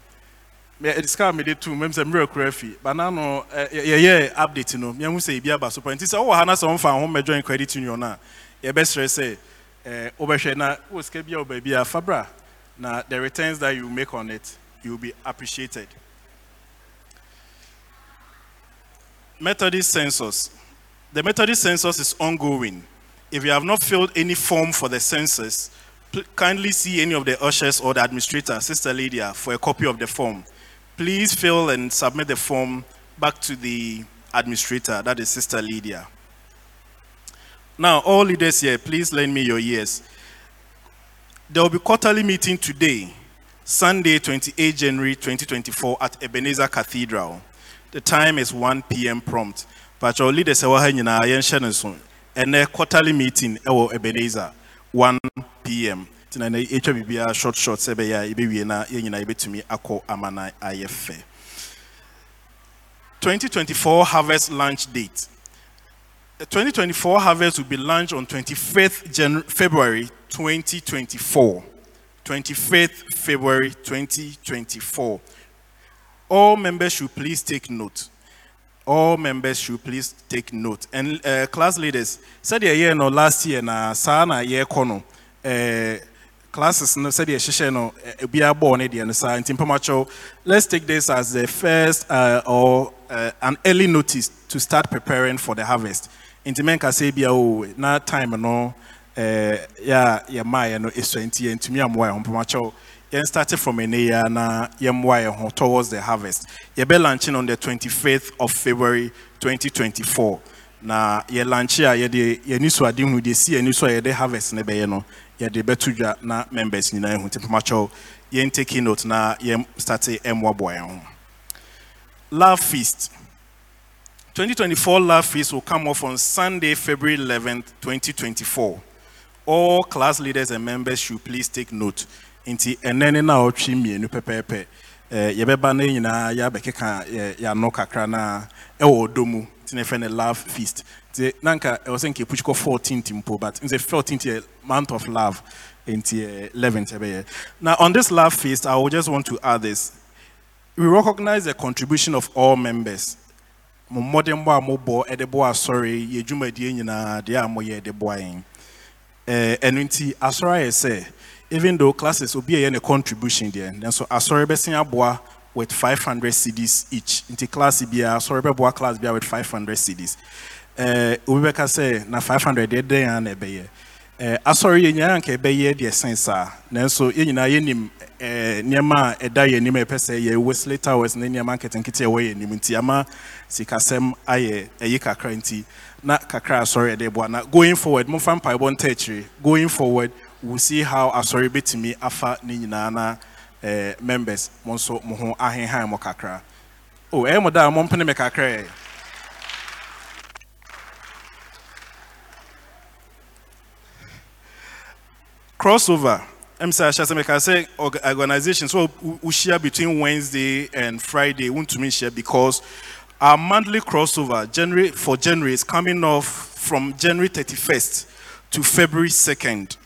me sika me de tu mem sɛ mmerɛ kura fi but na no yɛyɛ update no mehu sɛ ebi aba so pa nti sɛ oh, wowɔ ha na sɛ wɔmfa ho mmɛjoin credit union a yɛbɛsrɛ sɛ eh, wobɛhwɛ na wɔ sika bi a wɔ baabi fabra na the returns that you make on it you will be appreciated Methodist census. The Methodist census is ongoing. If you have not filled any form for the census, kindly see any of the ushers or the administrator, Sister Lydia, for a copy of the form. Please fill and submit the form back to the administrator, that is Sister Lydia. Now, all leaders here, please lend me your ears. There will be quarterly meeting today, Sunday, 28 January 2024 at Ebenezer Cathedral. The time is 1 p.m. prompt. But your leaders are hanging out and a quarterly meeting ɛwɔ Ebenezer 1 p.m. Tina na etwa bibia short short sɛ bɛyɛ a ebewie na yɛn nyinaa yɛbɛtumi amana ayɛ fɛ. 2024 harvest launch date. The 2024 harvest will be launched on 25th Jan- February 2024. 25th February 2024. All members should please take note. All members should please take note. And uh, class leaders, said year no last year na sana year kono. Uh, classes no said year no be a born no sa. Let's take this as the first uh, or uh, an early notice to start preparing for the harvest. Nti men ka say bia o na time no eh ya ya my no is 20 ntumi amwa ho. Mpamacho yɛn started from ɛnɛ yi na yɛmmoa yɛn ho towards the harvest. Yɛbɛ launching on the 25th of february 2024 na yɛ launch a yɛde yɛni so ade hu deɛ si yɛni so a yɛde harvest ne bɛyɛ no yɛde bɛto dwa na members nyinaa hu. Nti mpamakyɛw yɛn take note na yɛn start ɛmmoaboa yɛn ho. Love feast 2024 love feast will come off on sunday february 11th 2024 all class leaders and members should please take note. Nti ɛnɛ ne na ɔtwe mmienu pɛpɛɛpɛ ɛɛ eh, yɛbɛba ne nyinaa yɛabɛkeka yɛ eh, yɛano kakra na ɛwɔ ɔdɔ mu nti ne fɛ love feast. Nti nanka eh, ɛwɔ sɛ nka epuchi kɔ 14th mpo but nti 14th yɛ month of love nti ɛ 11th ɛbɛyɛ now on this love feast i would just want to add this. We recognize the contribution of all members mo mmɔdenbɔ a mobɔ ɛde bɔ asɔre yɛ dwumadie nyinaa deɛ eh, a moyɛ ɛde boa yɛn ɛno nti asɔre ayɛ sɛ even though classes will be a contribution there and so asɔre bɛsen aboa with 500 cedis each. Nti class bi a asɔre bɛboa class bi a with 500 cedis obi eh, bɛka sɛ na 500 deɛ dɛn a na asɔre yɛ nyinaa nka ɛbɛyɛ deɛ sen saa. Nanso yɛn nyinaa yɛnim ɛɛ nneɛma a ɛda yɛn anim a ɛpɛ sɛ yɛ wesley towers ne nneɛma nketenkete a ɛwɔ yɛn anim nti ama sikasɛm ayɛ ɛyi kakra nti. Na kakra asɔre yɛde boa na going forward momfa mpaebɔ nta akyire. Going forward we'll see how asɔre bɛtumi afa ne nyinaa na eh, members. Mo nso mo ho ahenhan mo kakra. O ɛyɛ mo da a mompene me kakra ɛ crossover ɛm sɛ ahyɛ sɛ meka sɛ org- organisation so wohyia between wednesday and friday We want to wontumi nhyia because our monthly crossover january for january is coming off from january 31st to february 2nd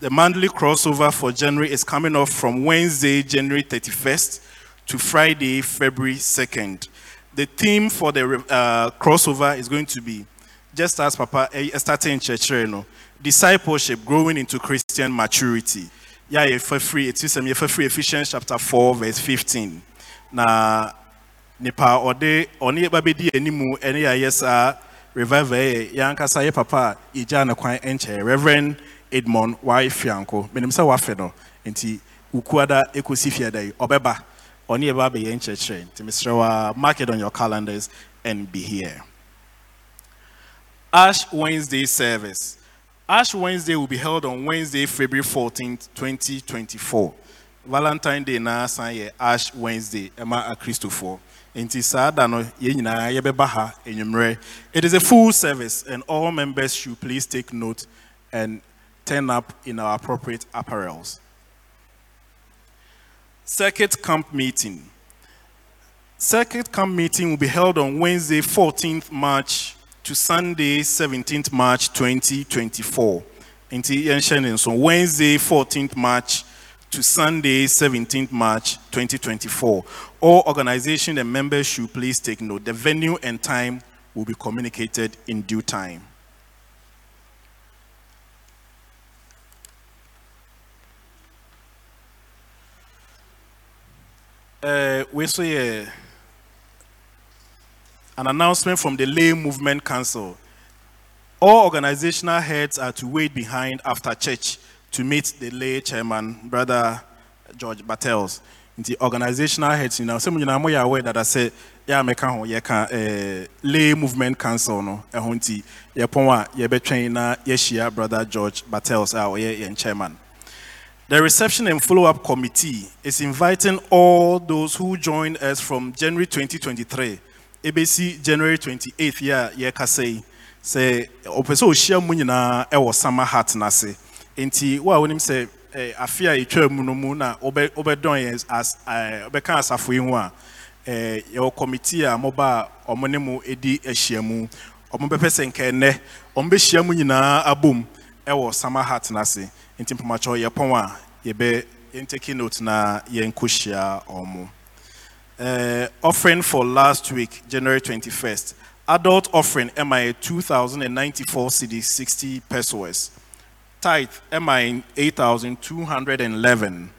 the monthly crossover for January is coming off from Wednesday, January 31st to Friday, February 2nd. The theme for the uh, crossover is going to be, just as Papa eh, started in church, you know, discipleship, growing into Christian maturity. Yeah, if for free, it is um, for free. Ephesians chapter 4, verse 15. Na nipa ɔde ɔne ba bɛdi animu ɛne yɛayɛ saa revival yɛ yɛankasa yɛ papa a yɛgyaa ne kwan nkyɛn reverend edmond wae fianko menim sɛ wafe no. Nti wokuada ɛkɔsi fiada yi. Ɔbɛba ɔne yɛba bɛyɛ nkyerɛkyerɛ nti mesrɛ wa mark it on your calendars and be here. Ash wednesday service ash wednesday will be held on wednesday february 14th 2024 valentine day na san yɛ ash wednesday ɛma akristofoɔ nti saa da no yɛn nyinaa yɛbɛba ha enyimrɛ it is a full service and all members should please take note and turn up in our appropriate apparels. Circuit Camp Meeting. Circuit Camp Meeting will be held on Wednesday, 14th March to Sunday, 17th March 2024. Nti yɛnhyɛ ne Wednesday, 14th March to Sunday, 17th March 2024. All organization and members should please take note. The venue and time will be communicated in due time. Uh, we saw uh, an announcement from the Lay Movement Council. All organizational heads are to wait behind after church to meet the lay chairman, Brother George Battels. The organizational heads, you know, some you know, I'm aware that I say, yeah, yeah, can uh, lay movement council no, eh, honti, yeah, ponwa, yeah, be train na, yeah, Brother George Battels, ah, yeah, chairman. The reception and follow-up committee is inviting all those who joined us from January 2023, ABC January 28th, yeah, yeah, kasei, say, opeso share mu nyinaa ɛwɔ summer hat n'ase. Nti wo a wonim sɛ eh, afe a etwa mu no mu na wobɛ wobɛdɔn yɛn as wobɛka asafo yi ho a eh, yɛwɔ committee a moba a ɔmo ne mo edi ahyia mu. Ɔmo bɛpɛ sɛ nka ɔmo bɛhyia mu nyinaa abom ɛwɔ summer hat n'ase. Nti mpamakyɛw yɛpɔn a yɛbɛ yɛn take note na yɛn kɔ hyia ɔmo. Uh, offering for last week, January 21st. Adult offering MIA 2,094 cedis, 60 pesos. Tithe MIA 8,211.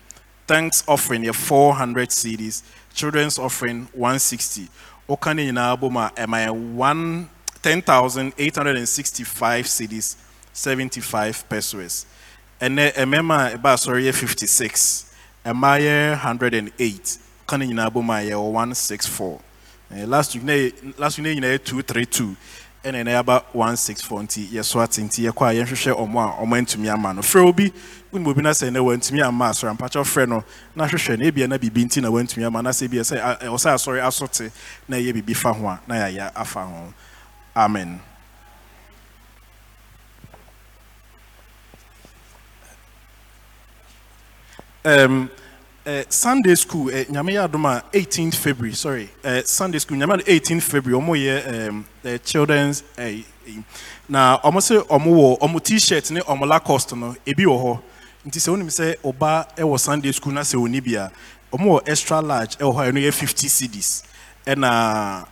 Thanks offering yeah, 400 cedis. Children's offering 160. Okani Inaboma MIA 1 10,865 cedis, 75 pesos. And then Emema Eba sorry 56. Emaya 108. Kani Inaboma 164. Eh, last week, na- last week, na 232. ɛna ɛna yɛaba 164 nti yɛso ate nti yɛkɔ a yɛnhwehwɛ ɔmo a ɔmo antumi ama no frɛ obi wonim obi na sɛ ɛnɛ wantumi amma asɔre ampakyɛw frɛ no na hwehwɛ no ebia na biribi nti na wantumi ama na sɛ ebia sɛ a- ɛwɔ sɛ asɔre aso te na ɛyɛ biribi fa ho a na yɛayɛ afa ho amen um, uh, Sunday school, uh, nyame yɛ adom 18th February, sorry, uh, Sunday school, nyame yɛ 18th February, ɔmo yɛ um, the children's, uh, na ɔmo sɛ ɔmo wɔ ɔmo t-shirt ne ɔmo Lacoste no, ebi wɔ hɔ. Nti sɛ se oba ɔba ɛwɔ Sunday school na ɔni bi a, ɔmo extra large ɛwɔ hɔ a ɛno yɛ 50 cedis. Ɛna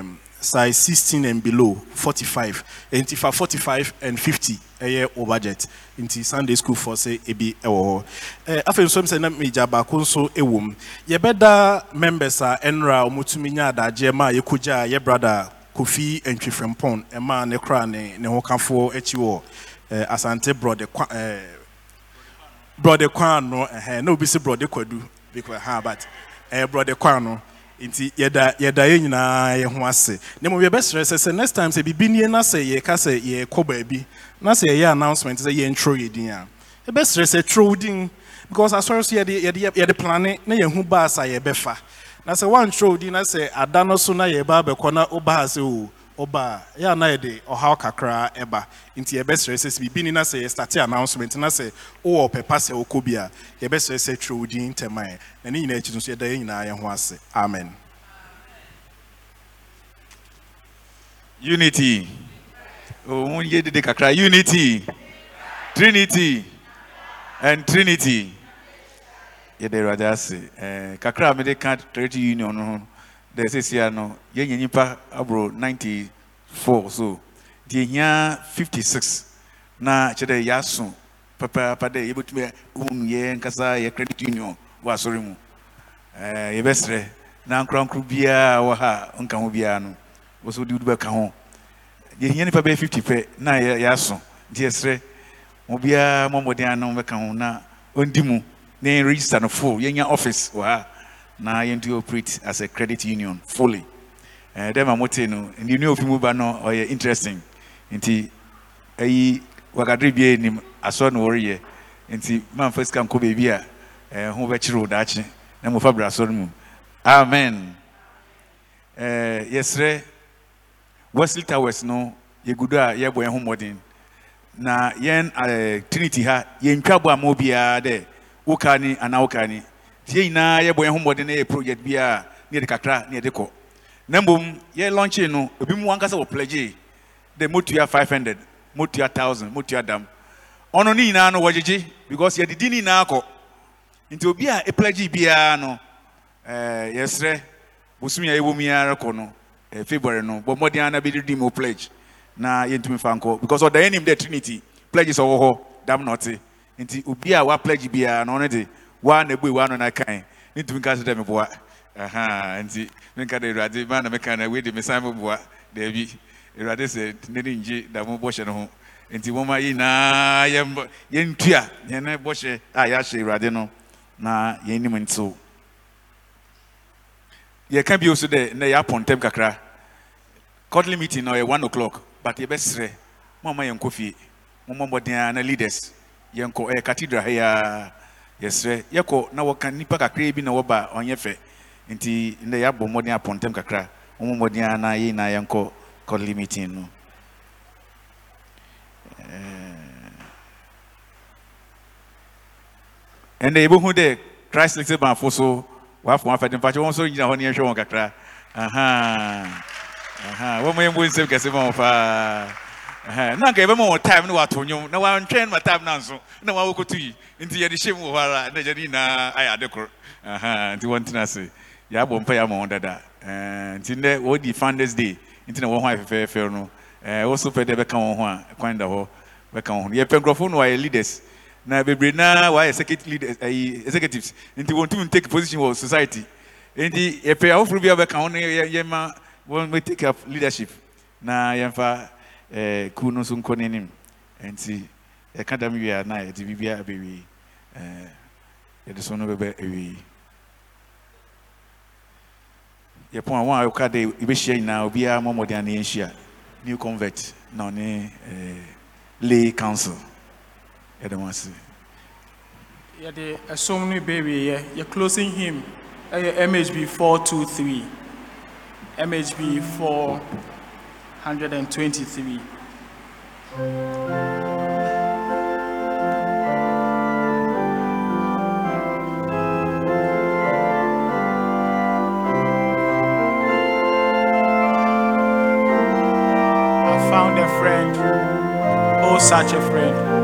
um, size 16 and below 45 nti fa 45 and 50 eh, ɛyɛ o budget. Nti sunday school for sɛ ebi ɛwɔ hɔ ɛɛ afei nso sɛ na megya baako nso ɛwɔ mu yɛbɛda members a ɛnra a wɔtumi nya adagyeɛ ma a yɛkɔgya a yɛ brother kofi ɛma eh, ne ne ne ho ɛɛ eh, asante brɔde kwa ɛɛ brɔde no ɛhɛn na obi si brɔde kwadu because ha but ɛɛ brɔde no nti yɛda yɛda yɛn nyinaa yɛn ho ase. Na mmom yɛbɛsrɛ sɛ sɛ next time sɛ biribi nie na sɛ yɛka sɛ yɛkɔ baabi na sɛ yɛyɛ announcement sɛ yɛntwerɛ yɛ din a yɛbɛsrɛ sɛ twerɛ wo din. Because asɔre so yɛde yɛde yɛde plane na yɛhu baas a yɛbɛfa. Na sɛ woantwerɛ wo din na sɛ ada no so na yɛba abɛkɔ na wobaa sɛ o ɔba yɛ a na yɛde ɔhaw kakra ɛba nti yɛbɛsrɛ sɛ sɛ biribi ni na sɛ yɛstarte announcement na sɛ wowɔ ɔpɛpa sɛ wokɔ bi a yɛbɛsrɛ sɛ twerɛ wo din ntɛm a na ne nyinaa akyi no so yɛda yɛn nyinaa yɛn ho ase amen Unity. Oh, mo yɛ dede kakra. Unity. Trinity. And Trinity. Yɛde Awurade ase. Eh, kakra a mede ka Credit Union no ho. Dɛ sesia no, yɛnyɛ nipa aboro 94 so. Deɛ hia 56 na kyerɛ dɛ yɛaso papaapa dɛ yɛbɛtumi ahunu yɛ nkasa yɛ Credit Union wɔ asɔre mu. Eh, yɛbɛsrɛ. Na nkorankoro biara wɔ ha nka ho biara no wɔsɛ wode wode bɛka ho. Yɛhia nipa bɛyɛ 50 pɛ na yɛ- yɛaso. Nti yɛserɛ mo biara ma mmɔden ano bɛka ho na ɔndi mu. Na yɛn register no full. Yɛnya office wɔ ha. Na yɛntu operate as a credit union fully. Eh, dɛ ma mote no ne ofi mu ba no ɔyɛ interesting. Nti ayi wakadere bia nim asɔ na wɔreyɛ. Nti mamfa sika nkɔ baabi a eh, ho bɛkyerɛ wo daakye na mofa brɛ asɔ no mu. Amen. Eh, yɛserɛ wesley towers no yɛgudo a yɛbɔ yɛn ho mmɔden. Na yɛn trinity ha yɛntwa bɔ ama obiara dɛ woka ni anaa ni yɛn nyinaa yɛbɔ yɛn ho mmɔden na yɛ project biara na yɛde kakra na yɛde kɔ. Na mmom yɛ launching no ebi mu ankasa wɔ pledge dɛ motua five hundred motua thousand motua dam. Ɔno ne nyinaa no wɔgyegye because yɛde di ne nyinaa kɔ. Nti obi a eplegye biara no ɛɛ yɛsrɛ bosomi a ɛwɔ mu ara kɔ no ɛɛ february no bɔ mmɔden ara na bɛdi mu pledge na yɛntumi fa nkɔ. Because ɔda yɛn nim dɛ trinity pledges ɔwɔ hɔ dam na ɔte. Nti obi a wa pledge biara no ɔno de wa na ebu wa no na kan ne ntumi ka sɛ dɛ meboa nti ne nka dɛ awurade maa na meka na wei de mesan meboa daabi awurade sɛ ne ne ngye da mo bɔhyɛ no ho. Nti wɔma yi nyinaa yɛn yɛntua yɛn bɔhyɛ a yɛahyɛ awurade no. Na yɛn nim ntew yɛka bio so dɛ na yɛapɔ ntɛm kakra. Quarterly meeting na ɔyɛ one o'clock but yɛbɛsrɛ mo ama yɛnkɔ fie mo mmɔ mmɔden ara na leaders. Yɛnkɔ ɛyɛ cathedral ha yia yɛsrɛ yɛkɔ na wɔka nipa kakra bi na wɔba ɔnyɛ fɛ. Nti ndɛ yɛabɔ mmɔden apɔ ntɛm kakra mmɔ mmɔden ara na yɛn nyinaa yɛnkɔ quarterly meeting no. Ɛnna yɛbɛhu dɛ christ little man fo so wafɔ wɔn mpakyɛ wɔn nso gyina hɔ ne yɛhwɛ wɔn kakra. Wɔn yɛ nsɛm kɛse ma wɔn paa. Na nka yɛbɛma wɔn time na wato nnwom na wɔantwɛn ma time na nso na wɔn awɔkoto yi nti yɛde hyɛ mu wɔ hɔ ara na yɛde nyinaa ayɛ ade koro nti wɔn tena ase yɛabɔ mpa yɛ ama wɔn dada. Nti nnɛ wɔdi founders day nti na wɔn ho ayɛ fɛfɛɛfɛ no ɛɛ wɔso pɛ dɛ bɛka wɔn ho a kwan da hɔ bɛka wɔn ho yɛpɛ nkurɔfoɔ no wɔayɛ leaders na bebree naa wɔayɛ executives nti wɔn tum take position wɔ society. Nti yɛpɛ ahoforo bi a bɛka ho no yɛ yɛma wɔn take up leadership. Na yɛmfa eh, kuw no nso nkɔ n'anim nti yɛka dam wie a na yɛde biribia abɛwie eh, yɛde so no bɛbɛ awie yɛpɔn a wɔn a wɔka de yɛbɛhyia nyinaa obiara mo a ne yɛnhyia new convert na ɔne eh, lay council. Yɛde mo ase yɛde ɛsom no bɛwieɛ yɛ closing him eh, ɛyɛ mhb 423 mhb 4 123. such a friend.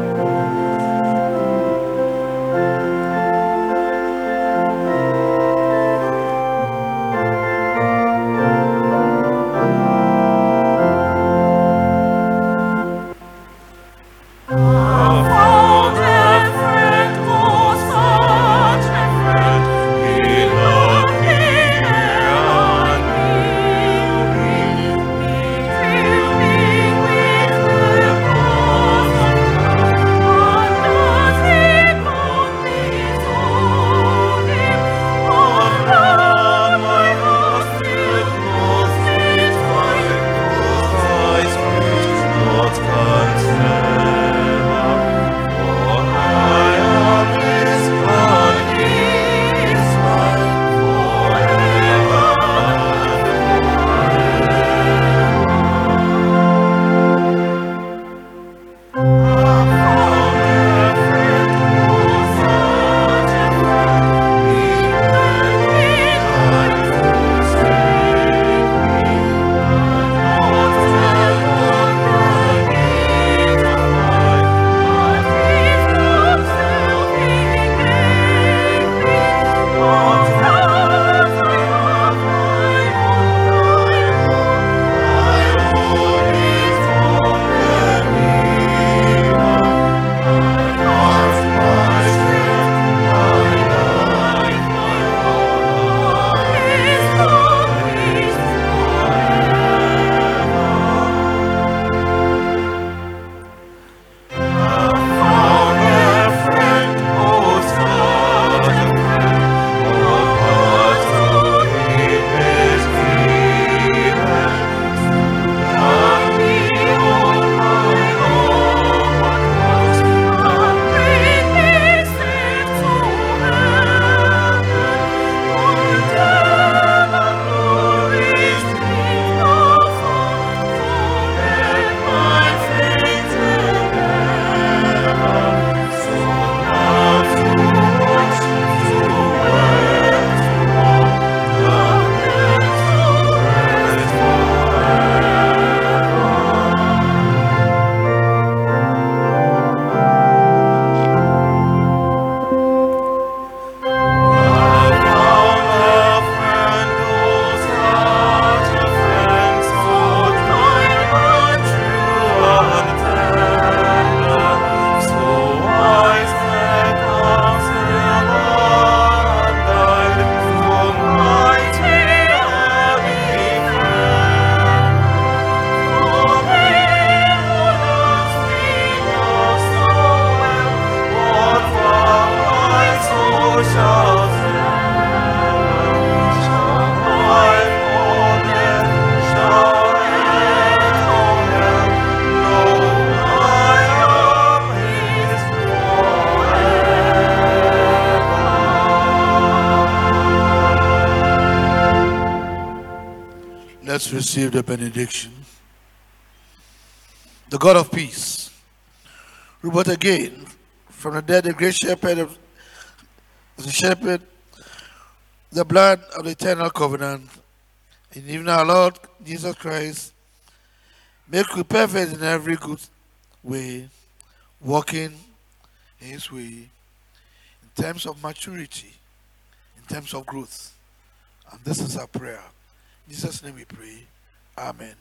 Let's receive the benediction. The God of peace, who brought again from the dead the great shepherd of the shepherd, the blood of the eternal covenant, and even our Lord Jesus Christ, make you perfect in every good way, walking in his way, in terms of maturity, in terms of growth. And this is our prayer. In Jesus' name we pray. Amen.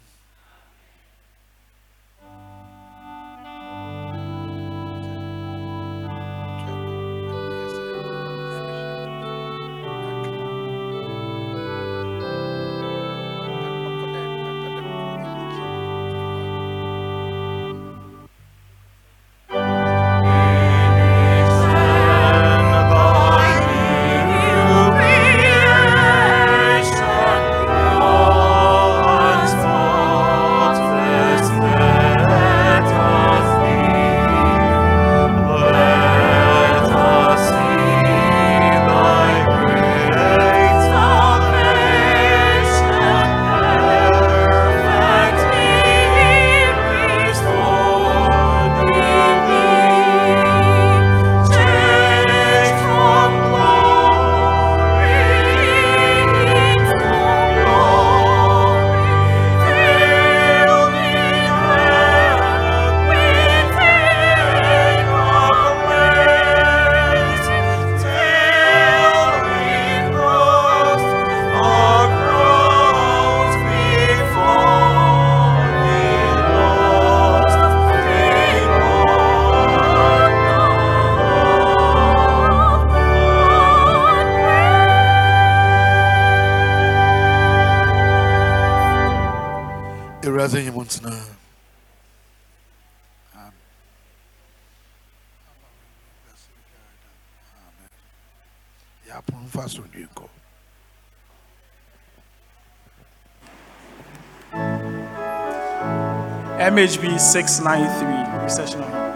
MHB 693, recession.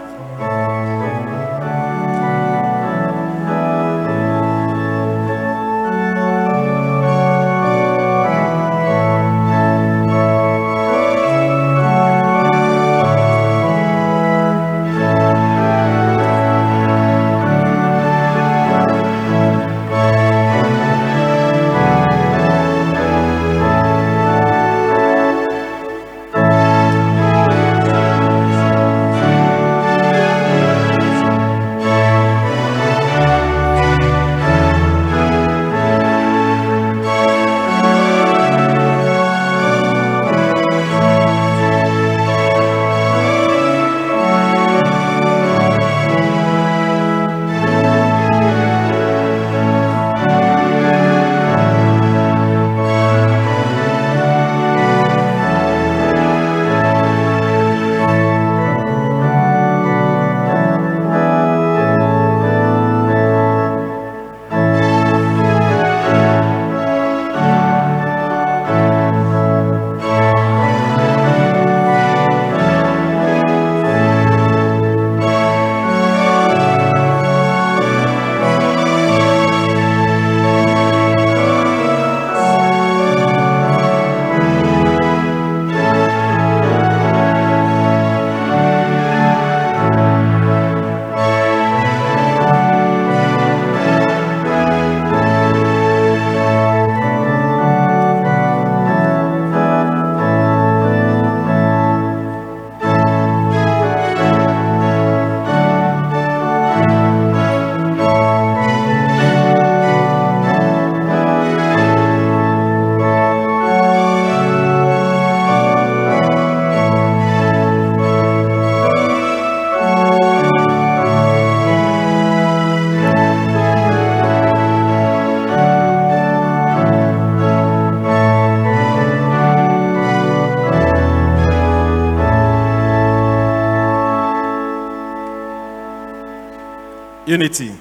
Unity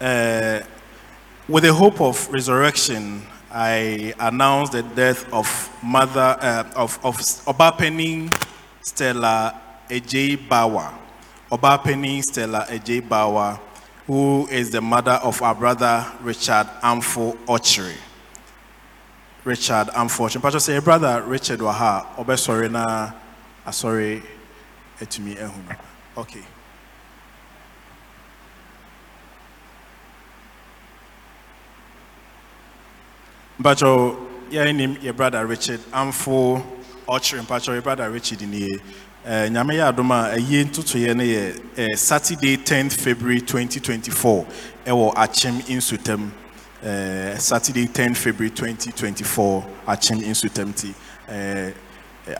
Eh, with the hope of resurrection i announce the death of mother uh, of, of Obapeni Stella Ejay Bawa. Obapeni Stella Ejay Bawa who is the mother of our brother Richard Amfo Ochiri. Richard Amfo Ochiri. Mpacho say, brother Richard Waha, obe sorry na, ah, sorry, etumi ehunu. Okay. Mpacho, yeah, name your brother Richard Amfo Ochiri. Mpacho, your brother Richard in here. Eh, nyame yɛ adom a ɛyie ntotoeɛ no yɛ eh, saturday 10th february 2024 ɛwɔ akyem nsutam eh, saturday 10th february 2024 akyem nsutam ti eh,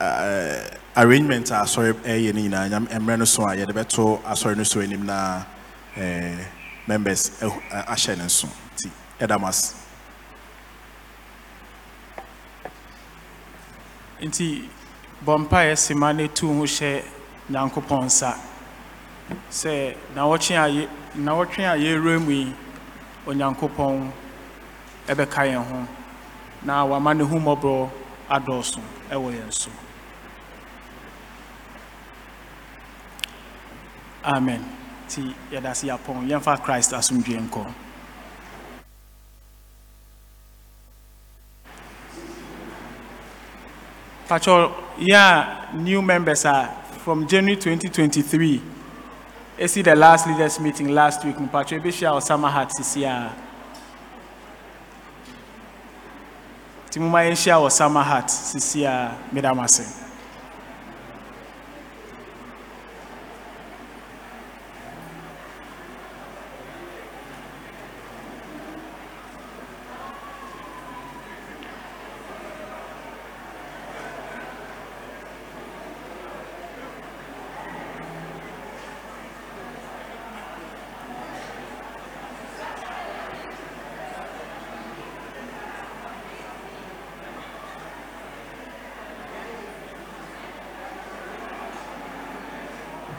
eh, arrangement a asɔre ɛyɛ no nyinaa. Nyam mmerɛ no so a yɛde bɛto asɔre no so anim na eh, members ɛ- ahyɛ ne nso. Nti ɛda mo ase. Nti bɔ mpaeɛ sema ne tu ho hyɛ nyankopɔn nsa. Sɛ nawɔtwe a nawɔtwe a yɛwura mu yi onyankopɔn ɛbɛka yɛn ho na wama ne hu mmɔborɔ adɔɔso ɛwɔ yɛn so. Amen nti yɛda se yɛapɔn yɛmfa christ asomdwe nkɔ Pacho, yeah, new members are from January 2023. I see the last leaders meeting last week. Ebe share Osama hat sisi ya. Timuma share Osama hat sisi ya medamase.